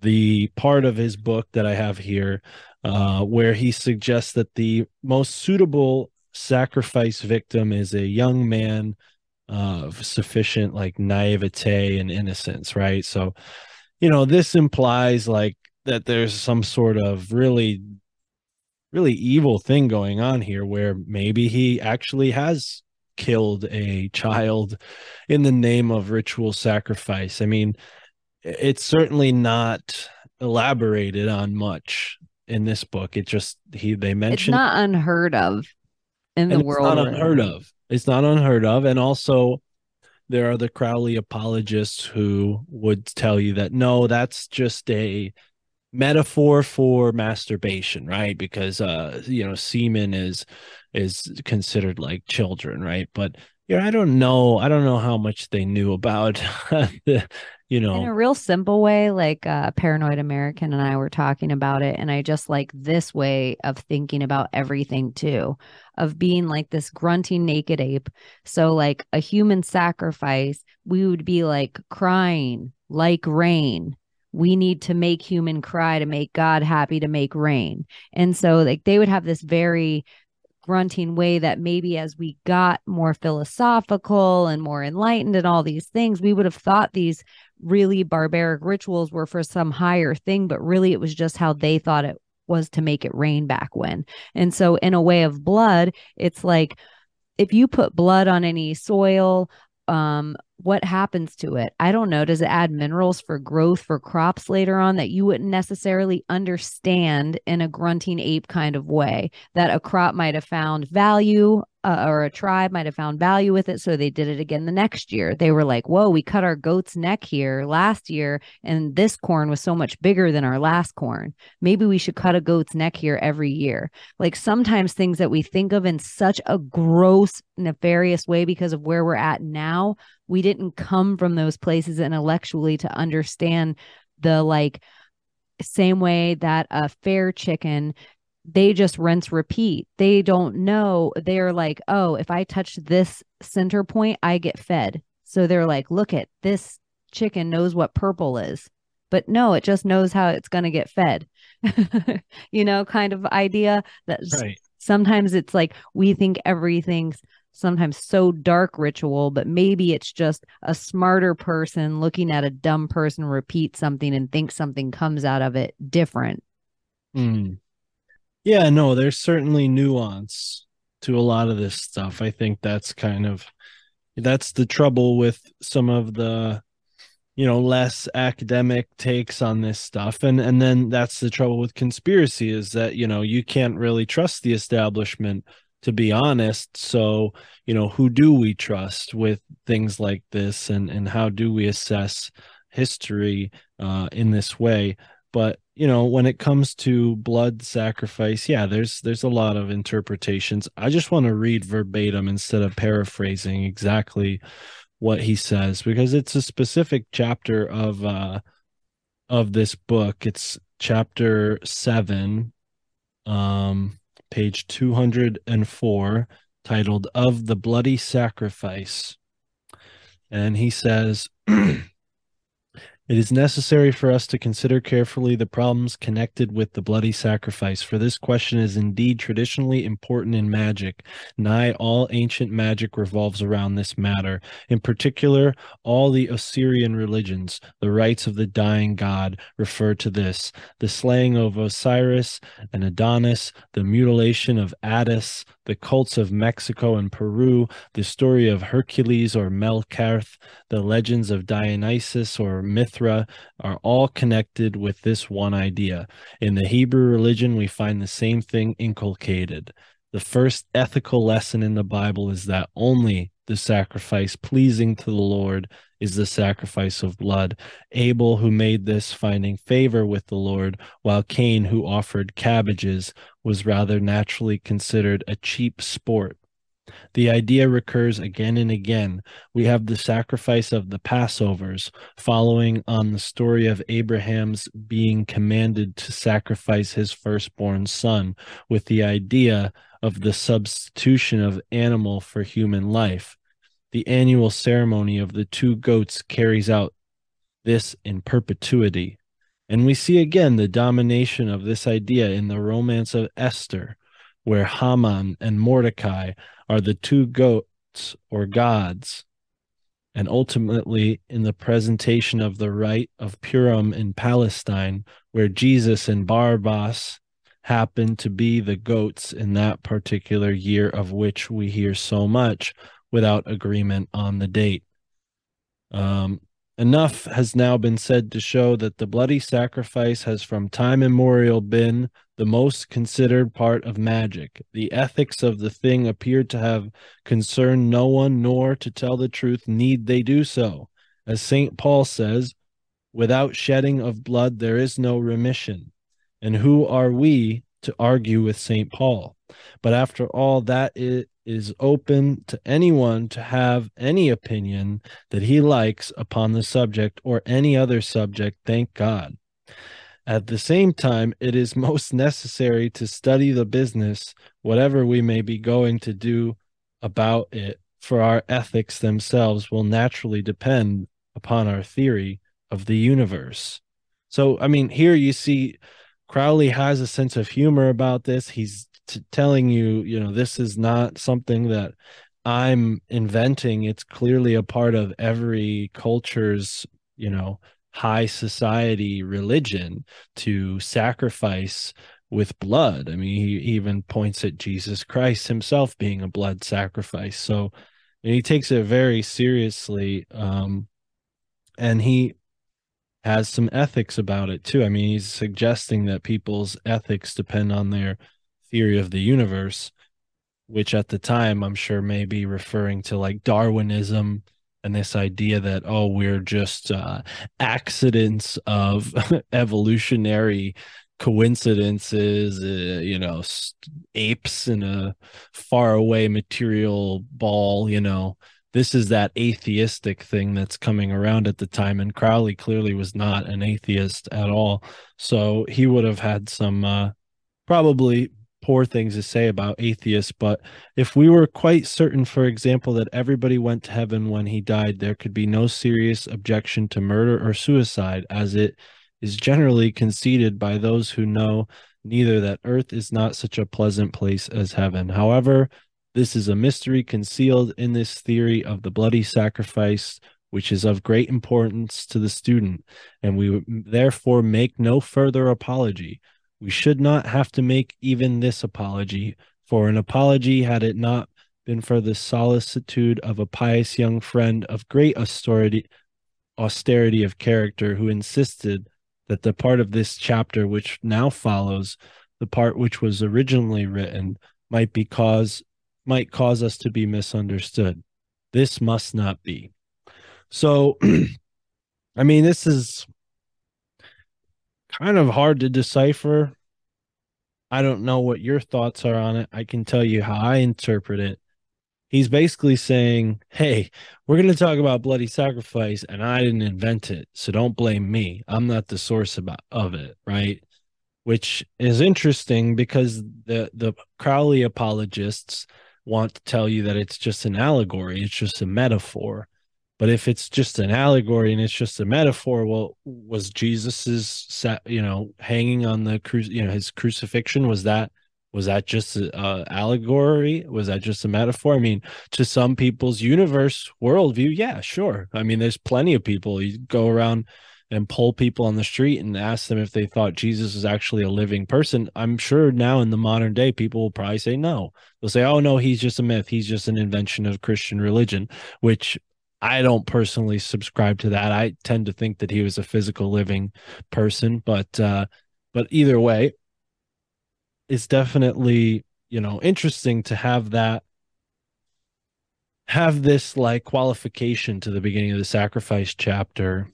the part of his book that I have here, uh, where he suggests that the most suitable sacrifice victim is a young man of sufficient like naivete and innocence, right? So, you know, this implies like that there's some sort of really really evil thing going on here where maybe he actually has killed a child in the name of ritual sacrifice. I mean, it's certainly not elaborated on much in this book. It just he they mentioned
it's not unheard of in the world.
It's not unheard of. It's not unheard of, and also there are the Crowley apologists who would tell you that no, that's just a metaphor for masturbation, right? Because uh, you know, semen is is considered like children, right? But you know, I don't know. I don't know how much they knew about *laughs* the, you know,
in a real simple way. Like uh, Paranoid American and I were talking about it, and I just like this way of thinking about everything too, of being like this grunting naked ape. So like a human sacrifice, we would be like crying like rain we need to make human cry to make God happy to make rain. And so like they would have this very grunting way that maybe as we got more philosophical and more enlightened and all these things, we would have thought these really barbaric rituals were for some higher thing, but really it was just how they thought it was to make it rain back when. And so, in a way of blood, it's like if you put blood on any soil, um, what happens to it? I don't know. Does it add minerals for growth for crops later on that you wouldn't necessarily understand in a grunting ape kind of way? That a crop might have found value uh, or a tribe might have found value with it. So they did it again the next year. They were like, whoa, we cut our goat's neck here last year, and this corn was so much bigger than our last corn. Maybe we should cut a goat's neck here every year. Like sometimes things that we think of in such a gross, nefarious way because of where we're at now, we didn't come from those places intellectually to understand the like, same way that a fair chicken they just rinse repeat. They don't know. They're like, oh, if I touch this center point, I get fed. So they're like, look at this chicken knows what purple is. But no, it just knows how it's going to get fed. *laughs* you know, kind of idea that right. sometimes it's like we think everything's sometimes so dark ritual, but maybe it's just a smarter person looking at a dumb person repeat something and think something comes out of it different.
Mm. Yeah, no, there's certainly nuance to a lot of this stuff. I think that's kind of that's the trouble with some of the you know less academic takes on this stuff. And and then that's the trouble with conspiracy is that you know you can't really trust the establishment to be honest. So you know who do we trust with things like this? And and how do we assess history uh in this way but you know when it comes to blood sacrifice yeah there's there's a lot of interpretations. I just want to read verbatim instead of paraphrasing exactly what he says because it's a specific chapter of uh of this book. It's chapter 7 um page 204 titled of the bloody sacrifice. And he says *clears throat* It is necessary for us to consider carefully the problems connected with the bloody sacrifice, for this question is indeed traditionally important in magic. Nigh all ancient magic revolves around this matter. In particular, all the Osirian religions, the rites of the dying god, refer to this. The slaying of Osiris and Adonis, the mutilation of Attis, the cults of Mexico and Peru, the story of Hercules or Melkarth, the legends of Dionysus or Mithra are all connected with this one idea. In the Hebrew religion, we find the same thing inculcated. The first ethical lesson in the Bible is that only the sacrifice pleasing to the Lord is the sacrifice of blood. Abel, who made this, finding favor with the Lord, while Cain, who offered cabbages, was rather naturally considered a cheap sport. The idea recurs again and again. We have the sacrifice of the Passovers, following on the story of Abraham's being commanded to sacrifice his firstborn son, with the idea of the substitution of animal for human life. The annual ceremony of the two goats carries out this in perpetuity. And we see again the domination of this idea in the romance of Esther, where Haman and Mordecai are the two goats or gods. and ultimately in the presentation of the rite of Purim in Palestine, where Jesus and Barabbas happened to be the goats in that particular year of which we hear so much without agreement on the date. Um, enough has now been said to show that the bloody sacrifice has from time immemorial been the most considered part of magic. The ethics of the thing appeared to have concerned no one, nor, to tell the truth, need they do so. As St. Paul says, without shedding of blood, there is no remission. And who are we to argue with St. Paul? But after all, that it is open to anyone to have any opinion that he likes upon the subject or any other subject, thank God. At the same time, it is *laughs* most necessary to study the business, whatever we may be going to do about it, for our ethics themselves will naturally depend upon our theory of the universe. So, I mean, here you see Crowley has a sense of humor about this. He's t- telling you, you know, this is not something that I'm inventing. It's clearly a part of every culture's, you know, high society religion to sacrifice with blood. I mean, he even points at Jesus Christ himself being a blood sacrifice. So he takes it very seriously. Um, and he has some ethics about it too. I mean, he's suggesting that people's ethics depend on their theory of the universe, which at the time I'm sure may be referring to like Darwinism and this idea that oh we're just uh, accidents of *laughs* evolutionary coincidences uh, you know apes in a faraway material ball you know this is that atheistic thing that's coming around at the time and crowley clearly was not an atheist at all. So he would have had some uh, probably poor things to say about atheists but if we were quite certain for example that everybody went to heaven when he died there could be no serious objection to murder or suicide as it is generally conceded by those who know neither that earth is not such a pleasant place as heaven. However this is a mystery concealed in this theory of the bloody sacrifice, which is of great importance to the student, and we therefore make no further apology. We should not have to make even this apology, for an apology, had it not been for the solicitude of a pious young friend of great austerity, austerity of character, who insisted that the part of this chapter which now follows, the part which was originally written, might be cause might cause us to be misunderstood. This must not be. So, *clears throat* I mean, this is kind of hard to decipher. I don't know what your thoughts are on it. I can tell you how I interpret it. He's basically saying, Hey, we're going to talk about bloody sacrifice, and I didn't invent it. So don't blame me. I'm not the source about, of it. Right which is interesting because the the Crowley apologists want to tell you that it's just an allegory, it's just a metaphor. But if it's just an allegory and it's just a metaphor, well, was Jesus's you know hanging on the cru- you know his crucifixion was that was that just an allegory? Was that just a metaphor? I mean, to some people's universe worldview, yeah, sure. I mean, there's plenty of people you go around and pull people on the street and ask them if they thought Jesus was actually a living person, I'm sure now in the modern day, people will probably say no. They'll say, oh, no, he's just a myth. He's just an invention of Christian religion, which I don't personally subscribe to that. I tend to think that he was a physical living person, but, uh, but either way, it's definitely, you know, interesting to have that have this like qualification to the beginning of the sacrifice chapter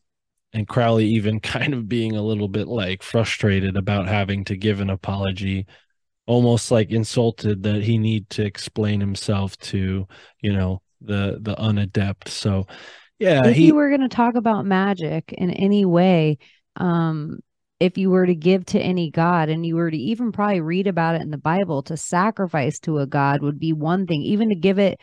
and Crowley even *laughs* kind of being a little bit like frustrated about having to give an apology, almost like insulted that he need to explain himself to, you know, the the unadept. So yeah,
if he, you were going to talk about magic in any way, um if you were to give to any god and you were to even probably read about it in the Bible to sacrifice to a god would be one thing, even to give it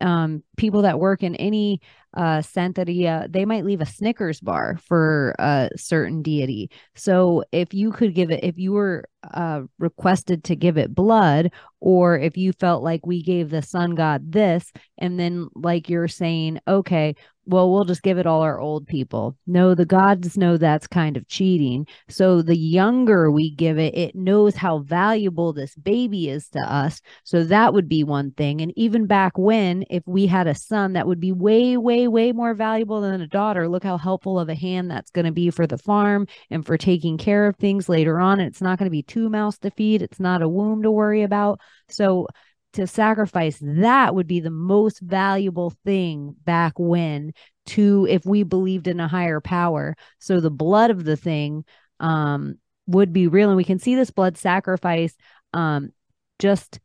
um, people that work in any uh, Santeria, they might leave a Snickers bar for a certain deity. So if you could give it, if you were uh, requested to give it blood, or if you felt like we gave the sun god this, and then like you're saying, okay, well, we'll just give it all our old people. No, the gods know that's kind of cheating. So the younger we give it, it knows how valuable this baby is to us. So that would be one thing. And even back when, if we had a son, that would be way, way, way more valuable than a daughter. Look how helpful of a hand that's going to be for the farm and for taking care of things later on. It's not going to be two mouths to feed, it's not a womb to worry about. So to sacrifice that would be the most valuable thing back when to if we believed in a higher power. So the blood of the thing um would be real and we can see this blood sacrifice um just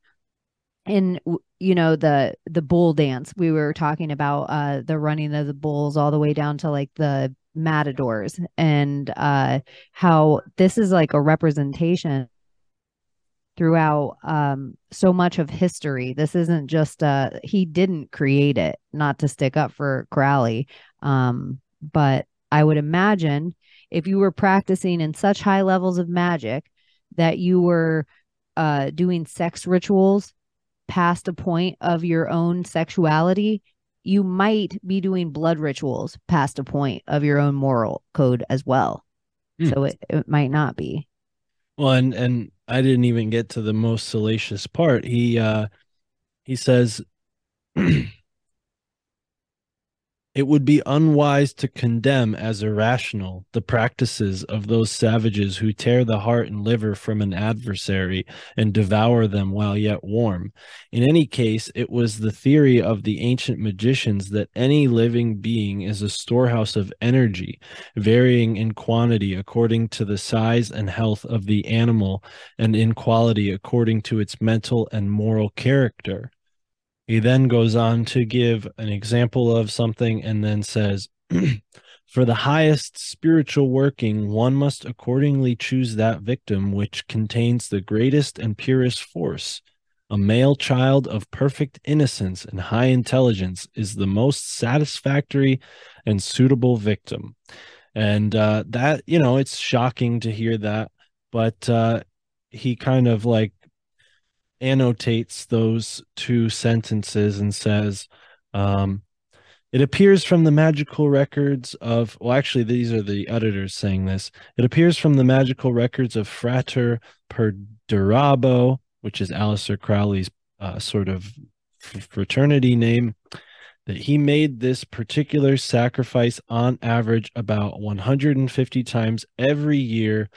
in you know the the bull dance. We were talking about uh the running of the bulls all the way down to like the matadors and uh how this is like a representation throughout um, so much of history. This isn't just uh, he didn't create it, not to stick up for Crowley, um, but I would imagine if you were practicing in such high levels of magic that you were uh, doing sex rituals past a point of your own sexuality, you might be doing blood rituals past a point of your own moral code as well. Mm. So it, it might not be.
Well, and and I didn't even get to the most salacious part. He uh he says *clears throat* It would be unwise to condemn as irrational the practices of those savages who tear the heart and liver from an adversary and devour them while yet warm. In any case, it was the theory of the ancient magicians that any living being is a storehouse of energy, varying in quantity according to the size and health of the animal, and in quality according to its mental and moral character. He then goes on to give an example of something and then says, *clears throat* For the highest spiritual working, one must accordingly choose that victim which contains the greatest and purest force. A male child of perfect innocence and high intelligence is the most satisfactory and suitable victim. And uh, that, you know, it's shocking to hear that, but uh, he kind of like annotates those two sentences and says, um, it appears from the magical records of, well, actually, these are the editors saying this. It appears from the magical records of Frater Perdurabo, which is Aleister Crowley's uh, sort of fraternity name, that he made this particular sacrifice on average about 150 times every year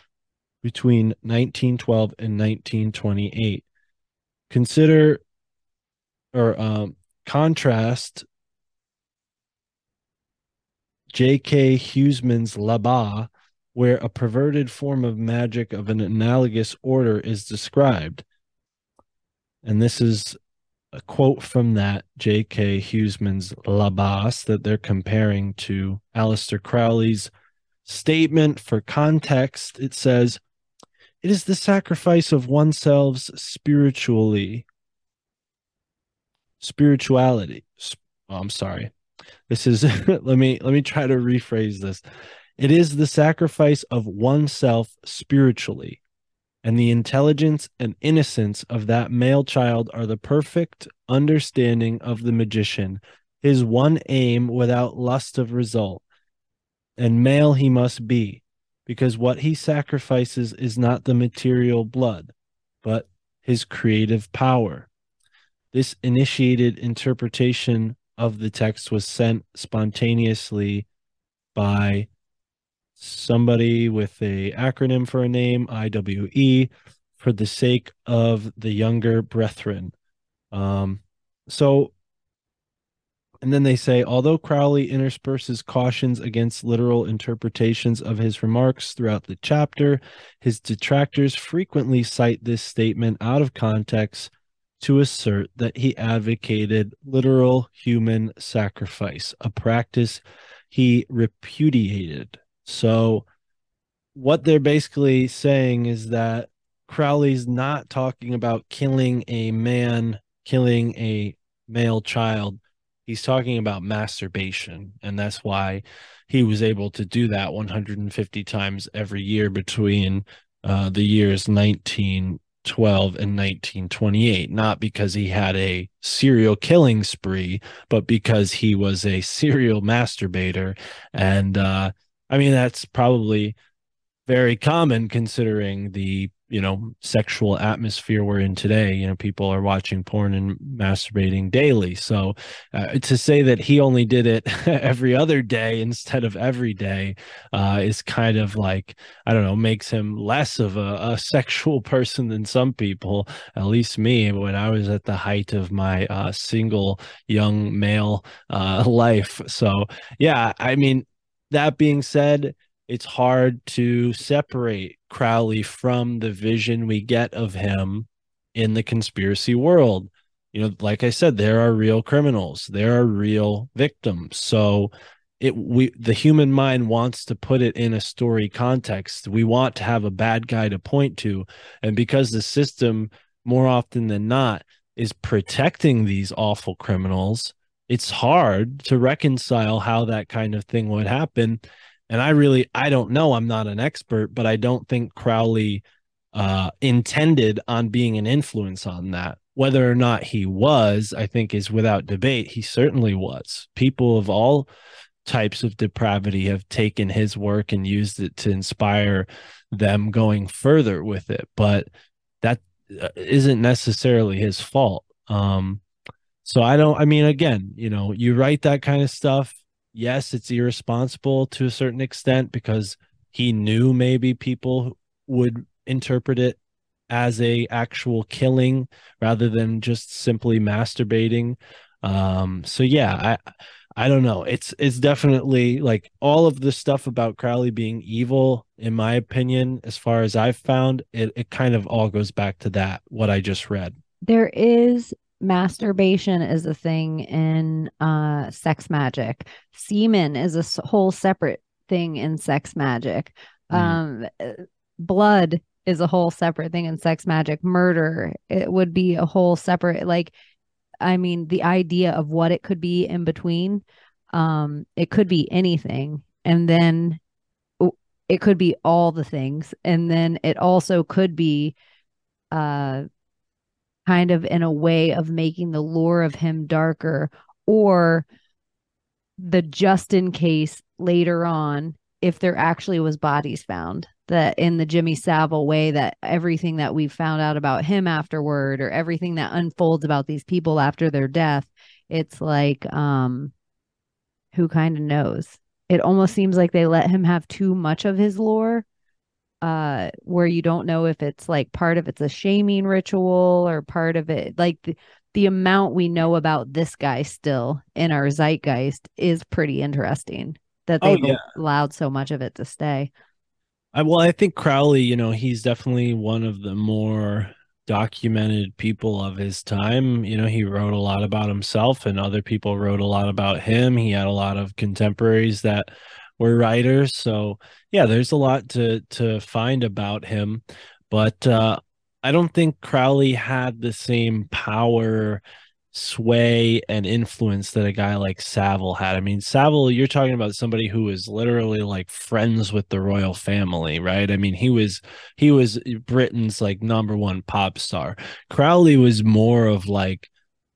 between 1912 and 1928 consider or um, contrast J.K. Huysmans' Là-Bas, where a perverted form of magic of an analogous order is described. And this is a quote from that J.K. Huysmans' Là-Bas that they're comparing to Aleister Crowley's statement for context. It says, it is the sacrifice of oneself spiritually. Spirituality. Oh, I'm sorry. This is *laughs* let me let me try to rephrase this. It is the sacrifice of oneself spiritually. And the intelligence and innocence of that male child are the perfect understanding of the magician, his one aim without lust of result. And male he must be, because what he sacrifices is not the material blood, but his creative power. This initiated interpretation of the text was sent spontaneously by somebody with a acronym for a name IWE for the sake of the younger brethren. Um, so and then they say, although Crowley intersperses cautions against literal interpretations of his remarks throughout the chapter, his detractors frequently cite this statement out of context to assert that he advocated literal human sacrifice, a practice he repudiated. So, what they're basically saying is that Crowley's not talking about killing a man, killing a male child he's talking about masturbation and that's why he was able to do that 150 times every year between uh, the years 1912 1912 and 1928, not because he had a serial killing spree, but because he was a serial masturbator. And uh, I mean, that's probably very common considering the you know sexual atmosphere we're in today. You know people are watching porn and masturbating daily. So uh, to say that he only did it *laughs* every other day instead of every day uh, is kind of like i don't know makes him less of a, a, *laughs* sexual person than some people at least me. When i was at the height of my uh, single young male uh, *laughs* life. So yeah i mean that being said it's hard to separate Crowley from the vision we get of him in the conspiracy world. You know, like I said, there are real criminals, there are real victims. So it we the human mind wants to put it in a story context. We want to have a bad guy to point to. And because the system more often than not is protecting these awful criminals, it's hard to reconcile how that kind of thing would happen and I really I don't know. I'm not an expert, but I don't think Crowley uh, intended on being an influence on that. Whether or not he was, I think, is without debate. He certainly was. People of all types of depravity have taken his work and used it to inspire them going further with it. But that uh, isn't necessarily his fault. Um, so I don't. I mean, again, you know, you write that kind of stuff yes, it's irresponsible to a certain extent because he knew maybe people would interpret it as a actual killing rather than just simply masturbating. Um, so yeah, I I don't know. It's it's definitely like all of the stuff about Crowley being evil, in my opinion, as far as I've found, it, it kind of all goes back to that, what I just read.
There is masturbation is a thing in uh sex magic. Semen is a whole separate thing in sex magic. Mm. um uh, blood is a whole separate thing in sex magic. Murder it would be a whole separate like i mean the idea of what it could be in between um it could be anything. And then it could be all the things. And then it also could be uh kind of in a way of making the lore of him darker or the just in case later on if there actually was bodies found that in the Jimmy Savile way that everything that we found out about him afterward or everything that unfolds about these people after their death it's like um who kind of knows? It almost seems like they let him have too much of his lore uh where you don't know if it's like part of it's a shaming ritual or part of it like the, the amount we know about this guy still in our zeitgeist is pretty interesting that they've oh, yeah. allowed so much of it to stay.
I, well i think crowley you know he's definitely one of the more documented people of his time. You know he wrote a lot about himself and other people wrote a lot about him. He had a lot of contemporaries that were writers. So yeah, there's a lot to to find about him, but uh, I don't think Crowley had the same power, sway, and influence that a guy like Savile had. I mean, Savile, you're talking about somebody who was literally like friends with the royal family, right? I mean, he was he was Britain's like number one pop star. Crowley was more of like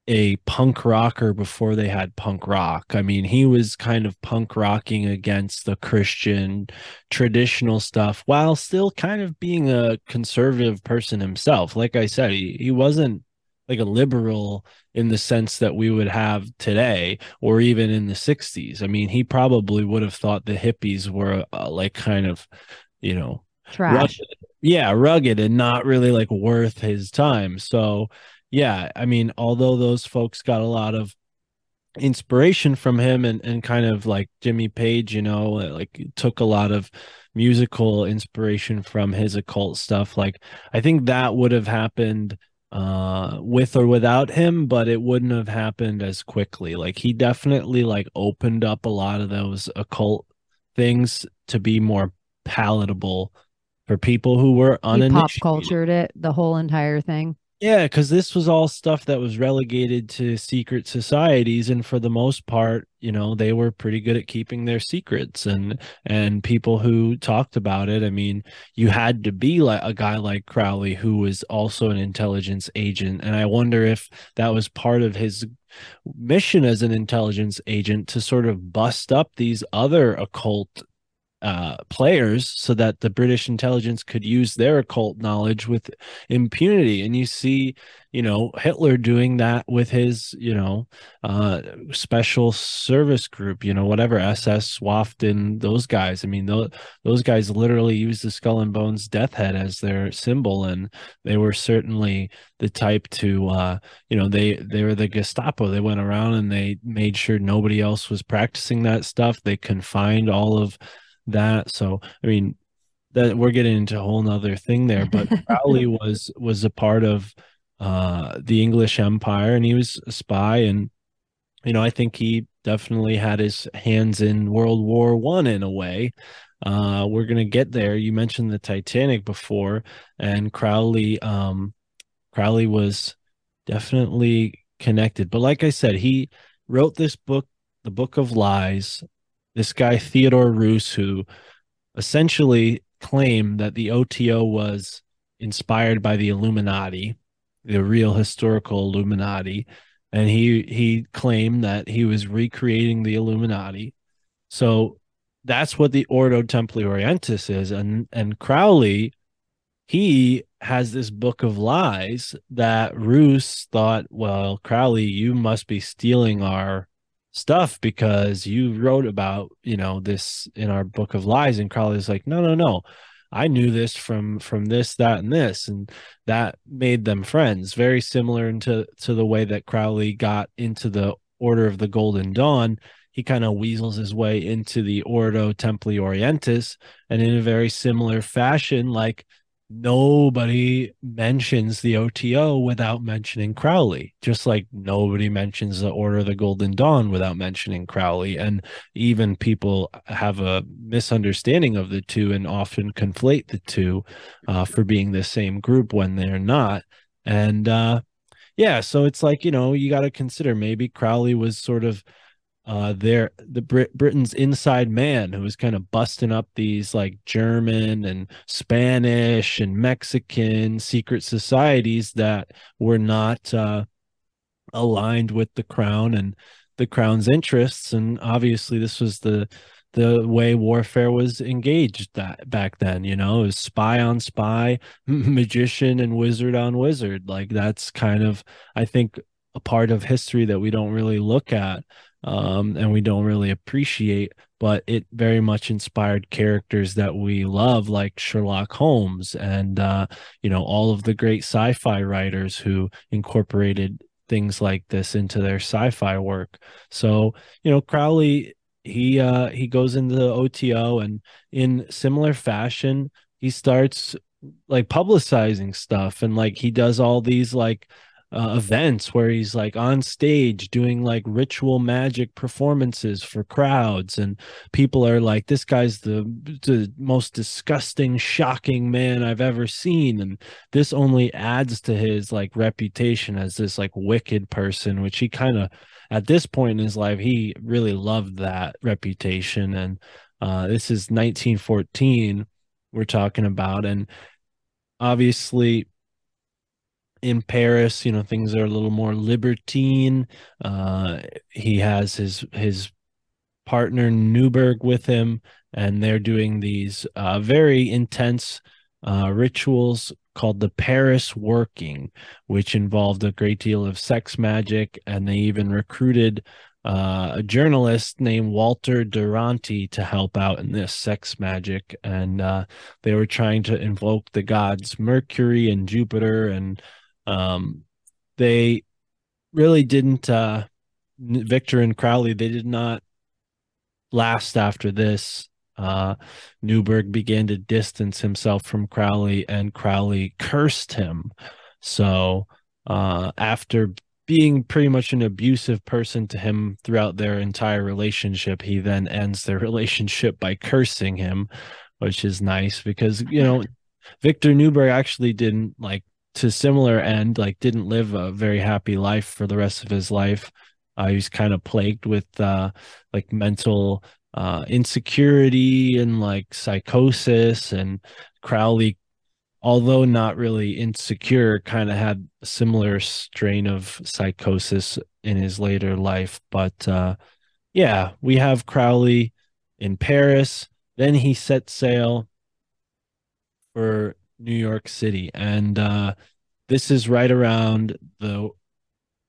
a punk rocker before they had punk rock. I mean, he was kind of punk rocking against the Christian traditional stuff while still kind of being a conservative person himself. Like I said, he, he wasn't like a liberal in the sense that we would have today or even in the 60s. I mean, he probably would have thought the hippies were uh, like kind of, you know,
trash.
Rugged. Yeah, rugged and not really like worth his time. So, yeah, I mean, although those folks got a lot of inspiration from him and, and kind of like Jimmy Page, you know, like took a lot of musical inspiration from his occult stuff. Like, I think that would have happened uh with or without him but it wouldn't have happened as quickly like he definitely like opened up a lot of those occult things to be more palatable for people who were uninitiated.
He pop cultured it the whole entire thing
Yeah, because this was all stuff that was relegated to secret societies, and for the most part, you know, they were pretty good at keeping their secrets. And and people who talked about it, I mean, you had to be like a guy like Crowley, who was also an intelligence agent. And I wonder if that was part of his mission as an intelligence agent to sort of bust up these other occult uh, players so that the British intelligence could use their occult knowledge with impunity. And you see, you know, Hitler doing that with his, you know, uh, special service group, you know, whatever SS, Swaften, those guys. I mean, those, those guys literally used the skull and bones death head as their symbol. And they were certainly the type to, uh, you know, they, they were the Gestapo. They went around and they made sure nobody else was practicing that stuff. They confined all of that. So I mean, that we're getting into a whole nother thing there. But *laughs* Crowley was was a part of uh, the English Empire, and he was a spy, and you know, I think he definitely had his hands in World War One in a way. Uh, we're gonna get there. You mentioned the Titanic before, and Crowley, um, Crowley was definitely connected. But like I said, he wrote this book, The Book of Lies, this guy Theodore Reuss, who essentially claimed that the OTO was inspired by the Illuminati, the real historical Illuminati, and he he claimed that he was recreating the Illuminati. So that's what the Ordo Templi Orientis is, and and Crowley, he has this book of lies that Reuss thought, well, Crowley, you must be stealing our stuff because you wrote about you know this in our book of lies and crowley's like no no no. I knew this from from this that and this and that made them friends. Very similar to to the way that crowley got into the order of the golden dawn. He kind of weasels his way into the ordo templi orientis and in a very similar fashion like nobody mentions the OTO without mentioning Crowley, just like nobody mentions the Order of the Golden Dawn without mentioning Crowley. And even people have a misunderstanding of the two and often conflate the two uh, for being the same group when they're not. And uh, yeah, so it's like, you know, you got to consider maybe Crowley was sort of uh there the Brit- britain's inside man who was kind of busting up these like german and spanish and mexican secret societies that were not uh aligned with the crown and the crown's interests. And obviously this was the the way warfare was engaged that back then you know? It was spy on spy *laughs* magician and wizard on wizard. Like that's kind of i think a part of history that we don't really look at um, and we don't really appreciate, but it very much inspired characters that we love, like Sherlock Holmes and, uh, you know, all of the great sci fi writers who incorporated things like this into their sci fi work. So, you know, Crowley, he uh he goes into the OTO and in similar fashion he starts like publicizing stuff and like he does all these like uh, events where he's like on stage doing like ritual magic performances for crowds and people are like this guy's the the most disgusting shocking man i've ever seen and this only adds to his like reputation as this like wicked person which he kind of at this point in his life he really loved that reputation and uh this is 1914 we're talking about and obviously in Paris, you know, things are a little more libertine. Uh, he has his his partner Neuburg with him, and they're doing these uh, very intense uh, rituals called the Paris Working, which involved a great deal of sex magic, and they even recruited uh, a journalist named Walter Duranty to help out in this sex magic, and uh, they were trying to invoke the gods Mercury and Jupiter and um, they really didn't. Uh, Victor and Crowley they did not last after this. Uh, Neuburg began to distance himself from Crowley, and Crowley cursed him. So uh, after being pretty much an abusive person to him throughout their entire relationship, he then ends their *laughs* relationship by cursing him, which is nice because you know Victor Neuburg actually didn't like to similar end, like didn't live a very happy life for the rest of his life. Uh, he was kind of plagued with uh, like mental uh, insecurity and like psychosis. And Crowley, although not really insecure, kind of had a similar strain of psychosis in his later life. But uh, yeah, we have Crowley in Paris. Then he set sail for New York City. And uh, this is right around the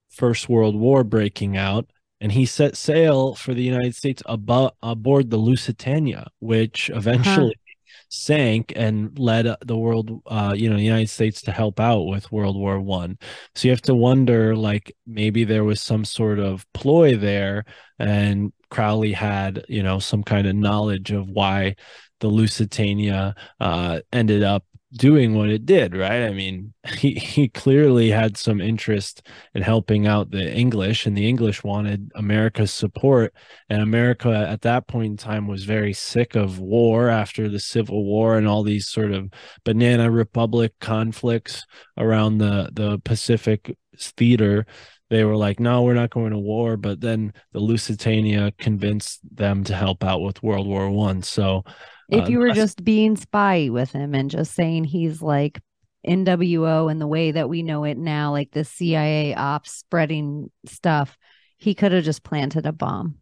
First World War breaking out. And he set sail for the United States above, aboard the Lusitania, which eventually uh-huh. sank and led the world, uh, you know, the United States to help out with World War One. So you have to wonder, like, maybe there was some sort of ploy there, and Crowley had, you know, some kind of knowledge of why the Lusitania uh, ended up doing what it did, right? I mean, *laughs* he, he clearly had some interest in helping out the English, and the English wanted America's support. And America at that point in time was very sick of war after the Civil War and all these sort of banana republic conflicts around the, the Pacific theater. They were like, no, we're not going to war. But then the Lusitania convinced them to help out with World War One. So,
if uh, you were just being spy with him and just saying he's like NWO in the way that we know it now, like the CIA ops spreading stuff, he could have just planted a bomb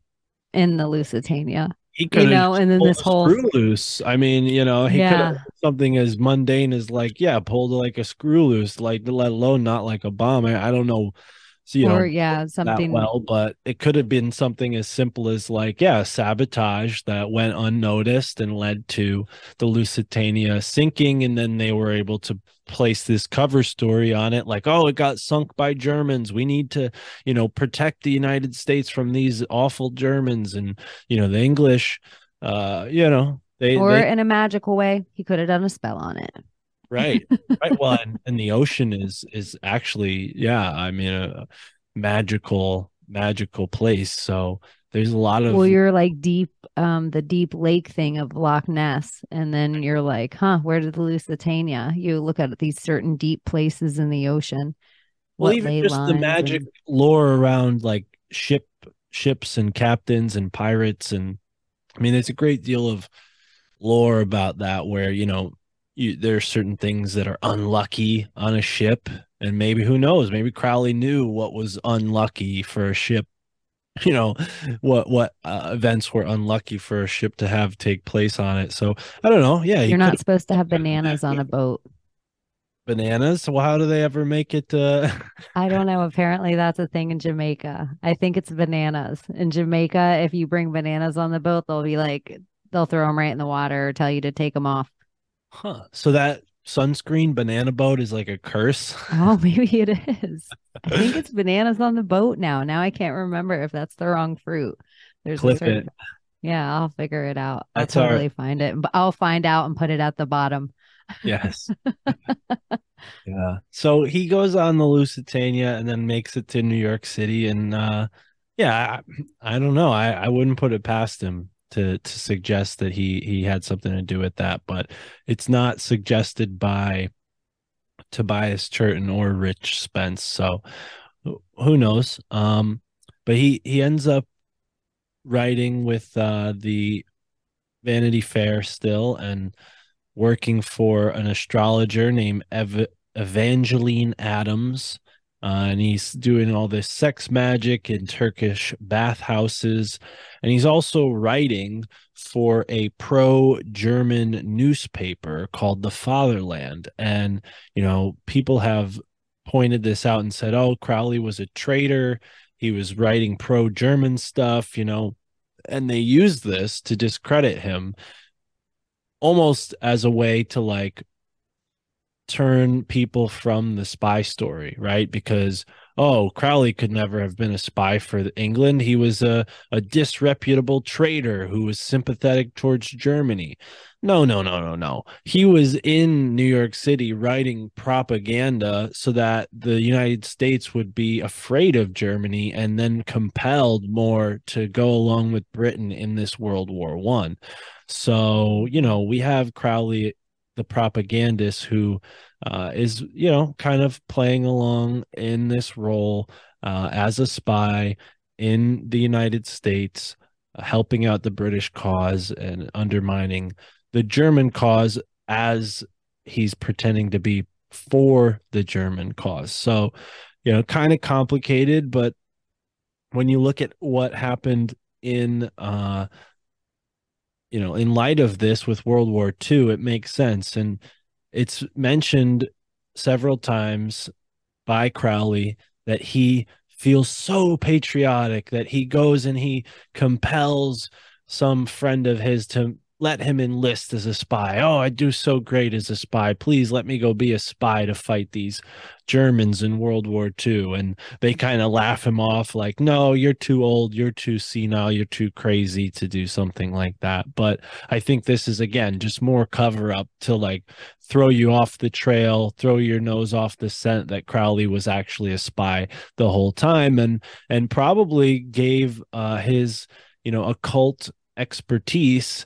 in the Lusitania.
He could, you know, and then this whole screw loose. I mean, you know, he yeah. could have something as mundane as like, yeah, pulled like a screw loose, like let alone not like a bomb. I, I don't know so, you or, know,
yeah, something
well, but it could have been something as simple as like, yeah, sabotage that went unnoticed and led to the Lusitania sinking, and then they were able to place this cover story on it, like, oh, it got sunk by Germans. We need to, you know, protect the United States from these awful Germans, and you know, the English, uh, you know, they
or
they,
in a magical way, he could have done a spell on it
right. Right. Well *laughs* and, and, the ocean is is actually yeah i mean a magical magical place. So there's a lot of
well you're like deep um the deep lake thing of loch ness and then you're like huh where did the lusitania? You look at these certain deep places in the ocean
well even just the magic and... lore around like ship ships and captains and pirates and i mean there's a great deal of lore about that where you know you, there are certain things that are unlucky on a ship and maybe who knows maybe crowley knew what was unlucky for a ship *laughs* you know what what uh, events were unlucky for a ship to have take place on it. So i don't know yeah
you're not supposed to have *laughs* bananas on a boat.
Bananas? Well how do they ever make it uh *laughs*
i don't know apparently that's a thing in jamaica. I think it's bananas. In jamaica if you bring bananas on the boat they'll be like they'll throw them right in the water or tell you to take them off
Huh. So that sunscreen banana boat is like a curse. *laughs*
Oh, *laughs* maybe it is. I think it's bananas on the boat now. Now I can't remember if that's the wrong fruit. There's Clip a certain... it. Yeah, I'll figure it out. I'll totally our... find it. But I'll find out and put it at the bottom.
Yes. *laughs* yeah. So he goes on the Lusitania and then makes it to New York City. And uh yeah, I, I don't know. I, I wouldn't put it past him to to suggest that he he had something to do with that, but it's not suggested by Tobias Churton or Rich Spence. So who knows? Um, but he he ends up writing with uh, the Vanity Fair still and working for an astrologer named Ev- Evangeline Adams. Uh, and he's doing all this sex magic in Turkish bathhouses. And he's also writing for a pro German newspaper called The Fatherland. And, you know, people have pointed this out and said, oh, Crowley was a traitor. He was writing pro German stuff, you know, and they used this to discredit him almost as a way to like turn people from the spy story, right? Because oh, Crowley could never have been a spy for England. He was a, a disreputable traitor who was sympathetic towards Germany. No, no, no, no, no. He was in New York City writing propaganda so that the United States would be afraid of Germany and then compelled more to go along with Britain in this World War One. So, you know, we have Crowley the propagandist who uh, is, you know, kind of playing along in this role uh, as a spy in the United States, helping out the British cause and undermining the German cause as he's pretending to be for the German cause. So, you know, kind of complicated, but when you look at what happened in uh you know, in light of this with World War II, it makes sense. And it's mentioned several times by Crowley that he feels so patriotic that he goes and he compels some friend of his to let him enlist as a spy. Oh, I do so great as a spy. Please let me go be a spy to fight these Germans in World War II. And they kind of laugh him off, like, no, you're too old, you're too senile, you're too crazy to do something like that. But I think this is, again, just more cover up to like throw you off the trail, throw your nose off the scent that Crowley was actually a spy the whole time and and probably gave uh his you know occult expertise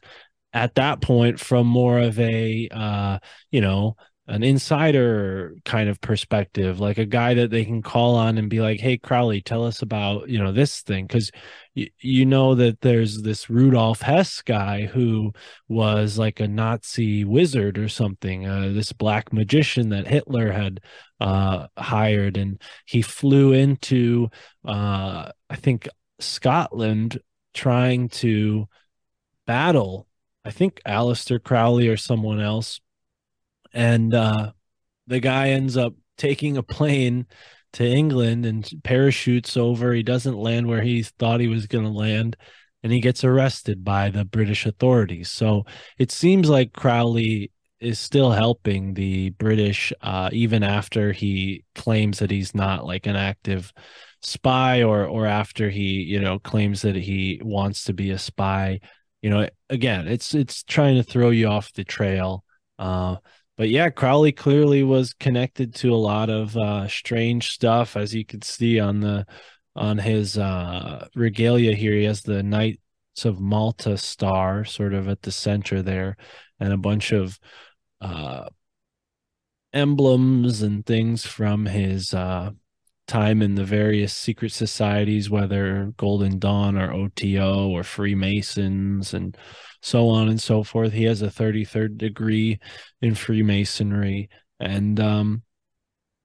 at that point from more of a uh you know an insider kind of perspective like a guy that they can call on and be like hey crowley tell us about you know this thing. Because y- you know that there's this rudolf hess guy who was like a nazi wizard or something uh, this black magician that hitler had uh hired and he flew into uh i think scotland trying to battle I think Aleister Crowley or someone else. And uh, the guy ends up taking a plane to England and parachutes over. He doesn't land where he thought he was going to land and he gets arrested by the British authorities. So it seems like Crowley is still helping the British uh, even after he claims that he's not like an active spy or or after he you know claims that he wants to be a spy you know, again, it's it's trying to throw you off the trail. Uh, but yeah, Crowley clearly was connected to a lot of uh, strange stuff, as you can see on the on his uh, regalia here. He has the Knights of Malta star, sort of at the center there, and a bunch of uh, emblems and things from his uh, time in the various secret societies, whether Golden Dawn or OTO or Freemasons and so on and so forth. He has a 33rd degree in Freemasonry. And um,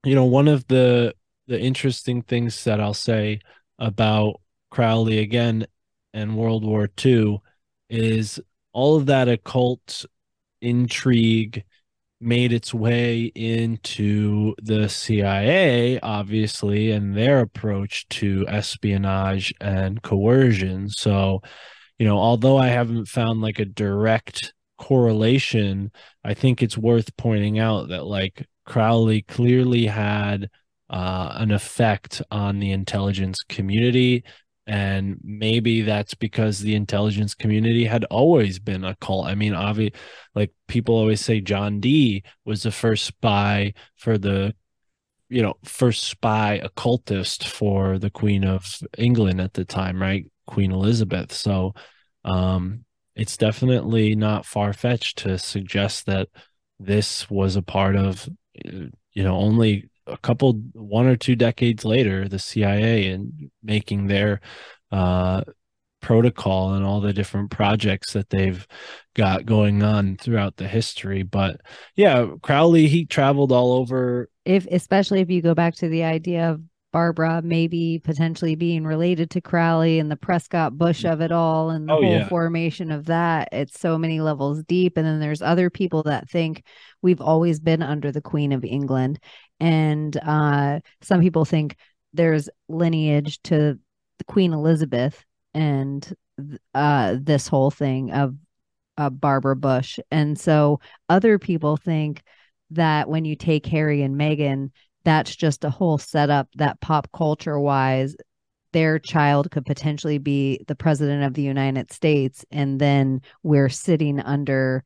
you know, one of the the interesting things that I'll say about Crowley again and World War II is all of that occult intrigue made its way into the CIA, obviously, and their approach to espionage and coercion. So, you know, although I haven't found like a direct correlation, I think it's worth pointing out that like Crowley clearly had uh, an effect on the intelligence community and maybe that's because the intelligence community had always been a cult. I mean obviously like people always say john dee was the first spy for the you know first spy occultist for the queen of england at the time right? Queen elizabeth. So um it's definitely not far-fetched to suggest that this was a part of you know only a couple one or two decades later the cia and making their uh, protocol and all the different projects that they've got going on throughout the history but yeah crowley he traveled all over
if especially if you go back to the idea of Barbara maybe potentially being related to Crowley and the Prescott Bush of it all and the oh, whole yeah. formation of that. It's so many levels deep. And then there's other people that think we've always been under the Queen of England. And uh, some people think there's lineage to Queen Elizabeth and uh, this whole thing of uh, Barbara Bush. And so other people think that when you take Harry and Meghan, that's just a whole setup that pop culture wise their child could potentially be the president of the United States and then we're sitting under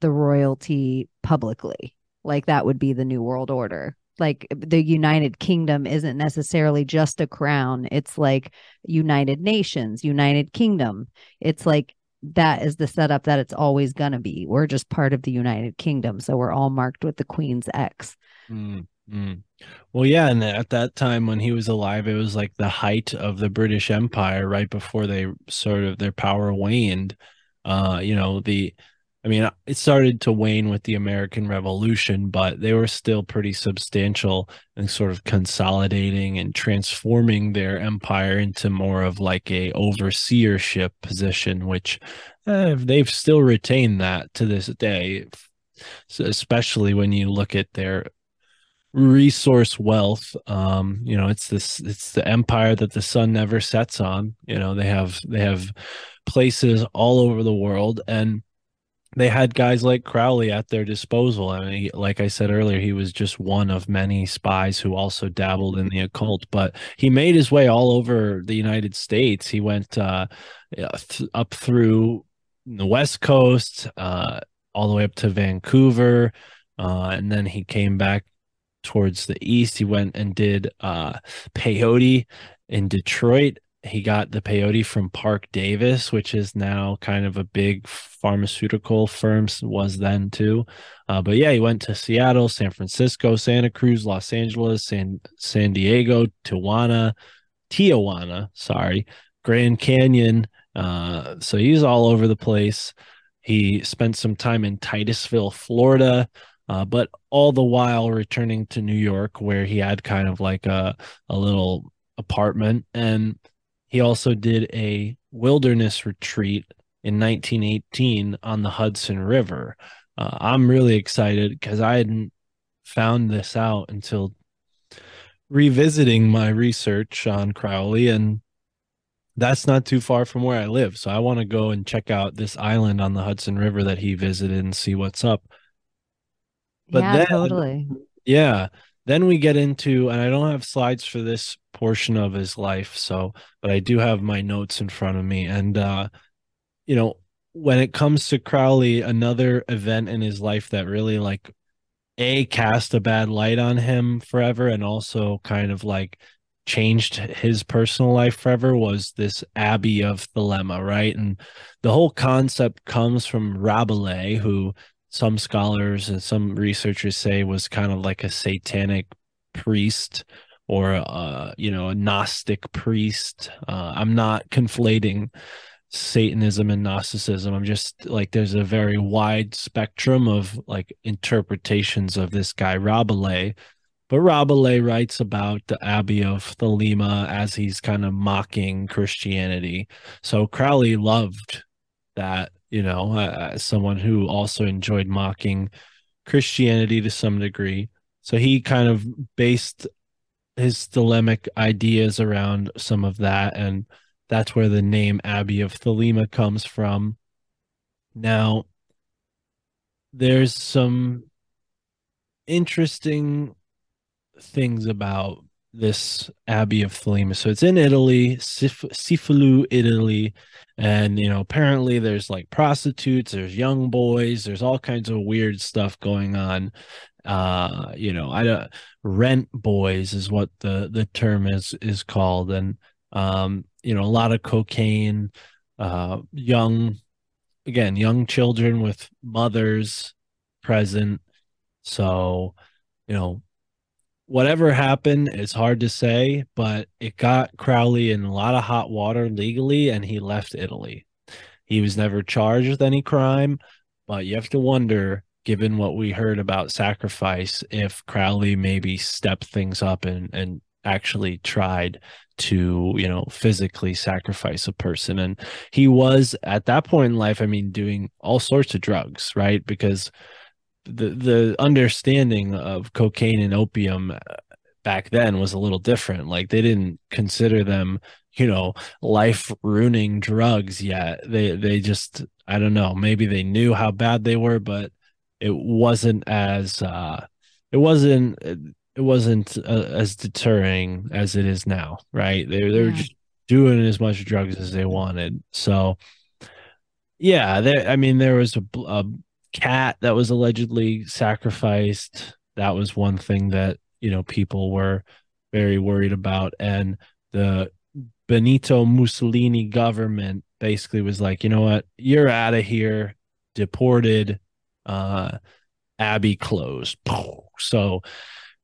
the royalty publicly like that would be the new world order like the United Kingdom isn't necessarily just a crown. It's like United Nations, United Kingdom. It's like that is the setup that it's always going to be. We're just part of the United Kingdom. So we're all marked with the Queen's X.
Mm, mm. Well, yeah. And at that time when he was alive, it was like the height of the British Empire, right before they sort of their power waned. Uh, you know, the I mean, it started to wane with the American Revolution, but they were still pretty substantial and sort of consolidating and transforming their empire into more of like a overseership position, which uh, they've still retained that to this day, so especially when you look at their resource wealth. Um you know it's this it's the empire that the sun never sets on. You know they have they have places all over the world and they had guys like Crowley at their disposal. I mean, like I said earlier, he was just one of many spies who also dabbled in the occult, but he made his way all over the United States. He went uh, th- up through the West Coast, uh, all the way up to Vancouver, uh, and then he came back towards the east. He went and did uh, peyote in Detroit he got the peyote from Parke-Davis, which is now kind of a big pharmaceutical firm, was then too. Uh, but yeah, he went to Seattle, San Francisco, Santa Cruz, Los Angeles, San San Diego, Tijuana, Tijuana, sorry, Grand Canyon. Uh, so he's all over the place. He spent some time in Titusville, Florida. Uh, but all the while returning to New York, where he had kind of like a a little apartment, and he also did a wilderness retreat in 1918 on the Hudson River. Uh, I'm really excited because I hadn't found this out until revisiting my research on Crowley, and that's not too far from where I live. So I want to go and check out this island on the Hudson River that he visited and see what's up.
But yeah, then, totally.
Yeah. Then we get into, and I don't have slides for this portion of his life, so, but I do have my notes in front of me. And, uh, you know, when it comes to Crowley, another event in his life that really like a cast a bad light on him forever and also kind of like changed his personal life forever was this abbey of thelema right and the whole concept comes from rabelais who some scholars and some researchers say was kind of like a satanic priest or a, you know a gnostic priest. Uh i'm not conflating satanism and gnosticism. I'm just like there's a very wide spectrum of like interpretations of this guy rabelais. But rabelais writes about the abbey of thelema as he's kind of mocking christianity. So crowley loved that you know, uh, someone who also enjoyed mocking Christianity to some degree. So he kind of based his thelemic ideas around some of that. And that's where the name Abbey of Thelema comes from. Now, there's some interesting things about this Abbey of Thelema. So it's in Italy, Sif- Cefalù, Italy. And, you know, apparently there's like prostitutes, there's young boys, there's all kinds of weird stuff going on. Uh, you know, I don't rent boys is what the the term is is called. And um, you know, a lot of cocaine, uh young again, young children with mothers present. So, you know, whatever happened is hard to say, but it got Crowley in a lot of hot water legally, and he left Italy. He was never charged with any crime, but you have to wonder, given what we heard about sacrifice, if Crowley maybe stepped things up and and actually tried to you know physically sacrifice a person and he was at that point in life i mean doing all sorts of drugs right because the the understanding of cocaine and opium back then was a little different. Like they didn't consider them you know life ruining drugs yet. They they just i don't know maybe they knew how bad they were but it wasn't as uh it wasn't it wasn't uh, as deterring as it is now right? They, they were just doing as much drugs as they wanted. So yeah there i mean there was a, a cat that was allegedly sacrificed. That was one thing that, you know, people were very worried about. And the Benito Mussolini government basically was like, you know what, you're out of here, deported, uh, Abbey closed. *laughs* So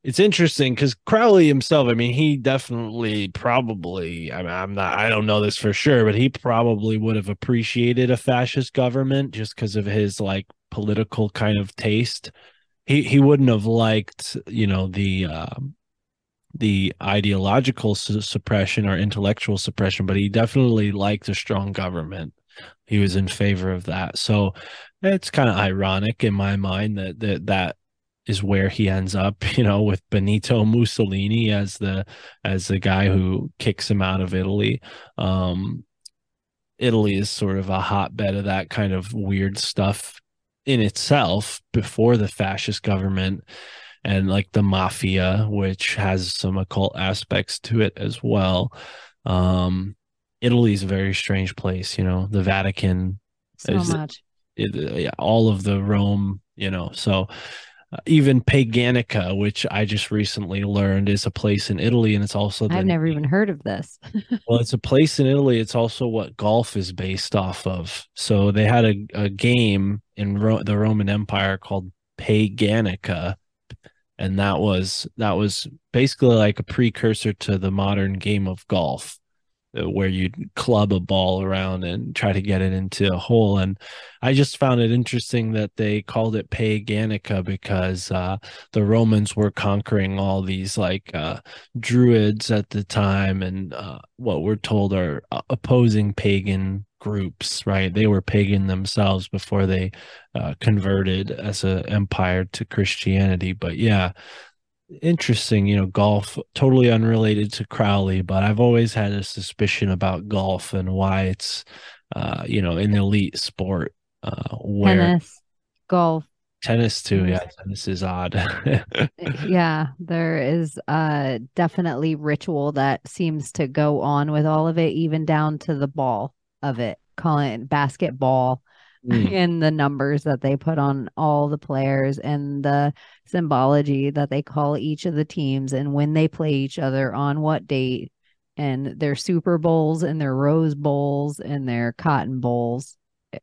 it's interesting because Crowley himself, I mean, he definitely probably, I mean, I'm not, I don't know this for sure, but he probably would have appreciated a fascist government just because of his like political kind of taste. He he wouldn't have liked, you know, the uh, the ideological su- suppression or intellectual suppression, but he definitely liked a strong government. He was in favor of that. So it's kind of ironic in my mind that that that is where he ends up, *laughs* you know, with Benito Mussolini as the as the guy who kicks him out of Italy. Um, Italy is sort of a hotbed of that kind of weird stuff in itself before the fascist government and like the mafia, which has some occult aspects to it as well. Um, Italy is a very strange place, you know, the Vatican
so is, much.
It, all of the Rome, you know, so uh, even Paganica, which I just recently learned is a place in Italy, and it's also
the, I've never even heard of this. *laughs*
well, it's a place in Italy. It's also what golf is based off of. So they had a, a game in Ro- the Roman Empire called Paganica, and that was that was basically like a precursor to the modern game of golf uh, where you'd club a ball around and try to get it into a hole. And I just found it interesting that they called it Paganica because uh, the Romans were conquering all these like uh, druids at the time and uh, what we're told are uh, opposing pagan groups, right? They were pagan themselves before they uh, converted as an empire to Christianity. But yeah, interesting, you know, golf totally unrelated to Crowley, but I've always had a suspicion about golf and why it's uh, you know, an elite sport uh where
tennis, golf,
tennis too. Yeah, tennis is odd.
yeah, there is uh definitely ritual that seems to go on with all of it, even down to the ball of it, calling it basketball mm. *laughs* and the numbers that they put on all the players and the symbology that they call each of the teams and when they play each other on what date and their Super Bowls and their Rose Bowls and their Cotton Bowls.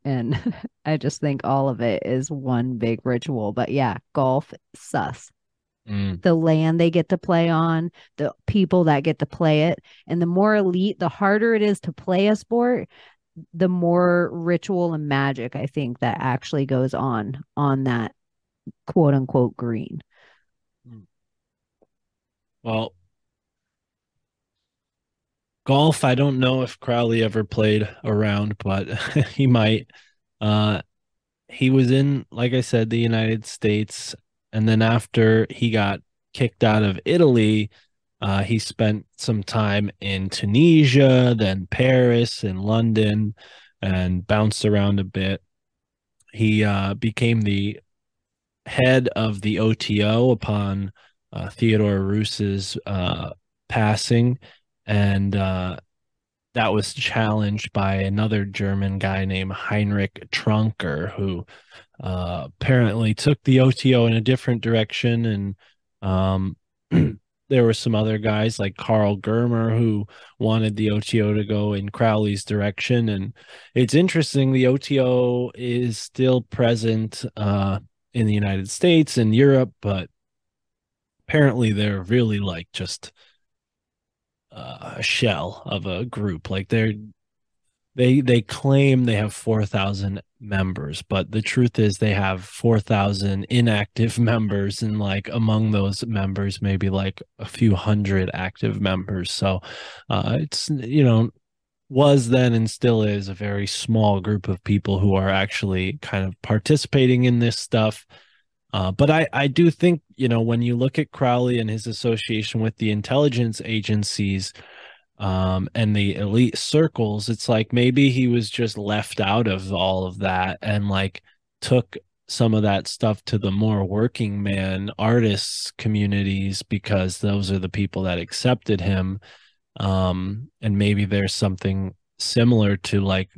And *laughs* I just think all of it is one big ritual. But yeah, golf sus. Mm. The land they get to play on, the people that get to play it, and the more elite, the harder it is to play a sport, the more ritual and magic I think that actually goes on on that quote unquote green. Hmm.
Well, golf, I don't know if Crowley ever played around, but *laughs* he might. Uh, he was in, like I said, the United States, and then after he got kicked out of Italy, uh, he spent some time in Tunisia, then Paris and London, and bounced around a bit. He uh, became the head of the OTO upon uh, Theodore Reuss's uh, passing, and uh, that was challenged by another German guy named Heinrich Tränker, who uh, apparently took the OTO in a different direction and um, *clears throat* there were some other guys like Karl Germer who wanted the OTO to go in Crowley's direction. And it's interesting, the OTO is still present uh, in the United States and Europe, but apparently they're really like just uh, a shell of a group. Like they're they they claim they have 4000 members but the truth is they have 4000 inactive *laughs* members and like among those members maybe like a few hundred active members. So uh it's you know was then and still is a very small group of people who are actually kind of participating in this stuff. Uh, but I, I do think, you know, when you look at Crowley and his association with the intelligence agencies, um, and the elite circles, it's like maybe he was just left out of all of that and like took some of that stuff to the more working man artists communities because those are the people that accepted him. Um, and maybe there's something similar to like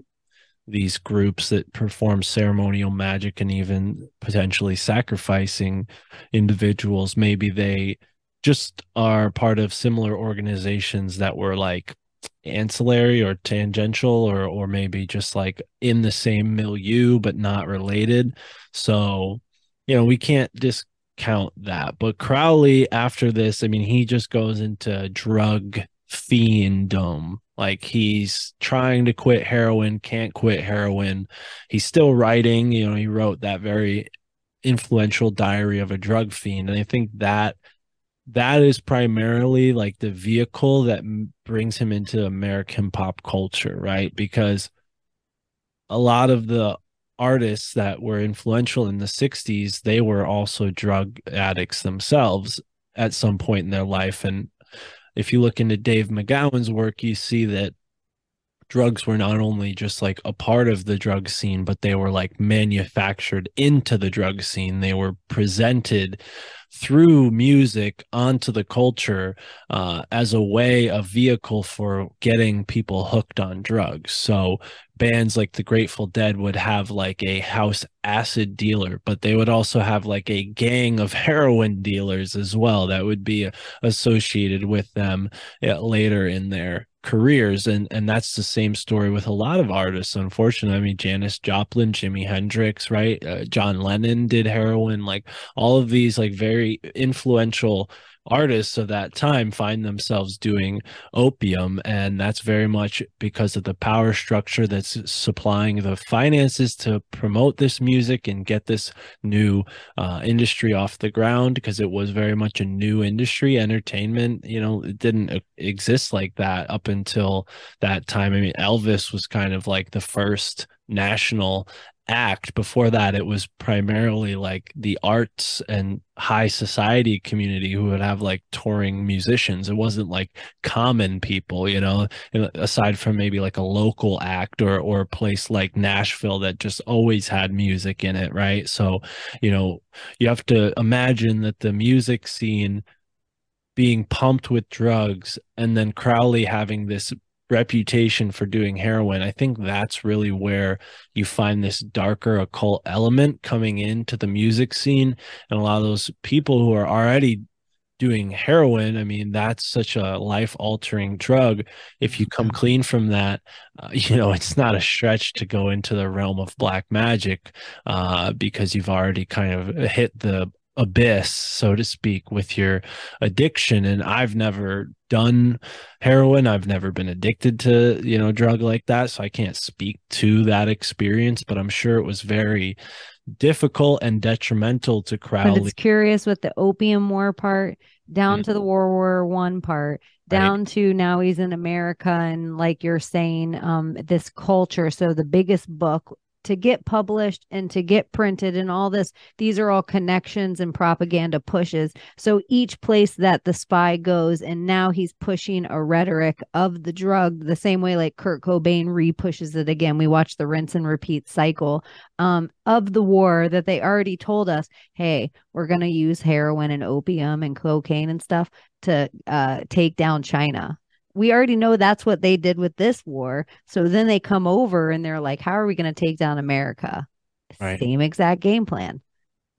these groups that perform ceremonial magic and even potentially sacrificing individuals. Maybe they just are part of similar organizations that were like ancillary or tangential or or maybe just like in the same milieu but not related. So you know we can't discount that. But crowley after this i mean he just goes into drug fienddom like he's trying to quit heroin can't quit heroin. He's still writing. You know he wrote that very influential diary of a drug fiend. And i think that that is primarily like the vehicle that brings him into American pop culture, right? Because a lot of the artists that were influential in the 60s, they were also drug addicts themselves at some point in their life. And if you look into Dave McGowan's work, you see that drugs were not only just like a part of the drug scene, but they were like manufactured into the drug scene. They were presented through music onto the culture uh, as a way, a vehicle for getting people hooked on drugs. So bands like the Grateful Dead would have like a house acid dealer, but they would also have like a gang of *laughs* heroin dealers as well that would be associated with them uh, later in their careers and and that's the same story with a lot of artists unfortunately. I mean janis joplin jimi hendrix right? Uh, john lennon did heroin like all of these like very influential artists of that time find themselves doing opium and that's very much because of the power structure that's supplying the finances to promote this music and get this new uh, industry off the ground because it was very much a new industry. Entertainment you know it didn't exist like that up until that time. I mean elvis was kind of like the first national act before that it was primarily like the arts and high society community who would have like touring musicians. It wasn't like common people you know? Aside from maybe like a local act or or a place like Nashville that just always had music in it right? So you know you have to imagine that the music scene being pumped with drugs and then Crowley having this reputation for doing heroin i think that's really where you find this darker occult element coming into the music scene. And a lot of those people who are already doing heroin i mean that's such a life altering drug. If you come clean from that uh, *laughs* you know it's not a stretch to go into the realm of black magic uh, because you've already kind of hit the abyss so to speak with your addiction and i've never done heroin i've never been addicted to you know drug like that so i can't speak to that experience but i'm sure it was very difficult and detrimental to crowley
but it's curious with the opium war part down mm-hmm. to the world war one part down right. to now he's in america and like you're saying um this culture so the biggest book to get published and to get printed and all this these are all connections and propaganda pushes. So each place that the spy goes and now he's pushing a rhetoric of the drug the same way like kurt cobain re-pushes it again. We watch the rinse and repeat cycle um, of the war that they already told us hey we're going to use heroin and opium and cocaine and stuff to uh, take down china we already know that's what they did with this war. So then they come over and they're like, how are we going to take down America? Right. Same exact game plan.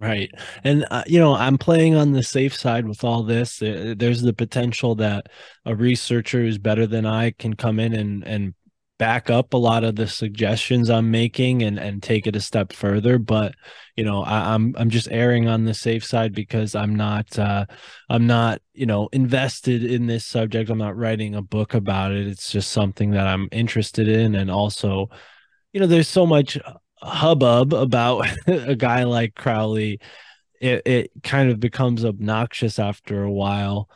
Right. And, uh, you know, I'm playing on the safe side with all this. There's the potential that a researcher who's better than I can come in and, and back up a lot of the suggestions I'm making and and take it a step further. But you know, I, am I'm, I'm just erring on the safe side because I'm not uh, I'm not you know invested in this subject. I'm not writing a book about it. It's just something that I'm interested in, and also, you know, there's so much hubbub about *laughs* a guy like Crowley. It it kind of becomes obnoxious after a while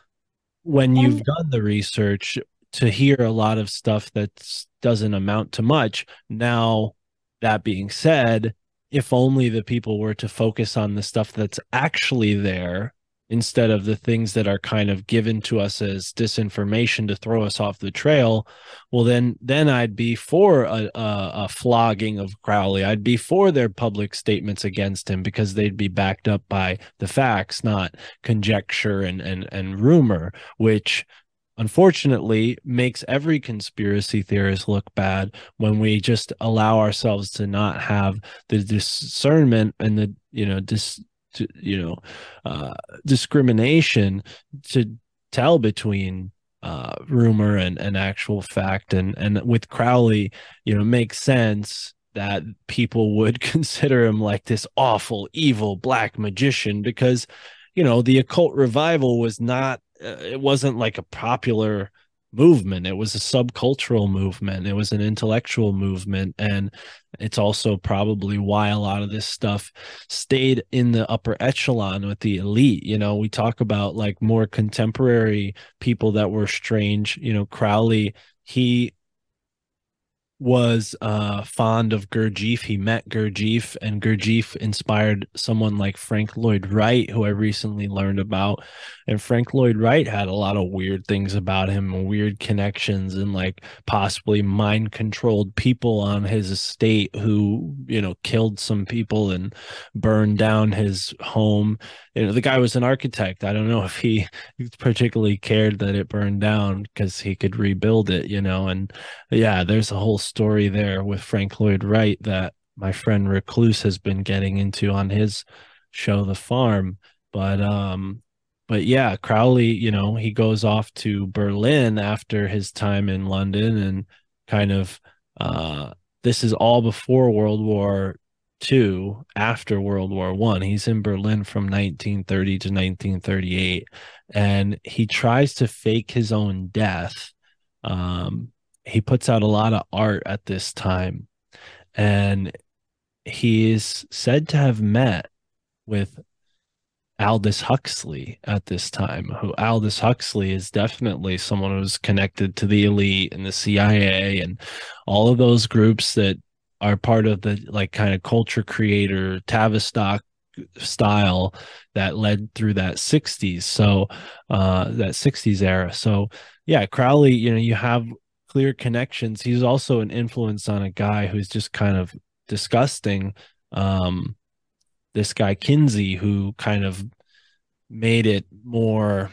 when you've done the research to hear a lot of stuff that doesn't amount to much. Now, that being said, if only the people were to focus on the stuff that's actually there instead of the things that are kind of given to us as disinformation to throw us off the trail well then then i'd be for a, a, a, flogging of crowley i'd be for their public statements against him because they'd be backed up by the facts not conjecture and and, and rumor which unfortunately makes every conspiracy theorist look bad when we just allow ourselves to not have the discernment and the you know dis you know uh discrimination to tell between uh, rumor and, and actual fact. And and with Crowley, you know, makes sense that people would *laughs* consider him like this awful, evil black magician because, you know, the occult revival was not, Uh, it wasn't like a popular movement. It was a subcultural movement. It was an intellectual movement. And it's also probably why a lot of this stuff stayed in the upper echelon with the elite. You know, we talk about like more contemporary people that were strange. You know, Crowley, he was uh, fond of Gurdjieff. He met Gurdjieff, and Gurdjieff inspired someone like Frank Lloyd Wright, who I recently learned about. And Frank Lloyd Wright had a lot of weird things about him, weird connections, and like possibly mind controlled people on his estate who, you know, killed some people and burned down his home. You know, the guy was an architect. I don't know if he *laughs* particularly cared that it burned down because he could rebuild it, you know. And yeah, there's a whole story there with Frank Lloyd Wright that my friend Recluse has been getting into on his show, The Farm. But um, but yeah, Crowley, you know, he goes off to Berlin after his time in London and kind of uh this is all before World War Two, after World War One. He's in Berlin from 1930 to 1938, and he tries to fake his own death. Um, he puts out a lot of art at this time and he is said to have met with Aldous Huxley at this time. Who Aldous Huxley is definitely someone who's connected to the elite and the CIA and all of those groups that are part of the like kind of culture creator Tavistock style that led through that 60s so uh that 60s era so yeah crowley you know you have clear connections. He's also an influence on a guy who's just kind of disgusting. Um, this guy Kinsey, who kind of made it more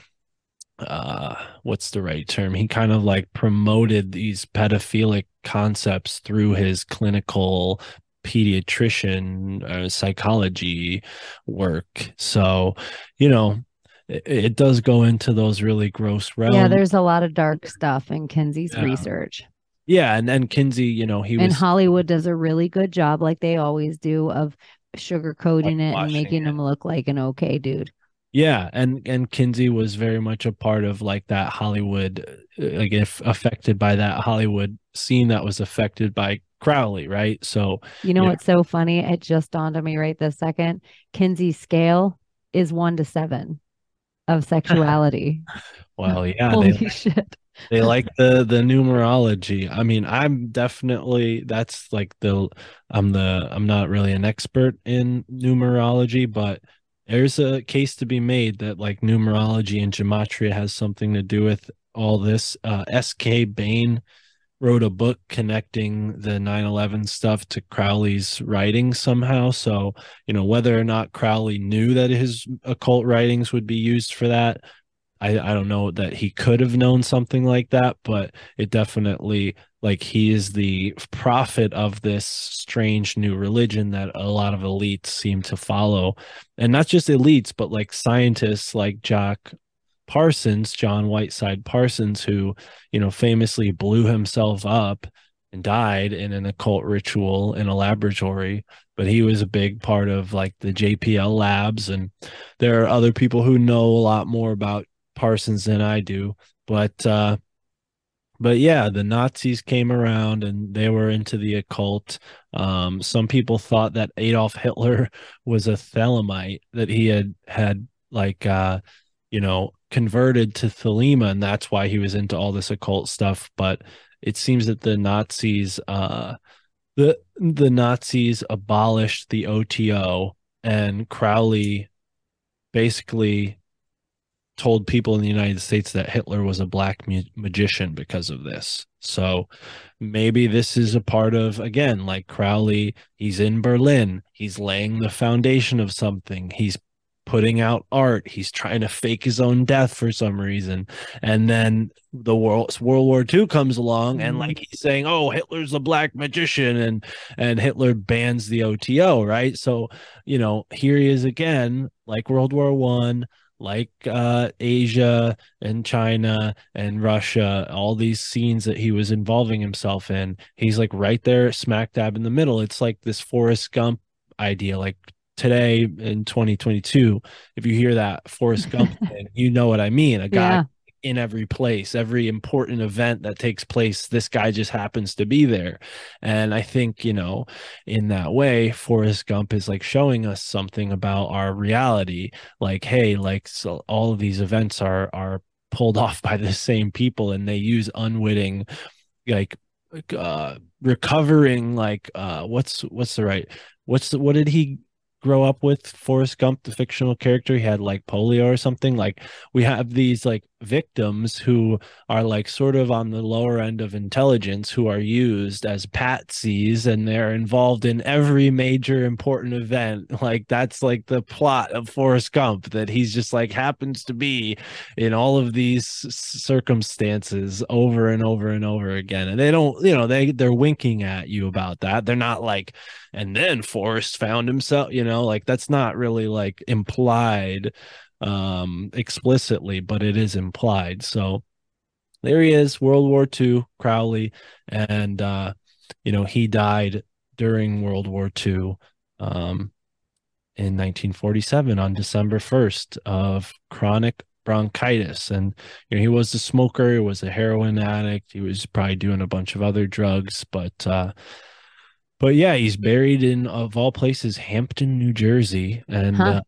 uh what's the right term he kind of like promoted these pedophilic concepts through his clinical pediatrician uh, psychology work so you know it, it, does go into those really gross realms.
Yeah, there's a lot of dark stuff in Kinsey's yeah. research.
Yeah, and then Kinsey, you know, he
and was, Hollywood does a really good job, like they always do, of sugarcoating it and making it. him look like an okay dude.
Yeah, and and Kinsey was very much a part of like that Hollywood, uh, like if affected by that Hollywood scene that was affected by Crowley, right? So
you know what's so funny? It just dawned on me right this second. Kinsey's scale is one to seven of sexuality. *laughs*
well, yeah.
Holy they, *laughs* shit.
They like the the numerology. I mean, I'm definitely that's like the I'm the I'm not really an expert in numerology, but there's a case to be made that like numerology and gematria has something to do with all this. Uh, S.K. Bain wrote a book connecting the 9-11 stuff to crowley's writings somehow. So you know whether or not crowley knew that his occult writings would be used for that i i don't know that he could have known something like that but it definitely like he is the prophet of this strange new religion that a lot of elites seem to follow. And not just elites but like scientists like jack Parsons, John Whiteside Parsons, who, you know, famously blew himself up and died in an occult ritual in a laboratory. But he was a big part of like the JPL labs. And there are other people who know a lot more about Parsons than I do. But, uh, but yeah, the Nazis came around and they were into the occult. Um, some people thought that Adolf Hitler *laughs* was a Thelemite, that he had had like uh, you know, converted to Thelema, and that's why he was into all this occult stuff. But it seems that the Nazis, uh, the the Nazis abolished the OTO, and Crowley basically told people in the United States that Hitler was a black ma- magician because of this. So maybe this is a part of again like Crowley he's in Berlin he's laying the foundation of something he's putting out art. He's trying to fake his own death for some reason. And then the world World War II comes along and mm-hmm. like he's saying, Oh, Hitler's a black magician and and Hitler bans the OTO, right? So, you know, here he is again, like World War One, like uh, Asia and China and Russia, all these scenes that he was involving himself in, he's like right there, smack dab in the middle. It's like this Forrest Gump idea, like today in 2022 if you hear that forrest *laughs* gump thing, you know what i mean. A guy yeah. in every place every important event that takes place this guy just happens to be there. And i think you know in that way forrest gump is like showing us something about our reality. Like hey like so all of these events are are pulled *laughs* off by the same people and they use unwitting like uh recovering like uh what's what's the right what's the what did he grow up with Forrest Gump, the fictional character. He had like polio or something. Like we have these like victims who are like sort of on the lower end of intelligence who are used as patsies and they're involved in every major important event. *laughs* Like that's like the plot of Forrest Gump that he's just like happens to be in all of these circumstances over and over and over again. And they don't, you know, they they're winking at you about that. They're not like and then Forrest found himself, you know, like that's not really like implied um explicitly but it is implied. So there he is world war ii crowley and uh you know he died during world war ii um in 1947 on december 1st of chronic bronchitis. And you know he was a smoker he was a heroin addict he was probably doing a bunch of other drugs but uh but yeah he's buried in of all places hampton new jersey and huh.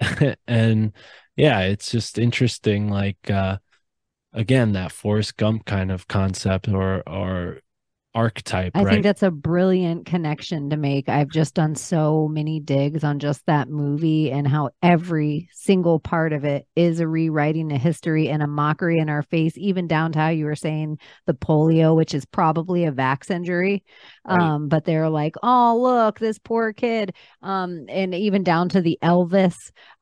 uh, *laughs* and yeah, it's just interesting. Like uh, again, that Forrest Gump kind of concept or or archetype.
I
right?
think that's a brilliant connection to make. I've just done so many digs on just that movie and how every single part of it is a rewriting a history and a mockery in our face, even down to how you were saying the polio, which is probably a vax injury. Right. Um, but they're like, oh, look, this poor kid. Um, and even down to the Elvis,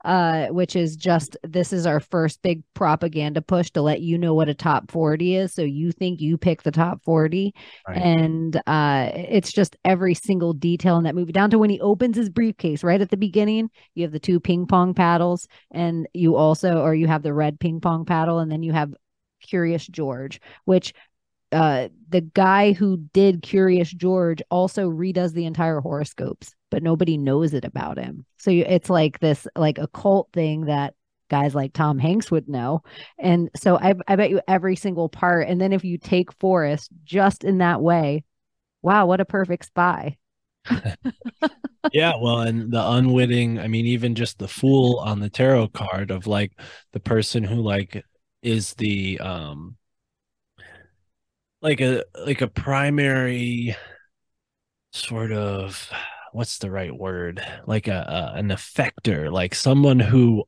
uh, which is just this is our first big propaganda push to let you know what a top 40 is. So you think you pick the top 40. Right. And uh, it's just every single detail in that movie, down to when he opens his briefcase right at the beginning. You have the two ping pong paddles, and you also, or you have the red ping pong paddle, and then you have Curious George, which uh the guy who did Curious George also redoes the entire horoscopes, but nobody knows it about him. So it's like this like occult thing that guys like Tom Hanks would know. And so I I bet you every single part and then if you take Forrest just in that way, wow, what a perfect spy. *laughs*
yeah, well, and the unwitting, I mean, even just the fool on the tarot card of like the person who like is the um like a like a primary sort of what's the right word? Like a, a, an effector like someone who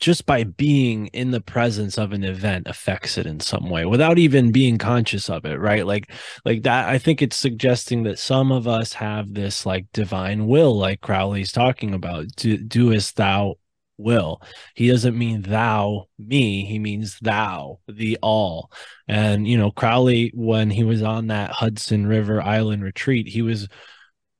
just by being in the presence of an event affects it in some way without even being conscious of it right? Like like that i think it's suggesting that some of us have this like divine will like crowley's talking about. Do, doest thou will. He doesn't mean thou, me. He means thou, the all. And, you know, Crowley, when he was on that Hudson River Island retreat, he was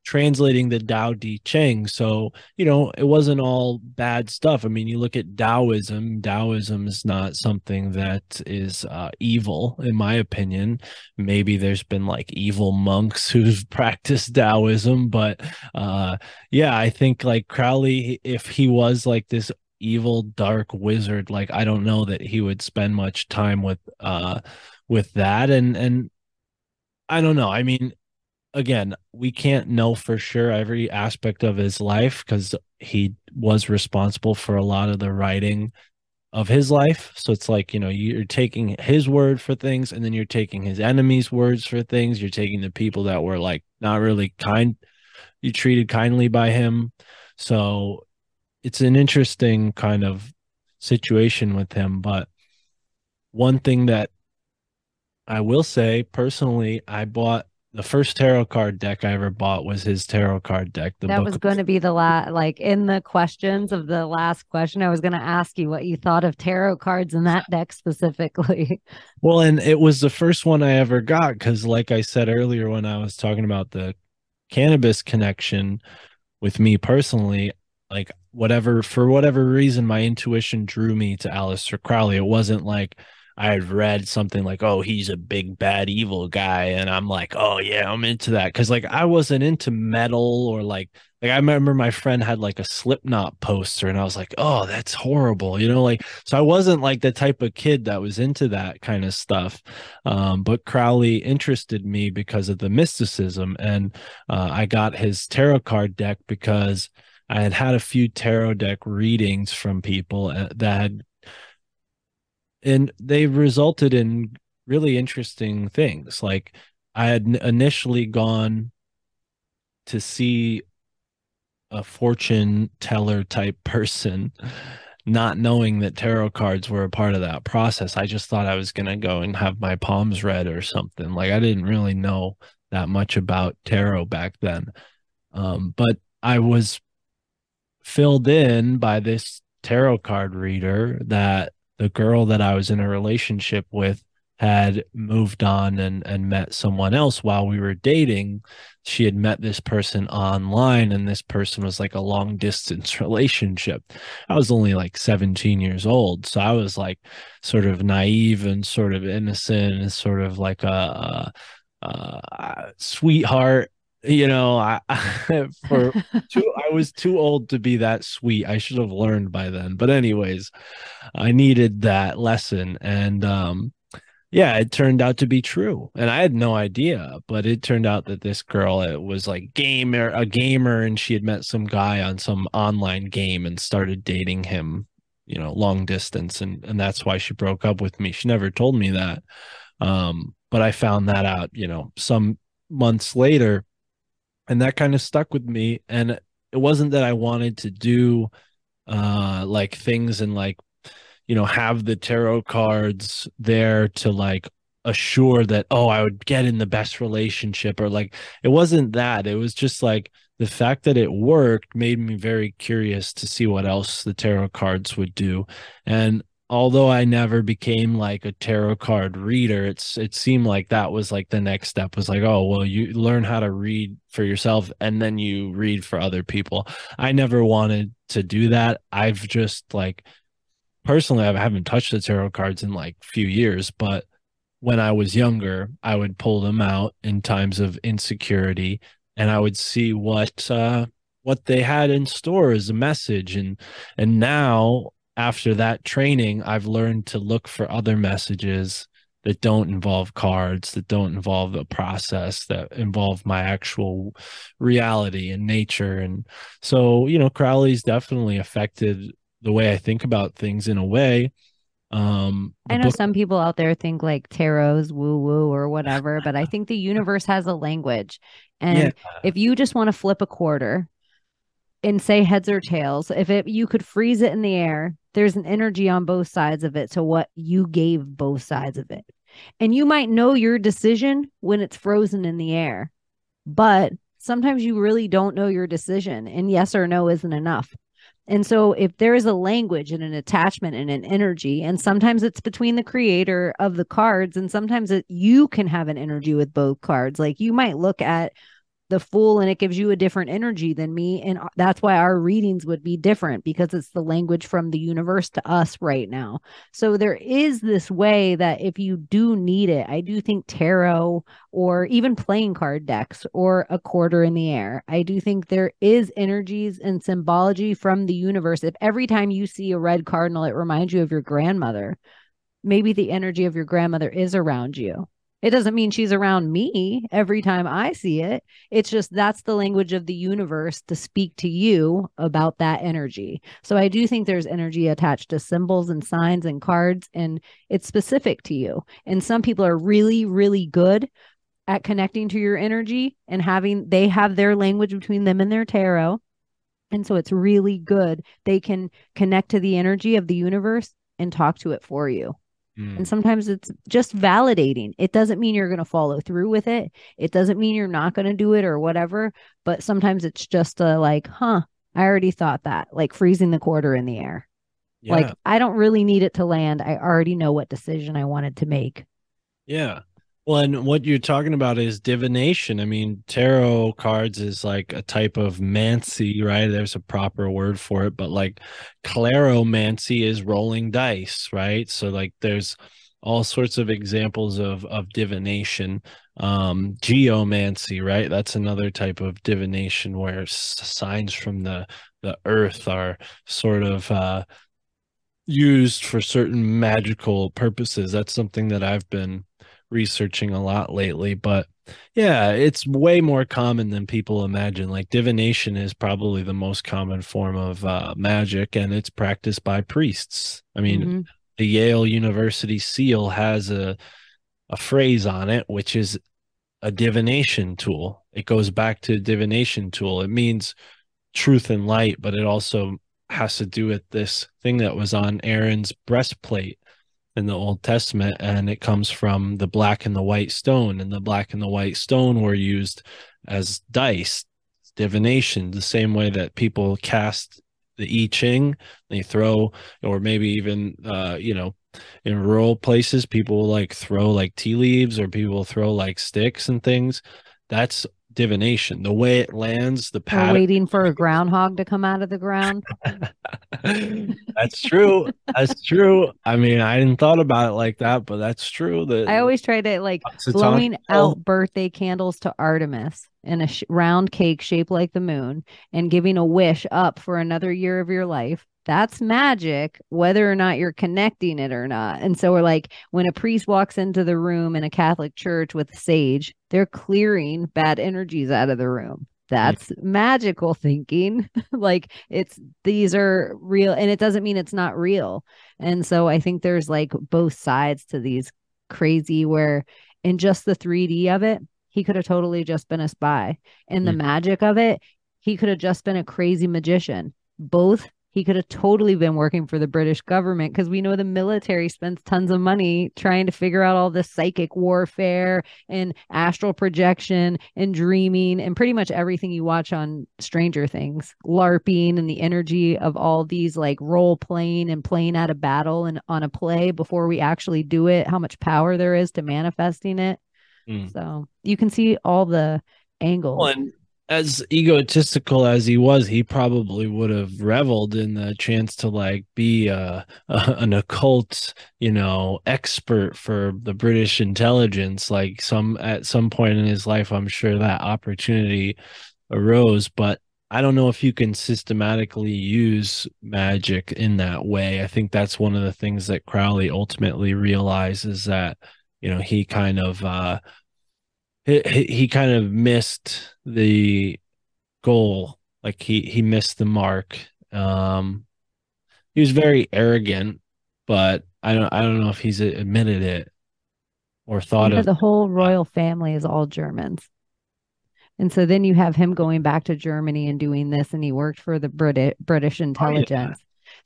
translating the Tao Te Ching. So, you know, it wasn't all bad stuff. I mean, you look at Taoism, Taoism is not something that is uh, evil, in my opinion. Maybe there's been like evil monks *laughs* who've practiced Taoism, but uh, yeah, I think like Crowley, if he was like this evil dark wizard like i don't know that he would spend much time with uh with that and and i don't know i mean again, we can't know for sure every aspect of his life because he was responsible for a lot of the writing of his life. So it's like, you know, you're taking his word for things and then you're taking his enemies' words for things. You're taking the people that were like not really kind, you treated kindly by him. So it's an interesting kind of situation with him. But one thing that I will say personally, I bought the first tarot card deck I ever bought was his tarot card deck.
that was going to be the last, like in the questions of the last question, I was going to ask you what you thought of tarot cards in that deck specifically. *laughs*
Well, and it was the first one I ever got because, like I said earlier, when I was talking about the cannabis connection with me personally, like whatever for whatever reason my intuition drew me to Aleister Crowley. It wasn't like I had read something like, oh, he's a big bad evil guy. And I'm like, oh yeah, I'm into that. Cause like I wasn't into metal or like like I remember my friend had like a Slipknot poster and I was like, oh, that's horrible. You know, like so I wasn't like the type of kid that was into that kind of stuff. Um, but Crowley interested me because of the mysticism. And uh, I got his tarot card deck because I had had a few tarot deck readings from people uh, that had and they resulted in really interesting things. Like I had initially gone to see a fortune teller type person, not knowing that tarot cards were a part of that process. I just thought I was going to go and have my palms read or something. Like I didn't really know that much about tarot back then. Um, but I was filled in by this tarot card reader that the girl that I was in a relationship with had moved on and and met someone else while we were dating. She had met this person online and this person was like a long distance *laughs* relationship. I was only like 17 years old. So i was like sort of naive and sort of innocent and sort of like a, a, a sweetheart you know i *laughs* for *laughs* too i was too old to be that sweet. I should have learned by then. But anyways i needed that lesson. And um yeah it turned out to be true. And i had no idea but it turned out that this girl it was like gamer a gamer and she had met some guy on some online game and started dating him you know long distance. And and that's why she broke up with me. She never told me that. Um but i found that out you know some months later and that kind of stuck with me and it wasn't that i wanted to do uh like things and like you know have the tarot cards there to like assure that oh i would get in the best relationship or like it wasn't that. It was just like the fact that it worked made me very curious to see what else the tarot cards would do. And although I never became like a tarot card reader, it's it seemed like that was like the next step was like, oh well, you learn how to read for yourself and then you read for other people. I never wanted to do that. I've just like personally I haven't touched the tarot cards in like few years, but when I was younger, I would pull them out in times of insecurity and I would see what uh what they had in store as a message and and now after that training, I've learned to look for other messages that don't involve cards, that don't involve a process, that involve my actual reality and nature. And so, you know, Crowley's definitely affected the way I think about things in a way. Um,
I know book- some people out there think like tarot's woo woo or whatever, but I think the universe has a language. And yeah. if you just want to flip a quarter and say heads or tails, if it you could freeze it in the air, there's an energy on both sides of it to what you gave both sides of it. And you might know your decision when it's frozen in the air, but sometimes you really don't know your decision, and yes or no isn't enough. And so, if there is a language and an attachment and an energy, and sometimes it's between the creator of the cards, and sometimes it, you can have an energy with both cards. Like you might look at the fool and it gives you a different energy than me. And that's why our readings would be different because it's the language from the universe to us right now. So there is this way that if you do need it i do think tarot or even playing card decks or a quarter in the air i do think there is energies and symbology from the universe. If every time you see a red cardinal it reminds you of your grandmother maybe the energy of your grandmother is around you it doesn't mean she's around me every time I see it. It's just that's the language of the universe to speak to you about that energy. So I do think there's energy attached to symbols and signs and cards, and it's specific to you. And some people are really, really good at connecting to your energy and having they have their language between them and their tarot. And so it's really good. They can connect to the energy of the universe and talk to it for you. Mm. And sometimes it's just validating. It doesn't mean you're going to follow through with it. It doesn't mean you're not going to do it or whatever. But sometimes it's just a like, huh, I already thought that, like freezing the quarter in the air. Yeah. Like, I don't really need it to land. I already know what decision I wanted to make.
Yeah. Well, and what you're talking about is divination. I mean, tarot cards is like a type of mancy, right? There's a proper word for it, but like cleromancy is rolling dice, right? So like there's all sorts of examples of of divination. Um geomancy, right? That's another type of divination where signs from the the earth are sort of uh used for certain magical purposes. That's something that I've been researching a lot lately, but yeah, it's way more common than people imagine. Like divination is probably the most common form of uh, magic, and it's practiced by priests. I mean, mm-hmm. the Yale University seal has a a phrase on it, which is a divination tool. It goes back to divination tool. It means truth and light, but it also has to do with this thing that was on Aaron's breastplate in the Old Testament, and it comes from the black and the white stone. And the black and the white stone were used as dice, divination, the same way that people cast the I Ching. They throw, or maybe even, uh, you know, in rural places, people like throw like tea leaves, or people throw like sticks and things. That's divination. The way it lands, the pattern.
waiting for a *laughs* groundhog to come out of the ground.
that's true. That's true. I mean, I hadn't thought about it like that, but that's true. That
I always try to like blowing out birthday candles to Artemis in a sh- round cake shaped like the moon and giving a wish up for another year of your life that's magic, whether or not you're connecting it or not. And so we're like, when a priest walks into the room in a Catholic church with sage, they're clearing bad energies out of the room. That's magical thinking. *laughs* like it's these are real, and it doesn't mean it's not real. And so I think there's like both sides to these crazy, where in just the 3D of it, he could have totally just been a spy. In the mm. magic of it, he could have just been a crazy magician. Both he could have totally been working for the British government because we know the military spends tons of money trying to figure out all this psychic warfare and astral projection and dreaming and pretty much everything you watch on Stranger Things, LARPing and the energy of all these like role playing and playing out a battle and on a play before we actually do it, how much power there is to manifesting it. Mm. So you can see all the angles.
Well, and as egotistical as he was, he probably would have reveled in the chance to like be a, *laughs* a, an occult, you know, expert for the British intelligence. Like some at some point in his life, I'm sure that opportunity arose, but I don't know if you can systematically use magic in that way. I think that's one of the things that Crowley ultimately realizes that, you know, he kind of uh he, he kind of missed the goal. Like he he missed the mark. Um he was very arrogant but i don't i don't know if he's admitted it or thought of
the whole royal family is all germans. And so then you have him going back to germany and doing this and he worked for the british british intelligence oh, yeah.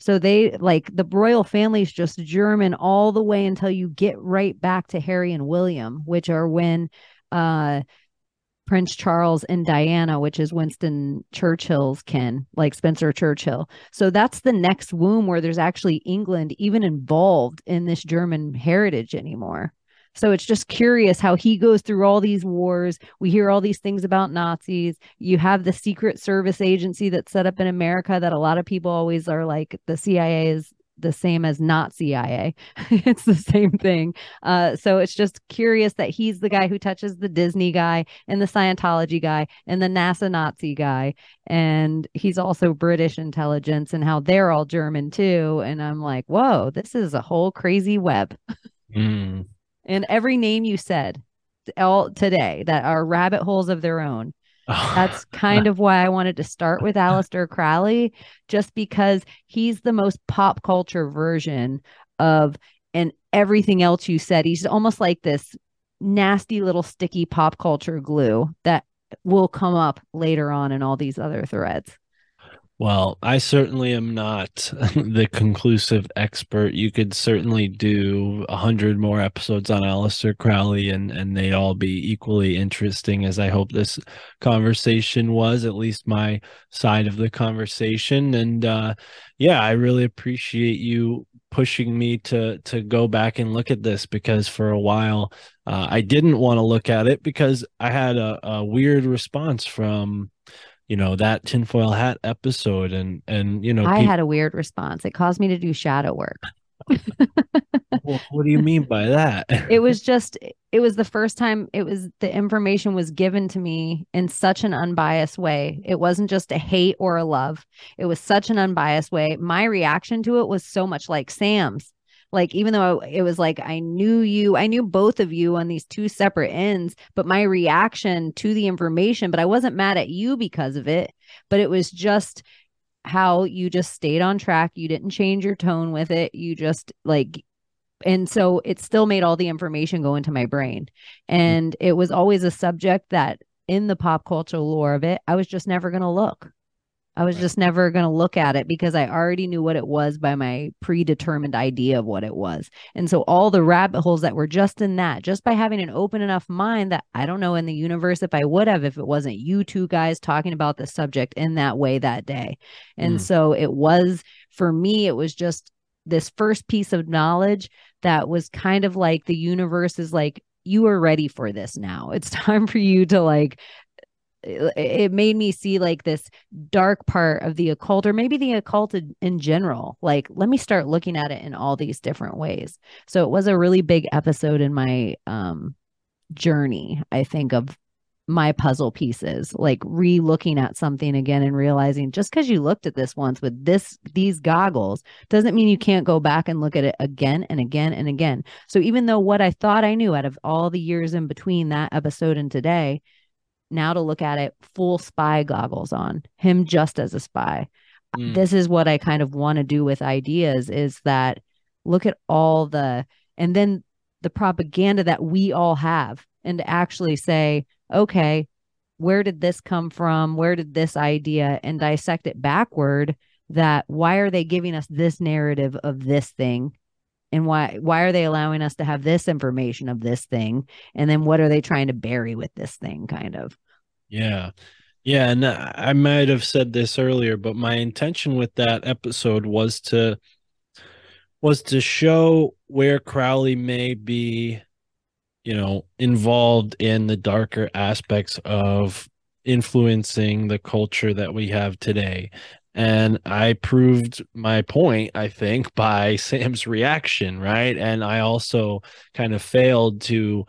So they like the royal family is just German all the way until you get right back to Harry and William, which are when uh Prince Charles and Diana, which is Winston Churchill's kin, like Spencer Churchill. So that's the next womb where there's actually England even involved in this German heritage anymore. So it's just curious how he goes through all these wars. We hear all these things about Nazis. You have the Secret Service agency that's set up in America that a lot of people always are like the CIA is the same as not CIA. *laughs* it's the same thing. Uh, so it's just curious that he's the guy who touches the Disney guy and the Scientology guy and the NASA Nazi guy. And he's also British intelligence and how they're all German too. And I'm like, whoa, this is a whole crazy web. *laughs* Mm. and every name you said all today that are rabbit holes of their own that's *laughs* kind of why I wanted to start with Aleister Crowley, just because he's the most pop culture version of and everything else you said. He's almost like this nasty little sticky pop culture glue that will come up later on in all these other threads.
Well, I certainly am not *laughs* the conclusive expert. You could certainly do a hundred more episodes on Aleister Crowley, and and they'd all be equally interesting. As I hope this conversation was, at least my side of the conversation. And uh, yeah, I really appreciate you pushing me to to go back and look at this because for a while uh, I didn't want to look at it because I had a, a weird response from you know that tinfoil hat episode and and you know
I had a weird response. It caused me to do shadow work. *laughs*
well, what do you mean by that? *laughs*
it was just it was the first time it was the information was given to me in such an unbiased way. It wasn't just a hate or a love. It was such an unbiased way. My reaction to it was so much like Sam's. Like even though it was like I knew you, I knew both of you on these two separate ends, but my reaction to the information, but I wasn't mad at you because of it, but it was just how you just stayed on track. You didn't change your tone with it. You just like, and so it still made all the information go into my brain. And it was always a subject that in the pop culture lore of it, I was just never going to look. I was just never going to look at it because I already knew what it was by my predetermined idea of what it was. And so all the rabbit holes that were just in that, just by having an open enough mind that I don't know in the universe if I would have if it wasn't you two guys talking about the subject in that way that day. And mm. so it was for me, it was just this first piece of knowledge that was kind of like the universe is like, you are ready for this now. It's *laughs* time for you to like it made me see like this dark part of the occult or maybe the occult in general. Like let me start looking at it in all these different ways. So it was a really big episode in my um journey i think of my puzzle pieces like re-looking at something again and realizing just because you looked at this once with this these goggles doesn't mean you can't go back and look at it again and again and again. So even though what i thought i knew out of all the years in between that episode and today now to look at it full spy goggles on him just as a spy. Mm. this is what i kind of want to do with ideas is that look at all the and then the propaganda that we all have and to actually say okay where did this come from? Where did this idea? and dissect it backward that why are they giving us this narrative of this thing and why why are they allowing us to have this information of this thing? And then what are they trying to bury with this thing kind of?
Yeah. Yeah and i might have said this earlier but my intention with that episode was to was to show where crowley may be you know involved in the darker aspects of influencing the culture that we have today and I proved my point, I think, *laughs* by Sam's reaction, right? And I also kind of failed to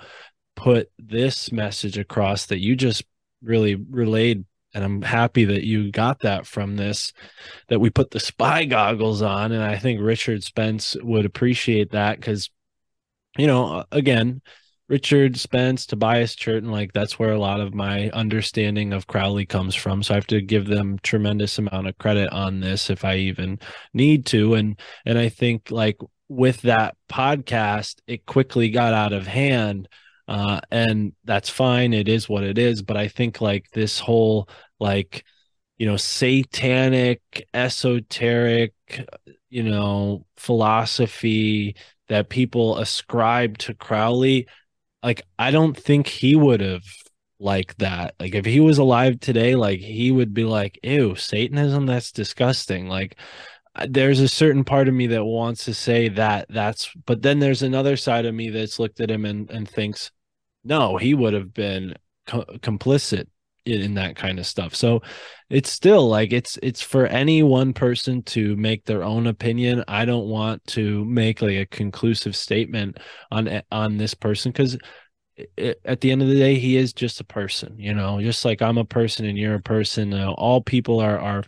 put this message across that you just really relayed. And I'm happy that you got that from this, that we put the spy goggles on. And I think Richard Spence would appreciate that because, you know, again, Richard Spence, Tobias Churton, like that's where a lot of my understanding of Crowley comes from. So I have to give them tremendous amount of credit on this if I even need to. And and I think like with that podcast, it quickly got out of hand. Uh, and that's fine. It is what it is. But I think like this whole like you know satanic esoteric you know philosophy that people ascribe to Crowley like I don't think he would have like that. Like if he was alive today, like he would be like, "Ew, Satanism, that's disgusting." Like uh, there's a certain part of me that wants to say that that's but then there's another side of me that's looked at him and and thinks, "No, he would have been co- complicit in that kind of stuff. So it's still like it's it's for any one person to make their own opinion. I don't want to make like a conclusive statement on on this person because at the end of the day he is just a person you know just like i'm a person and you're a person uh, all people are are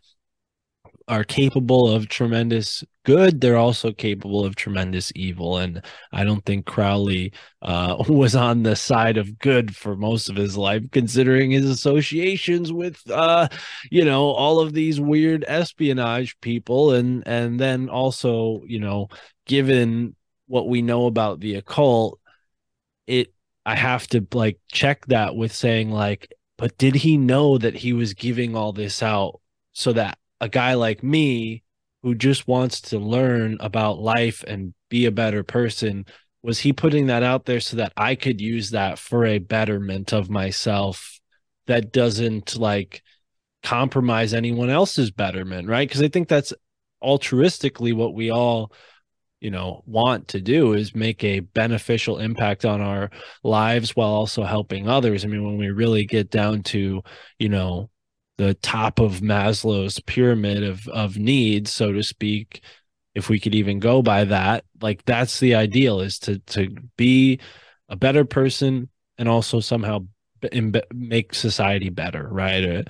are capable of tremendous good, they're also capable of tremendous evil. And I don't think Crowley uh, *laughs* was on the side of good for most of his life, considering his associations with, uh, you know, all of these weird espionage people, and and then also, you know, given what we know about the occult, it I have to like check that with saying like, but did he know that he was giving all this out so that a guy like me who just wants to learn about life and be a better person was he putting that out there so that I could use that for a betterment of myself that doesn't like compromise anyone else's betterment, right? Because I think that's altruistically what we all you know want to do is make a beneficial impact on our lives while also helping others i mean when we really get down to you know the top of maslow's pyramid of of needs so to speak if we could even go by that like that's the ideal is to to be a better person and also somehow make society better right or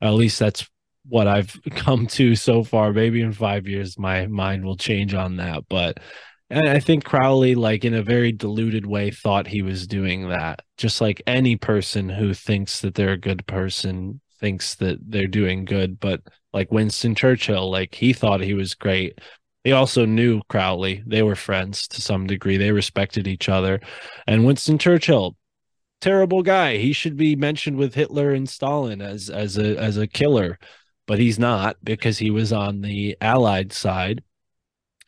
at least that's what I've *laughs* come to so far. Maybe in five years, my mind will change on that. But and I think Crowley, like in a very diluted way, thought he was doing that. Just like any person who thinks that they're a good person thinks that they're doing good. But like Winston Churchill, like he thought he was great. He also knew Crowley. They were friends to some degree. They respected each other. And Winston Churchill, terrible guy. He should be mentioned with Hitler and Stalin as as a as a killer but he's not because he was on the allied side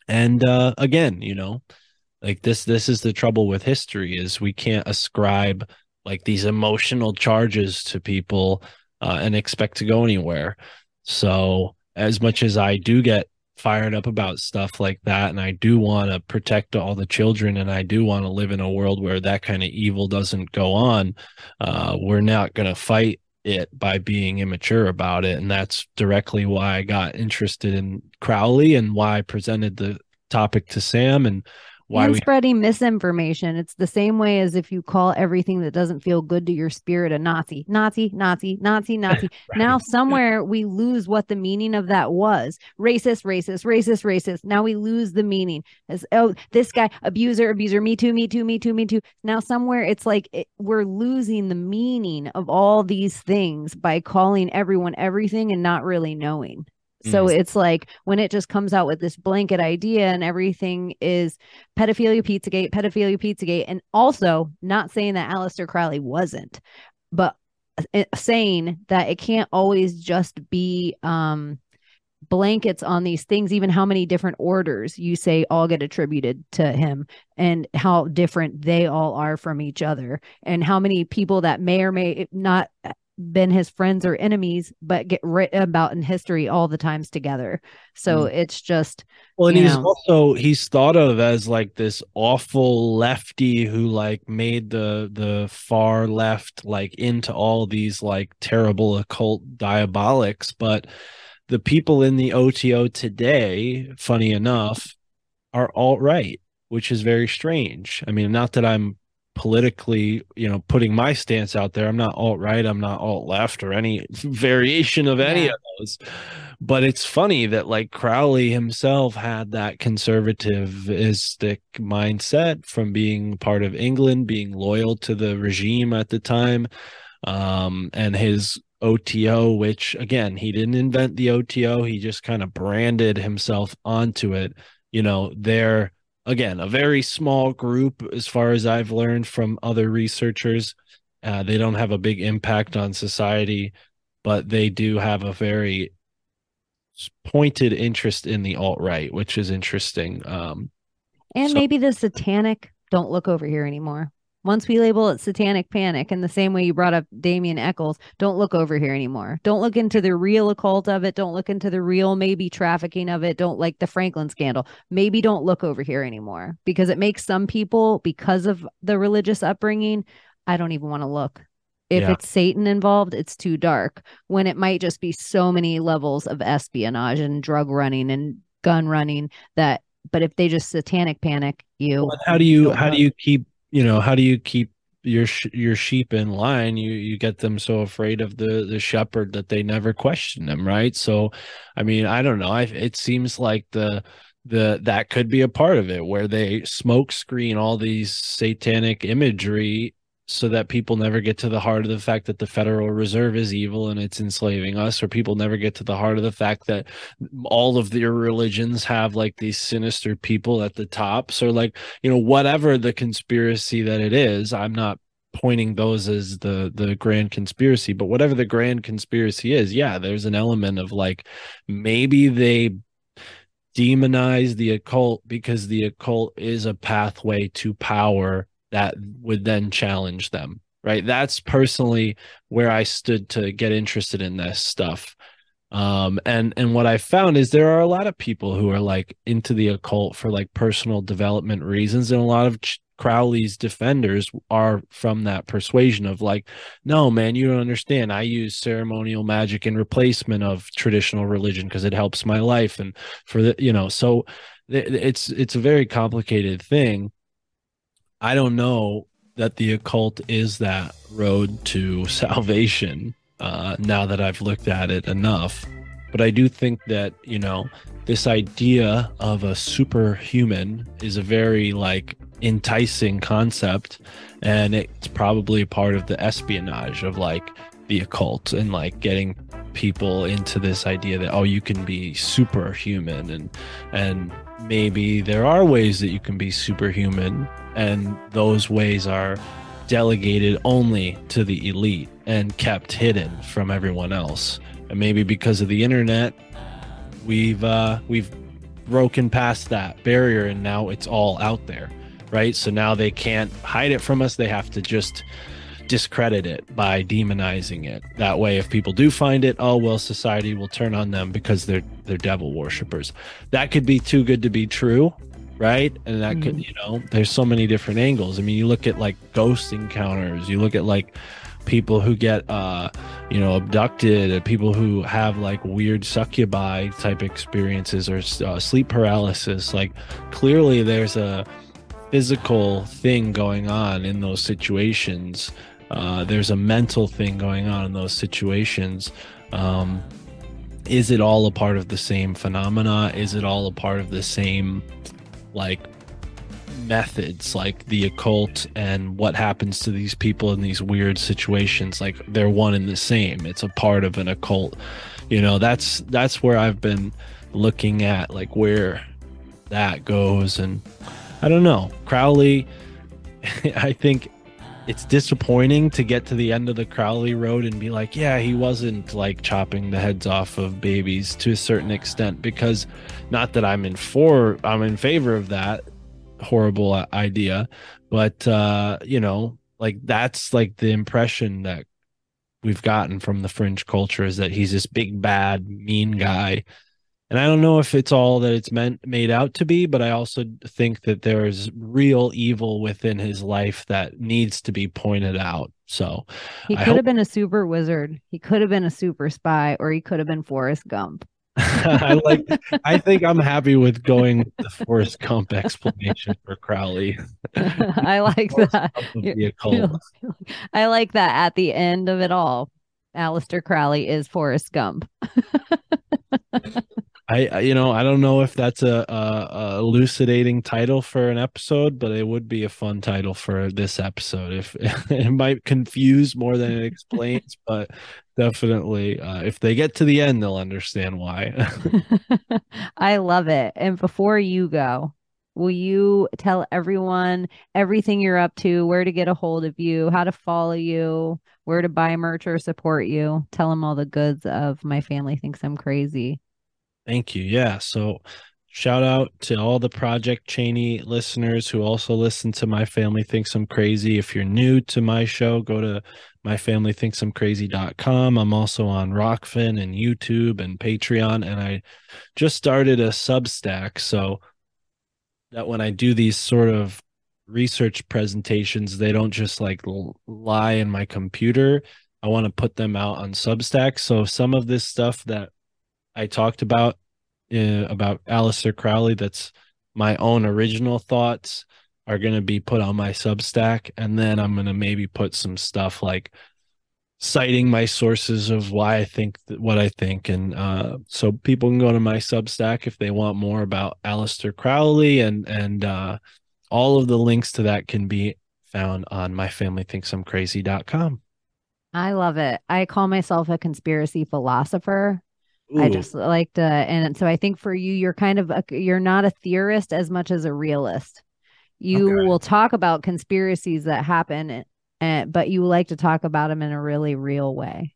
and uh, again you know like this this is the trouble with history is we can't ascribe like these emotional charges to people uh, and expect to go anywhere so as much as i do get fired up about stuff like that and i do want to protect all the children and i do want to live in a world where that kind of evil doesn't go on uh, we're not going to fight it by being immature about it. And that's directly why I got interested in Crowley and why I presented the topic to Sam and why
and
we
spreading misinformation. It's the same way as if you call everything that doesn't feel good to your spirit a Nazi, Nazi, Nazi, Nazi, *laughs* Nazi. right. Now somewhere we lose what the meaning of that was. Racist, racist, racist, racist. Now we lose the meaning. As oh, this guy abuser, abuser, me too, me too, me too, me too. Now somewhere it's like it, we're losing the meaning of all these things by calling everyone everything and not really knowing. So mm. it's like when it just comes out with this blanket idea and everything is pedophilia Pizzagate, pedophilia Pizzagate, and also not saying that Aleister Crowley wasn't, but uh, saying that it can't always just be um blankets on these things even how many different orders you say all get attributed to him and how different they all are from each other and how many people that may or may not been his friends or enemies, but get written about in history all the times together. So mm. it's just
well, and he's know. also he's thought of as like this awful lefty who like made the the far left like into all these like terrible occult diabolics, but the people in the OTO today, funny enough, are all right, which is very strange. I mean, not that I'm politically, you know, putting my stance out there. I'm not alt right, I'm not alt left or any *laughs* variation of any yeah. of those. But it's funny that like Crowley himself had that conservatistic mindset from being part of England, being loyal to the regime at the time. Um, and his OTO, which again, he didn't invent the OTO, he just kind of branded himself onto it. You know, they're again, a very small group as far as I've learned from other researchers. Uh, they don't have a big impact on society, but they do have a very pointed interest in the alt right, which is interesting. Um,
and so- maybe the satanic don't look over here anymore. Once we label it satanic panic, in the same way you brought up Damien Echols, don't look over here anymore. Don't look into the real occult of it. Don't look into the real maybe trafficking of it. Don't like the Franklin scandal. Maybe don't look over here anymore because it makes some people, because of the religious upbringing, I don't even want to look. If yeah. it's Satan involved, it's too dark. When it might just be so many levels of espionage and drug running and gun running that but if they just satanic panic you
how do you how do you keep you know how do you keep your your sheep in line? You you get them so afraid of the the shepherd that they never question them right? So i mean i don't know. I, it seems like the the that could be a part of it where they smoke screen all these satanic imagery so that people never get to the heart of the fact that the Federal Reserve is evil and it's enslaving us, or people never get to the heart of the fact that all of their religions have like these sinister people at the top. So, like, you know, whatever the conspiracy that it is, I'm not pointing those as the the grand conspiracy but whatever the grand conspiracy is yeah there's an element of like maybe they demonize the occult because the occult is a pathway to power that would then challenge them right? That's personally where i stood to get interested in this stuff. Um and and what i found is there are a lot of people who are like into the occult for like personal development reasons and a lot of Ch- crowley's defenders are from that persuasion of like no man you don't understand. I use ceremonial magic in replacement of traditional religion because it helps my life and for the you know so it's it's a very complicated thing i don't know that the occult is that road to *laughs* salvation uh, now that I've looked at it enough. But I do think that, you know, this idea of a superhuman is a very like enticing concept. And it's probably part of the espionage of like the occult and like getting people into this idea that, oh, you can be superhuman and, and, maybe there are ways that you can be superhuman and those ways are delegated only to the elite and kept hidden from everyone else. And maybe because of the internet, we've uh, we've broken past that barrier, and now it's all out there, right? So now they can't hide it from us; they have to just discredit it by demonizing it. That way, if people do find it, oh well, society will turn on them because they're they're devil worshippers. That could be too good to be true, right? And that mm-hmm. could, you know, there's so many different angles. I mean, you look at like ghost encounters, you look at like people who get uh you know abducted people who have like weird succubi type experiences or uh, sleep paralysis like clearly there's a physical thing going on in those situations uh, there's a mental thing going on in those situations. Um, is it all a part of the same phenomena? Is it all a part of the same like methods like the occult and what happens to these people in these weird situations? Like they're one and the same. It's a part of an occult. You know that's that's where i've been looking at like where that goes. And i don't know. Crowley *laughs* i think it's disappointing to get to the end of the crowley road and be like yeah he wasn't like chopping the heads off of babies to a certain extent because not that i'm in for i'm in favor of that horrible idea but uh you know like that's like the impression that we've gotten from the fringe culture is that he's this big bad mean guy and i don't know if it's all that it's meant made out to be but i also think that there's real evil within his life that needs to be pointed out so
he could have been a super wizard he could have been a super spy or he could have been forrest gump *laughs*
I like. I think I'm happy with going with the Forrest Gump explanation for Crowley. *laughs*
I like that. *laughs* I like that. At the end of it all, Aleister Crowley is Forrest Gump.
I, you know, I don't know if that's a, a, a, elucidating title for an episode, but it would be a fun title for this episode. If *laughs* it might confuse more than it explains, *laughs* but definitely, uh, if they get to the end, they'll understand why. *laughs*
I love it. And before you go, will you tell everyone everything you're up to, where to get a hold of you, how to follow you, where to buy merch or support you? Tell them all the goods of my family thinks I'm crazy.
Thank you. Yeah. So shout out to all the Project Chaney listeners who also listen to My Family Thinks I'm Crazy. If you're new to my show, go to myfamilythinksimcrazy.com. I'm also on Rokfin and YouTube and Patreon. And I just started a Substack. So that when I do these sort of research presentations, they don't just like lie in my computer. I want to put them out on Substack. So some of this stuff that I talked about uh, about Aleister Crowley that's my own original thoughts are going to be put on my Substack and then I'm going to maybe put some stuff like citing my sources of why I think that, what I think and uh, so people can go to my Substack if they want more about Aleister Crowley and and uh, all of the links to that can be found on myfamilythinksimcrazy.com.
I love it. I call myself a conspiracy philosopher Ooh. I just like to, uh, and so I think for you, you're kind of a, you're not a theorist as much as a realist. You okay. will talk about conspiracies that happen, and but you like to talk about them in a really real way.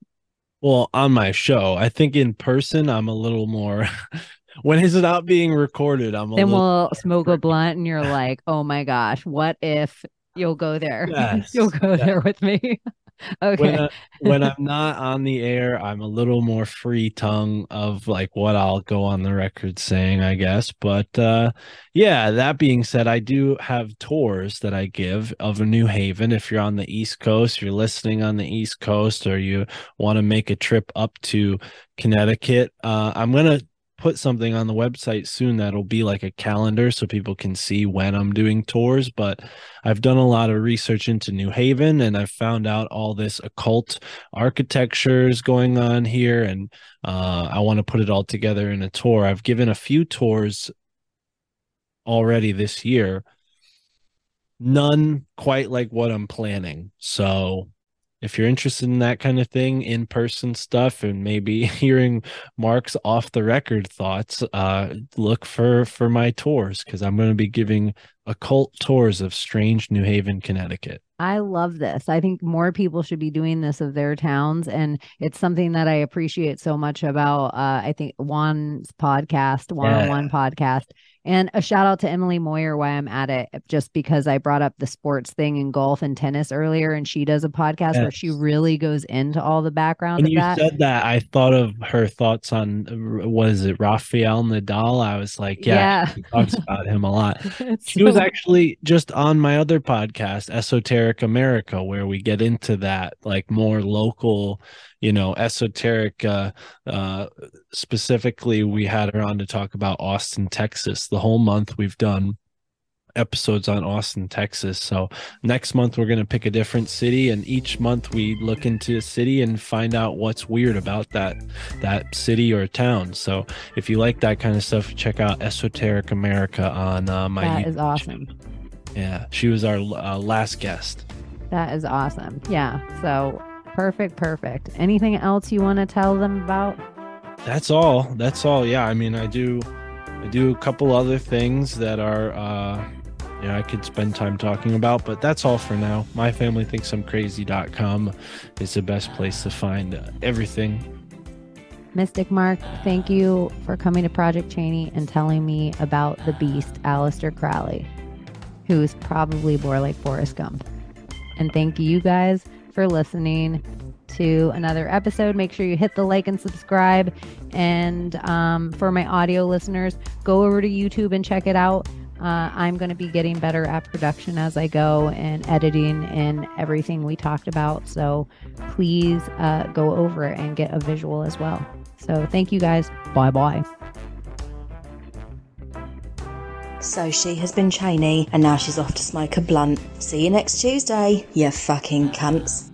Well, on my show, I think in person, I'm a little more. *laughs* when it's not being recorded, I'm.
then we'll smoke a blunt, and you're like, "Oh my gosh, what if you'll go there? *laughs* Yes, you'll go yes. there with me." *laughs* okay.
when, I, when I'm not on the air, I'm a little more free tongue of like what I'll go on the record saying, I guess. But uh, yeah, that being said, I do have tours that I give of New Haven. If you're on the East Coast, you're listening on the East Coast, or you want to make a trip up to Connecticut, uh, I'm gonna put something on the website soon that'll be like a calendar so people can see when I'm doing tours. But I've done a lot of research into New Haven and I've found out all this occult architecture is going on here. And uh, I want to put it all together in a tour. I've given a few tours already this year, none quite like what I'm planning. So if you're interested in that kind of thing, in person stuff, and maybe *laughs* hearing Mark's off the record thoughts, uh, look for for my tours because I'm going to be giving occult tours of strange New Haven, Connecticut.
I love this. I think more people should be doing this of their towns. And it's something that I appreciate so much about, uh, I think, Juan's podcast, one on one podcast and a shout out to Emily Moyer why I'm at it, just because I brought up the sports thing in golf and tennis earlier, and she does a podcast yes. where she really goes into all the background.
When you
that.
said that, I thought of her thoughts on what is it, Rafael Nadal. I was like, yeah, yeah. she talks *laughs* about him a lot. she so... was actually just on my other podcast, Esoteric America, where we get into that like more local you know esoteric uh uh specifically we had her on to talk about austin texas. The whole month we've done episodes on austin texas. So next month we're going to pick a different city and each month we look into a city and find out what's weird about that that city or town. So if you like that kind of stuff check out esoteric america on uh, my
that YouTube is awesome.
Channel. yeah she was our uh, last guest.
That is awesome. Yeah so Perfect, perfect. Anything else you want to tell them about?
That's all. That's all. Yeah, I mean, I do I do a couple other things that are uh yeah, I could spend time talking about, but that's all for now. My family thinks I'm crazy.com is the best place to find everything.
Mystic Mark, thank you for coming to Project Chaney and telling me about the beast, Aleister Crowley, who is probably more like Forrest Gump. And thank you guys for listening to another episode. Make sure you hit the like and subscribe. And um, for my audio listeners, go over to YouTube and check it out. Uh, I'm going to be getting better at production as I go and editing and everything we talked about. So please uh, go over and get a visual as well. So thank you guys. Bye bye.
So she has been Chaney and now she's off to smoke a blunt. See you next Tuesday, you fucking cunts.